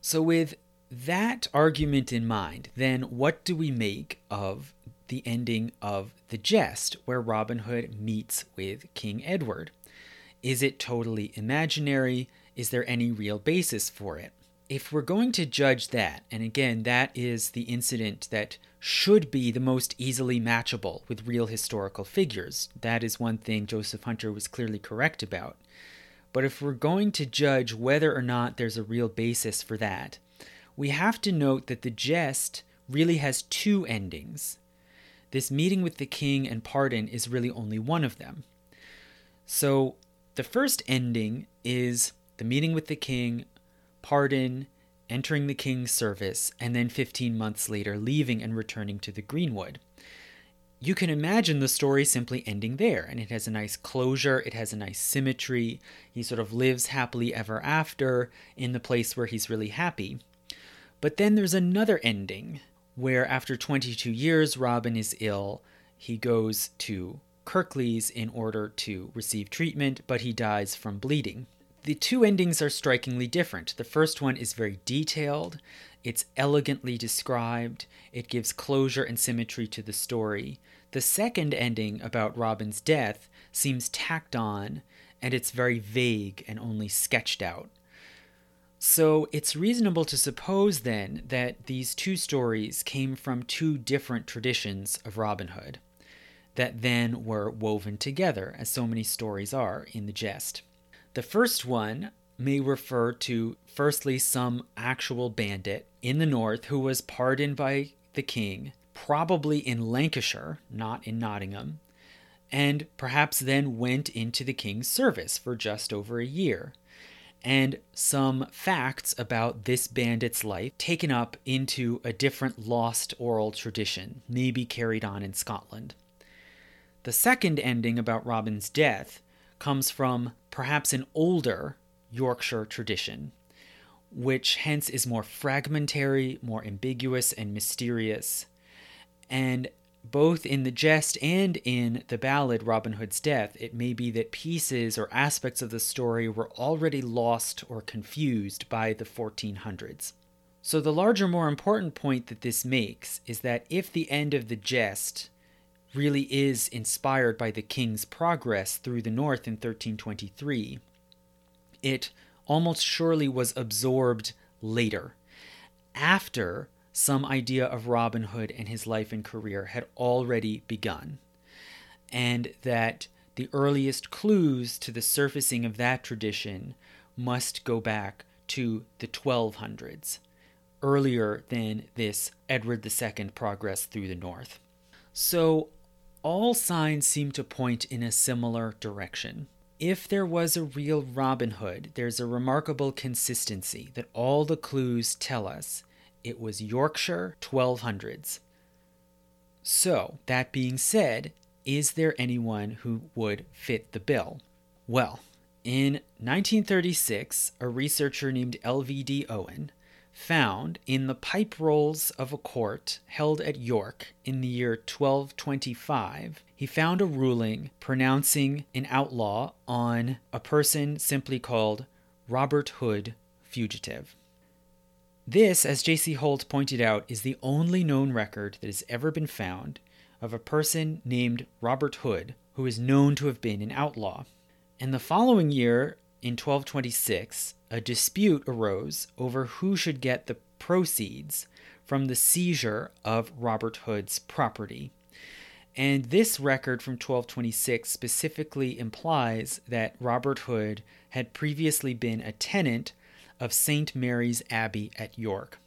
So, with that argument in mind, then what do we make of the ending of The Gest, where Robin Hood meets with King Edward? Is it totally imaginary? Is there any real basis for it? If we're going to judge that, and again, that is the incident that should be the most easily matchable with real historical figures, that is one thing Joseph Hunter was clearly correct about. But if we're going to judge whether or not there's a real basis for that, we have to note that the Gest really has two endings. This meeting with the king and pardon is really only one of them. So, the first ending is the meeting with the king, pardon, entering the king's service, and then 15 months later leaving and returning to the Greenwood. you can imagine the story simply ending there, and it has a nice closure, it has a nice symmetry. He sort of lives happily ever after in the place where he's really happy. But then there's another ending where, after 22 years, Robin is ill. He goes to Kirklees in order to receive treatment, but he dies from bleeding. The two endings are strikingly different. The first one is very detailed, it's elegantly described, it gives closure and symmetry to the story. The second ending about Robin's death seems tacked on, and it's very vague and only sketched out. So it's reasonable to suppose then that these two stories came from two different traditions of Robin Hood that then were woven together, as so many stories are in the Gest. The first one may refer to, firstly, some actual bandit in the north who was pardoned by the king, probably in Lancashire, not in Nottingham, and perhaps then went into the king's service for just over a year. And some facts about this bandit's life taken up into a different lost oral tradition, maybe carried on in Scotland. The second ending about Robin's death comes from perhaps an older Yorkshire tradition, which hence is more fragmentary, more ambiguous, and mysterious. And both in the Gest and in the ballad Robin Hood's Death, it may be that pieces or aspects of the story were already lost or confused by the 1400s. So, the larger, more important point that this makes is that if the end of the Gest really is inspired by the king's progress through the north in 1323. It almost surely was absorbed later, after some idea of Robin Hood and his life and career had already begun, and that the earliest clues to the surfacing of that tradition must go back to the 1200s, earlier than this Edward II progress through the north. So all signs seem to point in a similar direction. If there was a real Robin Hood, there's a remarkable consistency that all the clues tell us it was Yorkshire 1200s. So, that being said, is there anyone who would fit the bill? Well, in 1936, a researcher named L.V.D. Owen found in the pipe rolls of a court held at York in the year 1225, he found a ruling pronouncing an outlaw on a person simply called Robert Hood Fugitive. This, as J.C. Holt pointed out, is the only known record that has ever been found of a person named Robert Hood who is known to have been an outlaw. And the following year, in 1226, a dispute arose over who should get the proceeds from the seizure of Robert Hood's property. And this record from 1226 specifically implies that Robert Hood had previously been a tenant of St. Mary's Abbey at York.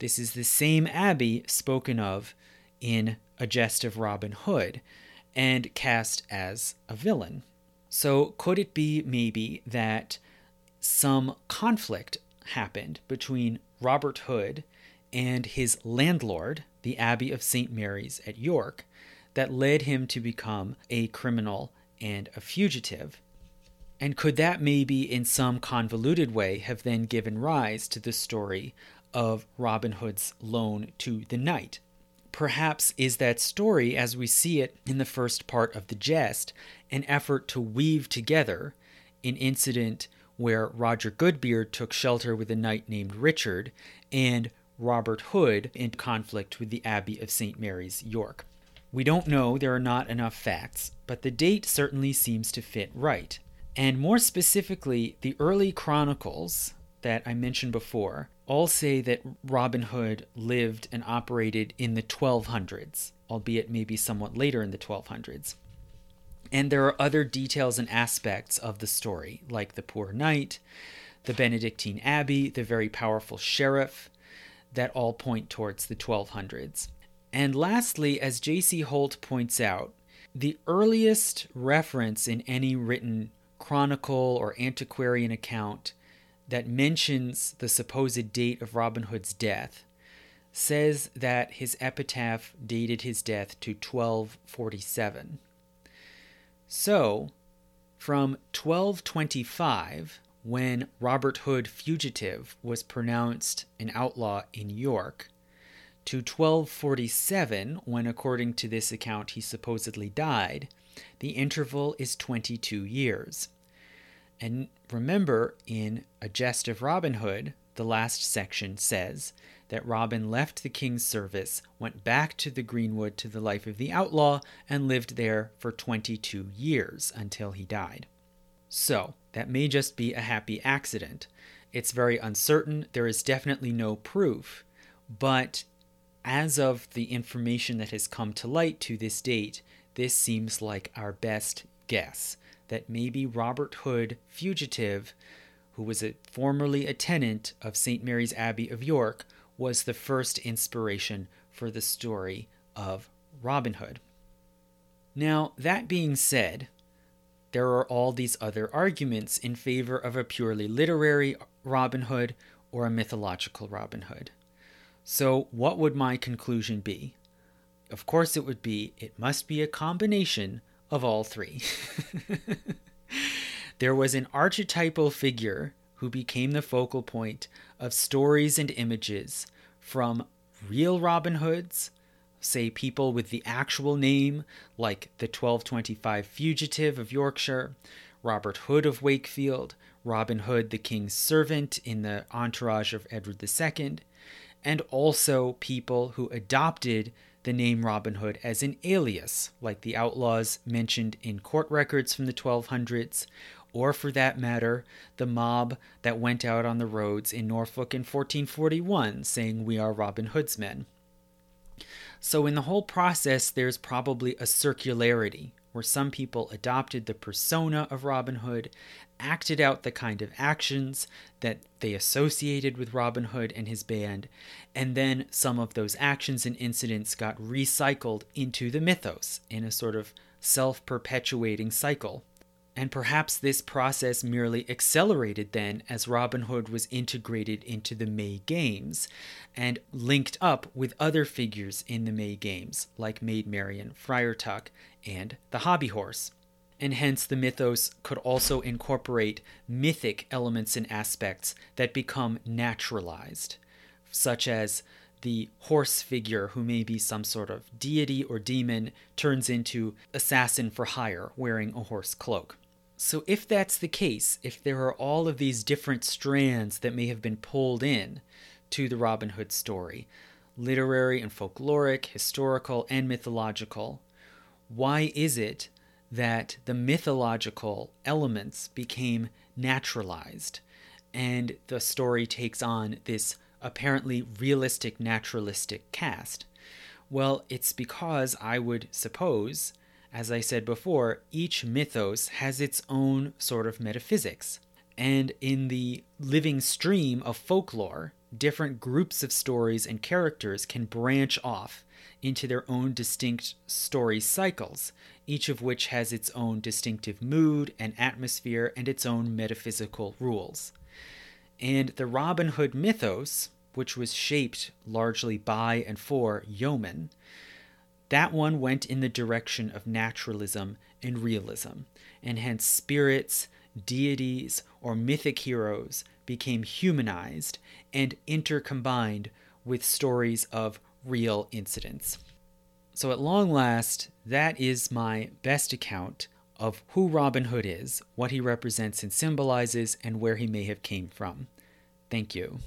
This is the same abbey spoken of in A Gest of Robin Hood and cast as a villain. So, could it be maybe that some conflict happened between Robert Hood and his landlord, the Abbey of St. Mary's at York, that led him to become a criminal and a fugitive? And could that maybe in some convoluted way have then given rise to the story of Robin Hood's loan to the knight? Perhaps is that story, as we see it in the first part of the Gest, an effort to weave together an incident where Roger Godberd took shelter with a knight named Richard and Robert Hood in conflict with the Abbey of St. Mary's, York. We don't know, there are not enough facts, but the date certainly seems to fit right. And more specifically, the early chronicles that I mentioned before all say that Robin Hood lived and operated in the 1200s, albeit maybe somewhat later in the 1200s. And there are other details and aspects of the story, like the poor knight, the Benedictine abbey, the very powerful sheriff, that all point towards the 1200s. And lastly, as J.C. Holt points out, the earliest reference in any written chronicle or antiquarian account that mentions the supposed date of Robin Hood's death says that his epitaph dated his death to 1247. So, from 1225, when Robert Hood fugitive was pronounced an outlaw in York, to 1247, when according to this account he supposedly died, the interval is 22 years. And remember, in A Gest of Robin Hood, the last section says that Robin left the king's service, went back to the greenwood to the life of the outlaw, and lived there for 22 years until he died. So, that may just be a happy accident. It's very uncertain, there is definitely no proof, but as of the information that has come to light to this date, this seems like our best guess that maybe Robert Hood, fugitive, who was a, formerly a tenant of St. Mary's Abbey of York, was the first inspiration for the story of Robin Hood. Now, that being said, there are all these other arguments in favor of a purely literary Robin Hood or a mythological Robin Hood. So, what would my conclusion be? Of course, it would be it must be a combination of all three. there was an archetypal figure who became the focal point of stories and images from real Robin Hoods, say people with the actual name, like the 1225 fugitive of Yorkshire, Robert Hood of Wakefield, Robin Hood the king's servant in the entourage of Edward II, and also people who adopted the name Robin Hood as an alias, like the outlaws mentioned in court records from the 1200s, or for that matter, the mob that went out on the roads in Norfolk in 1441 saying, We are Robin Hood's men. So, in the whole process, there's probably a circularity where some people adopted the persona of Robin Hood, acted out the kind of actions that they associated with Robin Hood and his band, and then some of those actions and incidents got recycled into the mythos in a sort of self perpetuating cycle. And perhaps this process merely accelerated then as Robin Hood was integrated into the May Games and linked up with other figures in the May Games, like Maid Marian, Friar Tuck, and the Hobby Horse. And hence the mythos could also incorporate mythic elements and aspects that become naturalized, such as the horse figure, who may be some sort of deity or demon, turns into assassin for hire wearing a horse cloak. So, if that's the case, if there are all of these different strands that may have been pulled in to the Robin Hood story literary and folkloric, historical and mythological why is it that the mythological elements became naturalized and the story takes on this apparently realistic, naturalistic cast? Well, it's because I would suppose as I said before, each mythos has its own sort of metaphysics. And in the living stream of folklore, different groups of stories and characters can branch off into their own distinct story cycles, each of which has its own distinctive mood and atmosphere and its own metaphysical rules. And the Robin Hood mythos, which was shaped largely by and for yeomen, that one went in the direction of naturalism and realism, and hence spirits, deities, or mythic heroes became humanized and intercombined with stories of real incidents. So, at long last, that is my best account of who Robin Hood is, what he represents and symbolizes, and where he may have came from. Thank you.